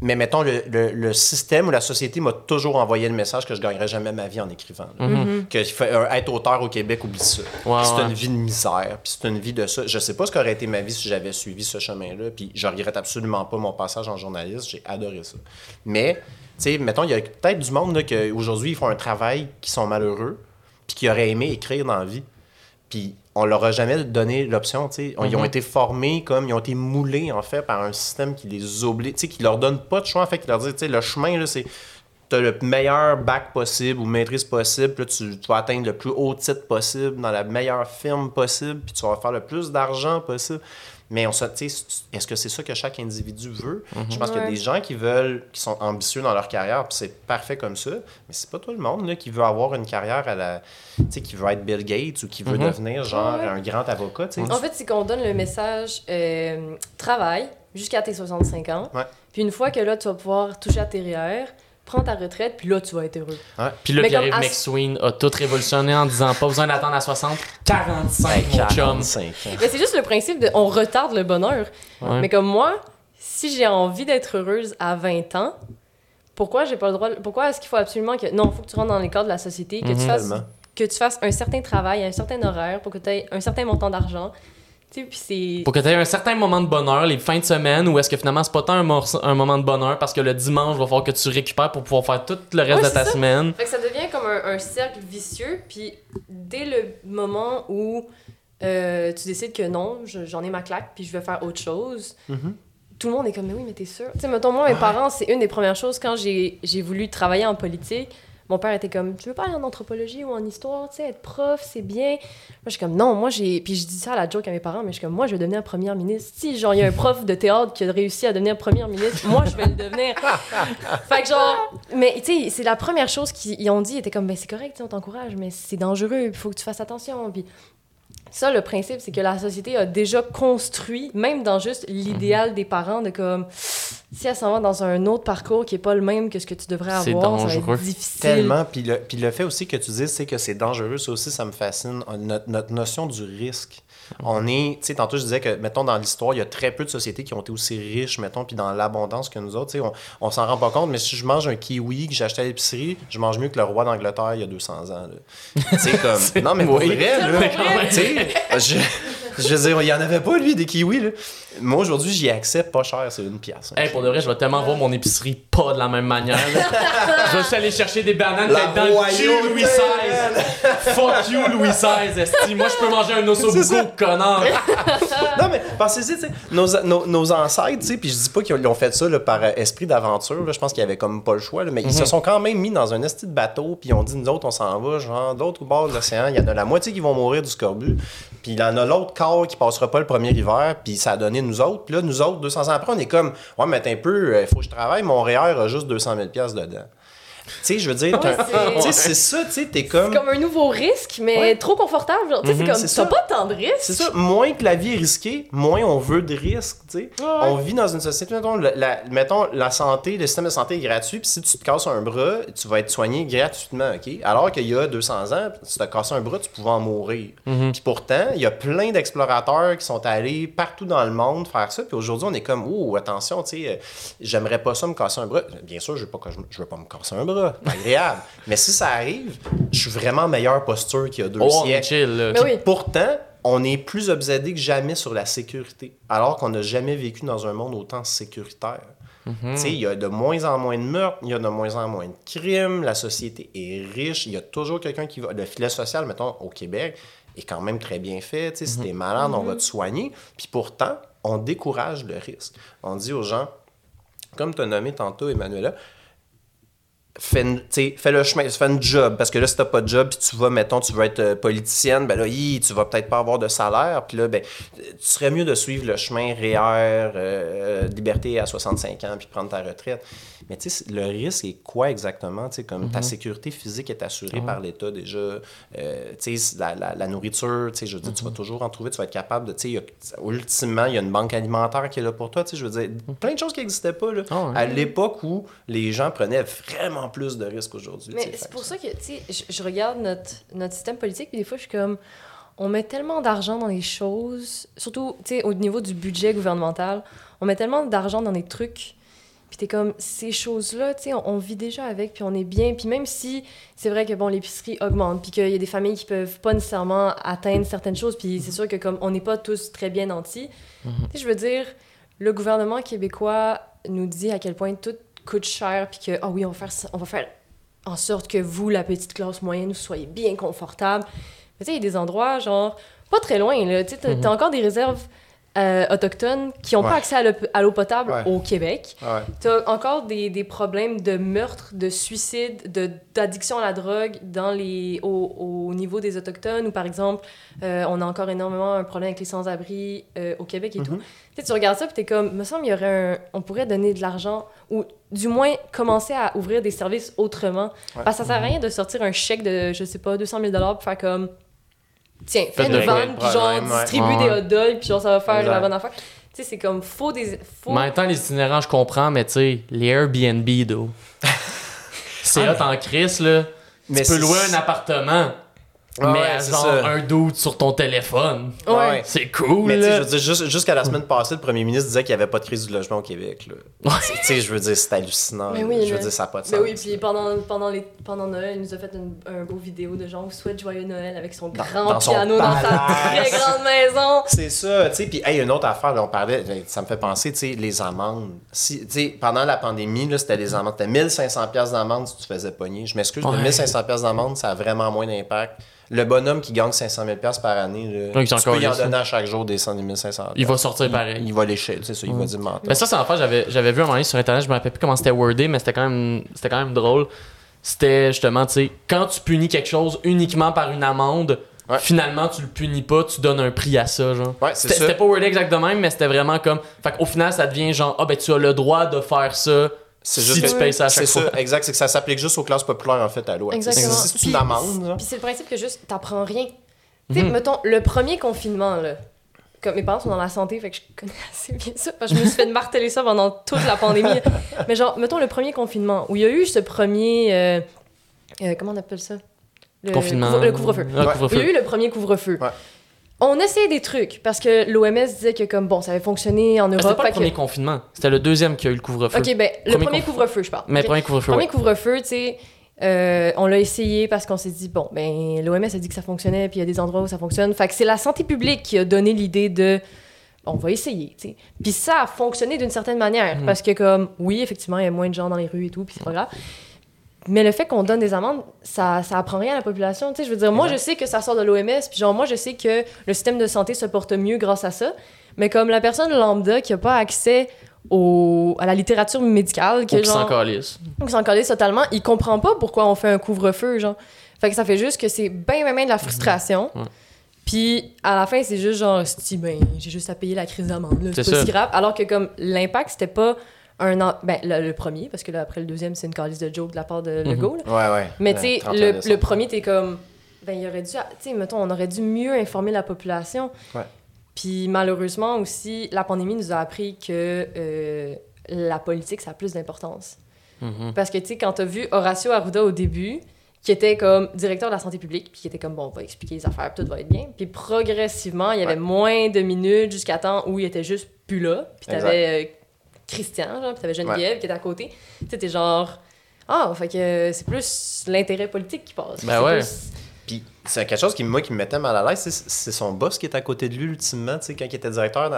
S2: mais mettons, le, le, système ou la société m'a toujours envoyé le message que je gagnerais jamais ma vie en écrivant. Mm-hmm. Que euh, être auteur au Québec, oublie ça. c'est une vie de misère, puis c'est une vie de ça. Je sais pas ce qu'aurait été ma vie si j'avais suivi ce chemin-là, puis je regrette absolument pas mon passage en journaliste, j'ai adoré ça. Mais, tu sais, mettons, il y a peut-être du monde aujourd'hui ils font un travail qui sont malheureux, puis qui auraient aimé écrire dans la vie. Puis on leur a jamais donné l'option. Ils ont mhm. été formés comme, ils ont été moulés, en fait, par un système qui les oblige, qui leur donne pas de choix, en fait, qui leur dit, le chemin, c'est tu as le meilleur bac possible ou maîtrise possible, puis là, tu, tu, vas atteindre le plus haut titre possible dans la meilleure firme possible, puis tu vas faire le plus d'argent possible. Mais on est-ce que c'est ça que chaque individu veut? Je pense qu'il y a des gens qui veulent, qui sont ambitieux dans leur carrière, puis c'est parfait comme ça, mais c'est pas tout le monde là, qui veut avoir une carrière à la. Tu sais, qui veut être Bill Gates ou qui veut mhm. devenir genre un grand avocat.
S4: En fait, c'est qu'on donne le message euh, travail jusqu'à tes 65 ans. Puis une fois que là, tu vas pouvoir toucher à tes REER, prends ta retraite, puis là, tu vas être heureux.
S1: Puis là, Pierre-Yves McSween a tout révolutionné en disant pas besoin d'attendre à 60, 45, mon chum.
S4: Mais c'est juste le principe de on retarde le bonheur. Mais comme moi, si j'ai envie d'être heureuse à 20 ans, pourquoi j'ai pas le droit pourquoi est-ce qu'il faut absolument que non, il faut que tu rentres dans les cadres de la société, que tu mhm. fasses que tu fasses un certain travail, un certain horaire pour que tu aies un certain montant d'argent
S1: pour que tu aies un certain moment de bonheur, les fins de semaine, ou est-ce que finalement c'est pas tant un, moment de bonheur parce que le dimanche, il va falloir que tu récupères pour pouvoir faire tout le reste de ta semaine.
S4: Fait que ça devient comme un, cercle vicieux, puis dès le moment où euh, tu décides que non, j'en ai ma claque, puis je vais faire autre chose, mm-hmm. tout le monde est comme, mais oui, mais t'es sûr. Tu sais, mettons, moi, mes parents, c'est une des premières choses quand j'ai voulu travailler en politique mon père était comme tu veux pas aller en anthropologie ou en histoire tu sais être prof c'est bien. Moi je suis comme non moi j'ai puis je dis ça à la joke à mes parents mais je suis comme moi je vais devenir première ministre. Si genre il y a un prof de théâtre qui a réussi à devenir première ministre moi je vais le devenir. Fait que genre mais tu sais c'est la première chose qu'ils ont dit ils étaient comme ben c'est correct on t'encourage mais c'est dangereux il faut que tu fasses attention. Puis ça, le principe, c'est que la société a déjà construit, même dans juste l'idéal des parents, de comme si elle s'en va dans un autre parcours qui est pas le même que ce que tu devrais
S1: C'est
S4: avoir, ça va
S1: dangereux.
S4: être difficile.
S2: Tellement. Puis le, puis le fait aussi que tu dis, c'est que c'est dangereux, ça aussi, ça me fascine. Notre, notre notion du risque. On est, tu sais, tantôt je disais que, mettons, dans l'histoire, il y a très peu de sociétés qui ont été aussi riches, mettons, puis dans l'abondance que nous autres, tu sais, on, on s'en rend pas compte, mais si je mange un kiwi que j'ai acheté à l'épicerie, je mange mieux que le roi d'Angleterre il y a 200 ans. Tu sais, comme. Non, mais
S1: Oui.
S2: vrai, là. Tu sais, je, je veux dire, il y en avait pas, lui, des kiwis, là. Moi, aujourd'hui, j'y accepte pas cher, c'est une pièce. hein.
S1: Hey, pour de vrai, je vais tellement voir mon épicerie pas de la même manière. là. je vais aussi aller chercher des bananes
S2: La
S1: dans le
S2: royauté,
S1: cul, Louis XVI. Fuck you, Louis XVI, esti. Moi, je peux manger un
S2: C'est
S1: ossobuco,
S2: ça.
S1: connard.
S2: non, mais pensez-y, tu sais, nos, nos, nos ancêtres, tu sais, puis je dis pas qu'ils ont fait ça là, par euh, esprit d'aventure, là, je pense qu'ils avaient comme pas le choix, là, mais ils se sont quand même mis dans un esti de bateau, puis ils ont dit, nous autres, on s'en va, genre, d'autres au bord de l'océan, il y en a la moitié qui vont mourir du scorbut, puis il y en a l'autre quart qui passera pas le premier hiver, puis ça a donné nous autres, puis là, nous autres, 200 ans après, on est comme, ouais, mais t'es un peu, il faut que je travaille, mon REER a juste 200 000 piastres dedans. Tu sais, je veux dire,
S4: c'est-
S2: ça, tu sais, t'es
S4: C'est
S2: comme...
S4: comme un nouveau risque, mais
S2: Ouais.
S4: trop confortable. genre. Tu sais, c'est comme,
S2: c'est ça.
S4: t'as pas tant de risques.
S2: C'est ça, moins que la vie est risquée, moins on veut de risques, tu sais. On vit dans une société, mettons la, la- mettons, la santé, le système de santé est gratuit, puis si tu te casses un bras, tu vas être soigné gratuitement, OK? Alors qu'il y a 200 ans, si tu te casses un bras, tu pouvais en mourir. Puis pourtant, il y a plein d'explorateurs qui sont allés partout dans le monde faire ça, puis aujourd'hui, on est comme, oh, attention, tu sais, euh, j'aimerais pas ça me casser un bras. Bien sûr, je veux pas, que je, je veux pas me casser un bras, c'est agréable. Mais si ça arrive, je suis vraiment en meilleure posture qu'il y a deux
S1: Oh,
S2: siècles.
S1: chill, là.
S4: Mais oui.
S2: Pourtant, on est plus obsédé que jamais sur la sécurité, alors qu'on n'a jamais vécu dans un monde autant sécuritaire. Tu sais, Il y a de moins en moins de meurtres, il y a de moins en moins de crimes, la société est riche, il y a toujours quelqu'un qui va... Le filet social, mettons, au Québec, est quand même très bien fait. Tu sais, Si t'es malade, on va te soigner. Puis pourtant, on décourage le risque. On dit aux gens, comme tu as nommé tantôt, Emmanuela, fais, une- fais le chemin, fais une job. Parce que là, si t'as pas de job, puis tu vas, mettons, tu veux être euh, politicienne, ben là, hi, tu vas peut-être pas avoir de salaire. Puis là, ben, tu serais mieux de suivre le chemin REER, euh, euh, liberté à 65 ans, puis prendre ta retraite. Mais tu sais, le risque est quoi exactement? Tu sais, comme ta sécurité physique est assurée par l'État déjà. Euh, tu sais, la, la, la nourriture, tu sais, je veux dire, tu vas toujours en trouver, tu vas être capable de, tu sais, ultimement, il y a une banque alimentaire qui est là pour toi, tu sais, je veux dire, plein de choses qui n'existaient pas, là,
S1: Ah
S2: à l'époque où les gens prenaient vraiment plus de risques aujourd'hui.
S4: Mais c'est pour ça que, tu sais, je, je regarde notre, notre système politique, puis des fois, je suis comme, on met tellement d'argent dans les choses, surtout, tu sais, au niveau du budget gouvernemental, on met tellement d'argent dans des trucs, puis t'es comme, ces choses-là, tu sais, on, on vit déjà avec, puis on est bien, puis même si c'est vrai que, bon, l'épicerie augmente, puis qu'il y a des familles qui peuvent pas nécessairement atteindre certaines choses, puis c'est sûr que, comme, on n'est pas tous très bien nantis, tu sais, je veux dire, le gouvernement québécois nous dit à quel point tout coûte cher, puis que, ah oui, on va faire, ça- on va faire en sorte que vous, la petite classe moyenne, vous soyez bien confortable. Mais tu sais, il y a des endroits, genre, pas très loin, là. Tu sais, t'as t'as encore des réserves euh, autochtones qui n'ont
S2: Ouais.
S4: pas accès à l'eau- potable
S2: Ouais.
S4: au Québec.
S2: Ouais.
S4: T'as encore des, des problèmes de meurtre, de suicide, de- d'addiction à la drogue dans les, au, au niveau des Autochtones, ou par exemple, euh, on a encore énormément un problème avec les sans-abri euh, au Québec et tout. Tu sais, tu regardes ça, puis t'es comme, me semble, il y aurait un, on pourrait donner de l'argent, ou du moins commencer à ouvrir des services autrement. Parce que ça sert à rien de sortir un chèque de, je sais pas, 200 000 pour faire comme, tiens, fais une vente, puis genre, distribue
S1: Ouais.
S4: des hot dogs, puis genre, ça va faire
S2: Exact.
S4: la bonne affaire. Tu sais, c'est comme, faut des... Faut...
S1: Mais en même temps, les itinérants, je comprends, mais tu sais, les Airbnb, d'eau. c'est hot en crise, là.
S2: Mais
S1: tu peux
S2: c'est-
S1: louer un appartement,
S2: Ouais,
S1: mais
S2: ouais,
S1: à
S2: c'est
S1: genre
S2: ça.
S1: un doute sur ton téléphone.
S4: Ouais.
S2: Ouais.
S1: C'est cool,
S2: Mais tu sais,
S1: là.
S2: je veux dire, juste- jusqu'à la semaine passée, le premier ministre disait qu'il n'y avait pas de crise du logement au Québec. là. Tu sais, je veux dire, c'est hallucinant.
S4: Mais
S2: là.
S4: oui,
S2: je veux
S4: mais-
S2: dire, ça n'a pas de sens.
S4: Mais oui, puis pendant, pendant, les, pendant Noël, il nous a fait une, un beau vidéo de genre, souhaite joyeux Noël avec son
S2: Dans-
S4: grand
S2: dans son
S4: piano dans sa très grande maison.
S2: C'est ça, tu sais. Puis, hey, une autre affaire, là, on parlait, ça me fait penser, tu sais, les amendes. Si, tu sais, pendant la pandémie, là, c'était les amendes. C'était 1500$ piastres d'amende si tu faisais pogner. Je m'excuse, mais
S1: Ouais.
S2: 1500$ piastres d'amende, ça a vraiment moins d'impact. Le bonhomme qui gagne 500 000$ piastres par année, là,
S1: Donc, il
S2: tu
S1: encore
S2: peux y en donner à chaque jour des 100 000, 1500$.
S1: Il va sortir pareil.
S2: Il va lécher, c'est ça, il va dire mentir.
S1: Mais ça, c'est en fait, j'avais, j'avais vu un moment donné sur Internet, je me rappelle plus comment c'était wordé, mais c'était quand même, c'était quand même drôle. C'était justement, tu sais, quand tu punis quelque chose uniquement par une amende,
S2: Ouais.
S1: finalement, tu le punis pas, tu donnes un prix à ça, genre.
S2: Ouais, c'est
S1: C'était, pas wordé exactement mais c'était vraiment comme. Fait qu'au final, ça devient genre, ah ben tu as le droit de faire ça
S2: C'est
S1: si
S2: juste
S1: tu
S2: que-
S1: payes ça à
S2: C'est
S1: chaque fois.
S2: ça, exact. C'est que ça s'applique juste aux classes populaires, en fait, à loi.
S4: Exactement.
S2: Si c'est
S4: Puis-
S2: une amende, là.
S4: Puis c'est le principe que juste, t'apprends rien. Tu sais,
S1: Mhm.
S4: mettons, le premier confinement, là, comme mes parents sont dans la santé, fait que je connais assez bien ça. Parce que je me suis fait marteler ça pendant toute la pandémie. Mais genre, mettons le premier confinement, où il y a eu ce premier. Euh, euh, comment on appelle ça?
S1: Le confinement.
S4: le couvre-feu. il y a eu le premier couvre-feu. On essayait des trucs parce que l'OMS disait que comme bon ça avait fonctionné en Europe.
S1: C'était pas le premier confinement, c'était le deuxième qui a eu le couvre-feu.
S4: Ok ben le premier, couvre-feu je parle.
S1: Mais le premier couvre-feu.
S4: Le premier couvre-feu tu sais euh, on l'a essayé parce qu'on s'est dit, bon, ben, l'OMS a dit que ça fonctionnait, puis il y a des endroits où ça fonctionne. Fait que c'est la santé publique qui a donné l'idée de, on va essayer, tu sais. Puis ça a fonctionné d'une certaine manière, mhm. parce que comme, oui, effectivement, il y a moins de gens dans les rues et tout, puis c'est pas grave. Mais le fait qu'on donne des amendes, ça, ça apprend rien à la population. Tu sais, je veux dire, moi, je sais que ça sort de l'OMS, puis genre, moi, je sais que le système de santé se porte mieux grâce à ça. Mais comme la personne lambda qui a pas accès au, à la littérature médicale.
S1: Que, Ou qui s'en calisse.
S4: Ou qui s'en calisse totalement. Il comprend pas pourquoi on fait un couvre-feu, genre. Fait que ça fait juste que c'est bien, bien, bien de la frustration. Puis à la fin, c'est juste genre, ben, j'ai juste à payer la crise d'amende. C'est pas si grave. Alors que comme l'impact, c'était pas un ben, le, premier, parce que là, après le deuxième, c'est une calice de joke de la part de Legault.
S2: Ouais, ouais.
S4: Mais tu sais, le, le, premier, t'es comme, ben, il aurait dû, tu sais, mettons, on aurait dû mieux informer la population.
S2: Ouais.
S4: Puis malheureusement aussi, la pandémie nous a appris que euh, la politique, ça a plus d'importance.
S1: Mm-hmm.
S4: Parce que, tu sais, quand tu as vu Horacio Arruda au début, qui était comme directeur de la santé publique, puis qui était comme, bon, on va expliquer les affaires, tout va être bien. Puis progressivement, il y avait moins de minutes jusqu'à temps où il était juste plus là. Puis t'avais Christian, genre, puis t'avais Geneviève qui était à côté. Tu sais, t'es genre, ah, fait que c'est plus l'intérêt politique qui passe.
S1: Ben ouais.
S2: Puis c'est quelque chose qui, moi, qui me mettait mal à l'aise, c'est son boss qui est à côté de lui, ultimement, quand il était directeur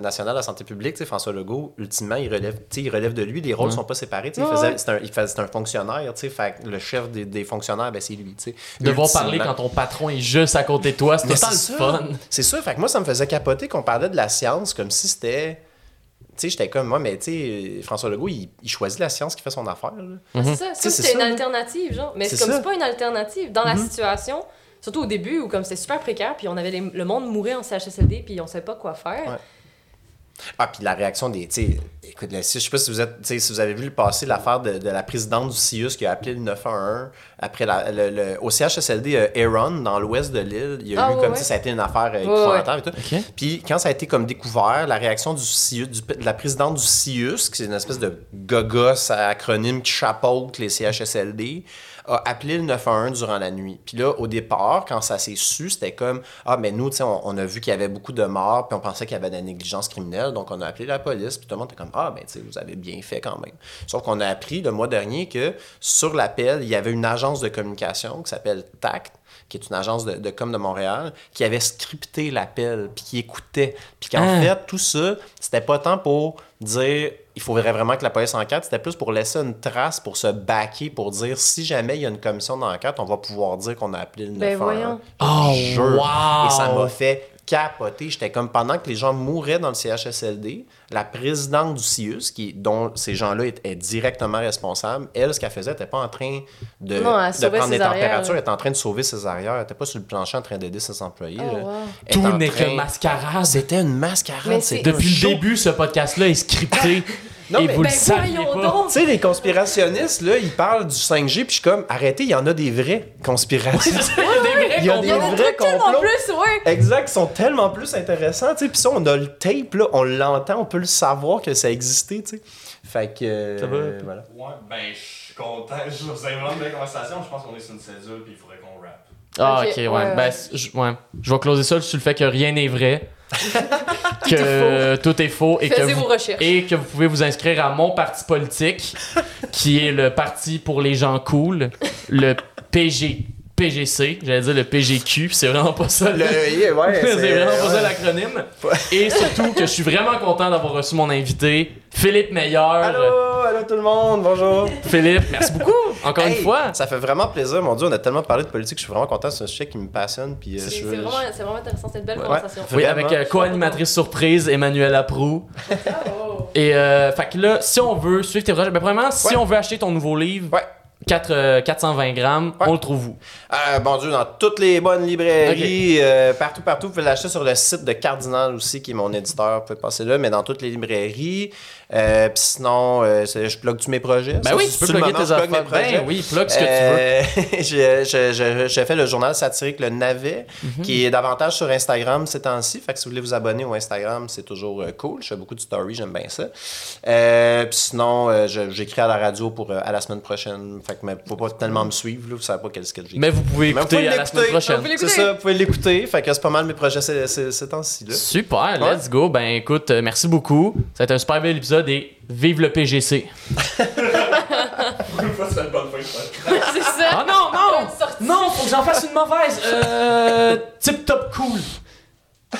S2: national de la santé publique, François Legault, ultimement, il relève, il relève de lui, les rôles ne sont pas séparés, il c'est un, un, fonctionnaire, fait, le chef des, fonctionnaires, ben, c'est lui.
S1: Devoir parler quand ton patron est juste à côté de toi, c'est total fun.
S2: C'est ça, fait que moi, ça me faisait capoter qu'on parlait de la science comme si c'était sais, j'étais comme moi, mais tu sais, François Legault, il, choisit la science qui fait son affaire.
S4: C'est ça, c'est c'est une alternative, genre. Mais c'est comme c'est pas une alternative. Dans la mhm. situation, surtout au début où comme c'était super précaire, puis on avait le monde mourir en CHSLD, puis on savait pas quoi faire.
S2: Ah, puis la réaction des. Écoute, je sais pas si vous êtes. Si vous avez vu le passé, l'affaire de, de, la présidente du CIUS qui a appelé le 911 après la, le, au CHSLD Aaron, dans l'ouest de l'île. Il y a ah, eu comme si ça a été une affaire épouvantable et tout. Puis quand ça a été comme découvert, la réaction du CIUS, de la présidente du CIUS, qui est une espèce de gogos acronyme qui chapeaute les CHSLD, a appelé le 911 durant la nuit. Puis là, au départ, quand ça s'est su, c'était comme Ah, mais nous, tu sais, on, a vu qu'il y avait beaucoup de morts, puis on pensait qu'il y avait de la négligence criminelle, donc on a appelé la police, puis tout le monde était comme Ah, ben, tu sais, vous avez bien fait quand même. Sauf qu'on a appris le mois dernier que sur l'appel, il y avait une agence de communication qui s'appelle TACT, qui est une agence de, de com de Montréal, qui avait scripté l'appel, puis qui écoutait. Puis qu'en ah. fait, tout ça, c'était pas tant pour dire il faudrait vraiment que la police enquête, c'était plus pour laisser une trace, pour se baquer, pour dire si jamais il y a une commission d'enquête, on va pouvoir dire qu'on a appelé le 911. Ben voyons.
S1: Oh, wow.
S2: Et ça m'a fait capoté. J'étais comme pendant que les gens mouraient dans le CHSLD, la présidente du CIUS, qui, dont ces gens-là est, directement responsable, elle, ce qu'elle faisait, elle n'était pas en train de, de prendre des températures, elle était en train de sauver ses arrières. Elle n'était pas sur le plancher en train d'aider ses employés.
S4: Oh,
S1: Tout n'est que mascarade.
S2: C'était une mascarade.
S1: Depuis le début, ce podcast-là est scripté. Non, et vous le ben, saviez pas.
S2: Tu sais, les conspirationnistes, là, ils parlent du 5G, puis je suis comme, arrêtez, il y en a des vrais conspirationnistes.
S1: il y a des vrais complots.
S4: plus, ouais.
S2: Exact, qui sont tellement plus intéressants, tu sais. Puis ça, on a le tape, là, on l'entend, on peut le savoir que ça existait, tu sais. Fait que. Euh, voilà.
S5: Ouais, ben, je suis content. Vous avez vraiment une belle conversation. Je pense qu'on est sur une cédule, puis il faudrait qu'on rappe.
S1: Ah, ok, ouais. Ben, je, ouais. je vais closer ça sur le fait que rien n'est vrai. Que tout est faux et que, vous, et que vous pouvez vous inscrire à mon parti politique qui est le parti pour les gens cool, le PG PGC, j'allais dire le PGQ, c'est vraiment pas ça.
S2: Le, c'est
S1: vraiment pas ça l'acronyme. Et surtout que je suis vraiment content d'avoir reçu mon invité, Philippe Meilleur.
S2: Allô, allô tout le monde, bonjour.
S1: Philippe, merci beaucoup, encore une fois.
S2: Ça fait vraiment plaisir, mon Dieu, on a tellement parlé de politique, je suis vraiment content, c'est un sujet qui me passionne.
S4: Puis, euh, c'est, vraiment, vraiment, intéressant, c'est une belle conversation.
S1: Oui, avec euh, co-animatrice surprise, Emmanuel Aprou.
S4: Oh.
S1: Et euh, fait que là, si on veut suivre tes projets, ben, premièrement, si on veut acheter ton nouveau livre, 4, 420 grammes, on le trouve où?
S2: Euh, bon Dieu, dans toutes les bonnes librairies, euh, partout, partout. Vous pouvez l'acheter sur le site de Cardinal aussi, qui est mon éditeur. Vous pouvez passer là, mais dans toutes les librairies. Euh, Puis sinon, euh, je plug tous mes projets.
S1: Ben oui, tu peux plugger tes affaires. Ben oui, plug ce que tu
S2: veux. J'ai fait le journal satirique Le Navet, mhm. qui est davantage sur Instagram ces temps-ci. Fait que si vous voulez vous abonner au Instagram, c'est toujours cool. Je fais beaucoup de stories, j'aime bien ça. Puis sinon, j'écris à la radio pour à la semaine prochaine. Fait que mais faut pas tellement me suivre, là, vous savez pas quel sketch j'ai.
S1: Mais vous pouvez écouter à la semaine prochaine.
S2: C'est ça, vous pouvez l'écouter. Fait que c'est pas mal mes projets ces temps-ci.
S1: Super, let's go. Ben écoute, euh, merci beaucoup. Ça a été un super bel épisode et vive le PGC.
S5: c'est bonne
S4: C'est ça.
S1: Ah non, non! Non, faut que j'en fasse une mauvaise. Euh, tip top cool.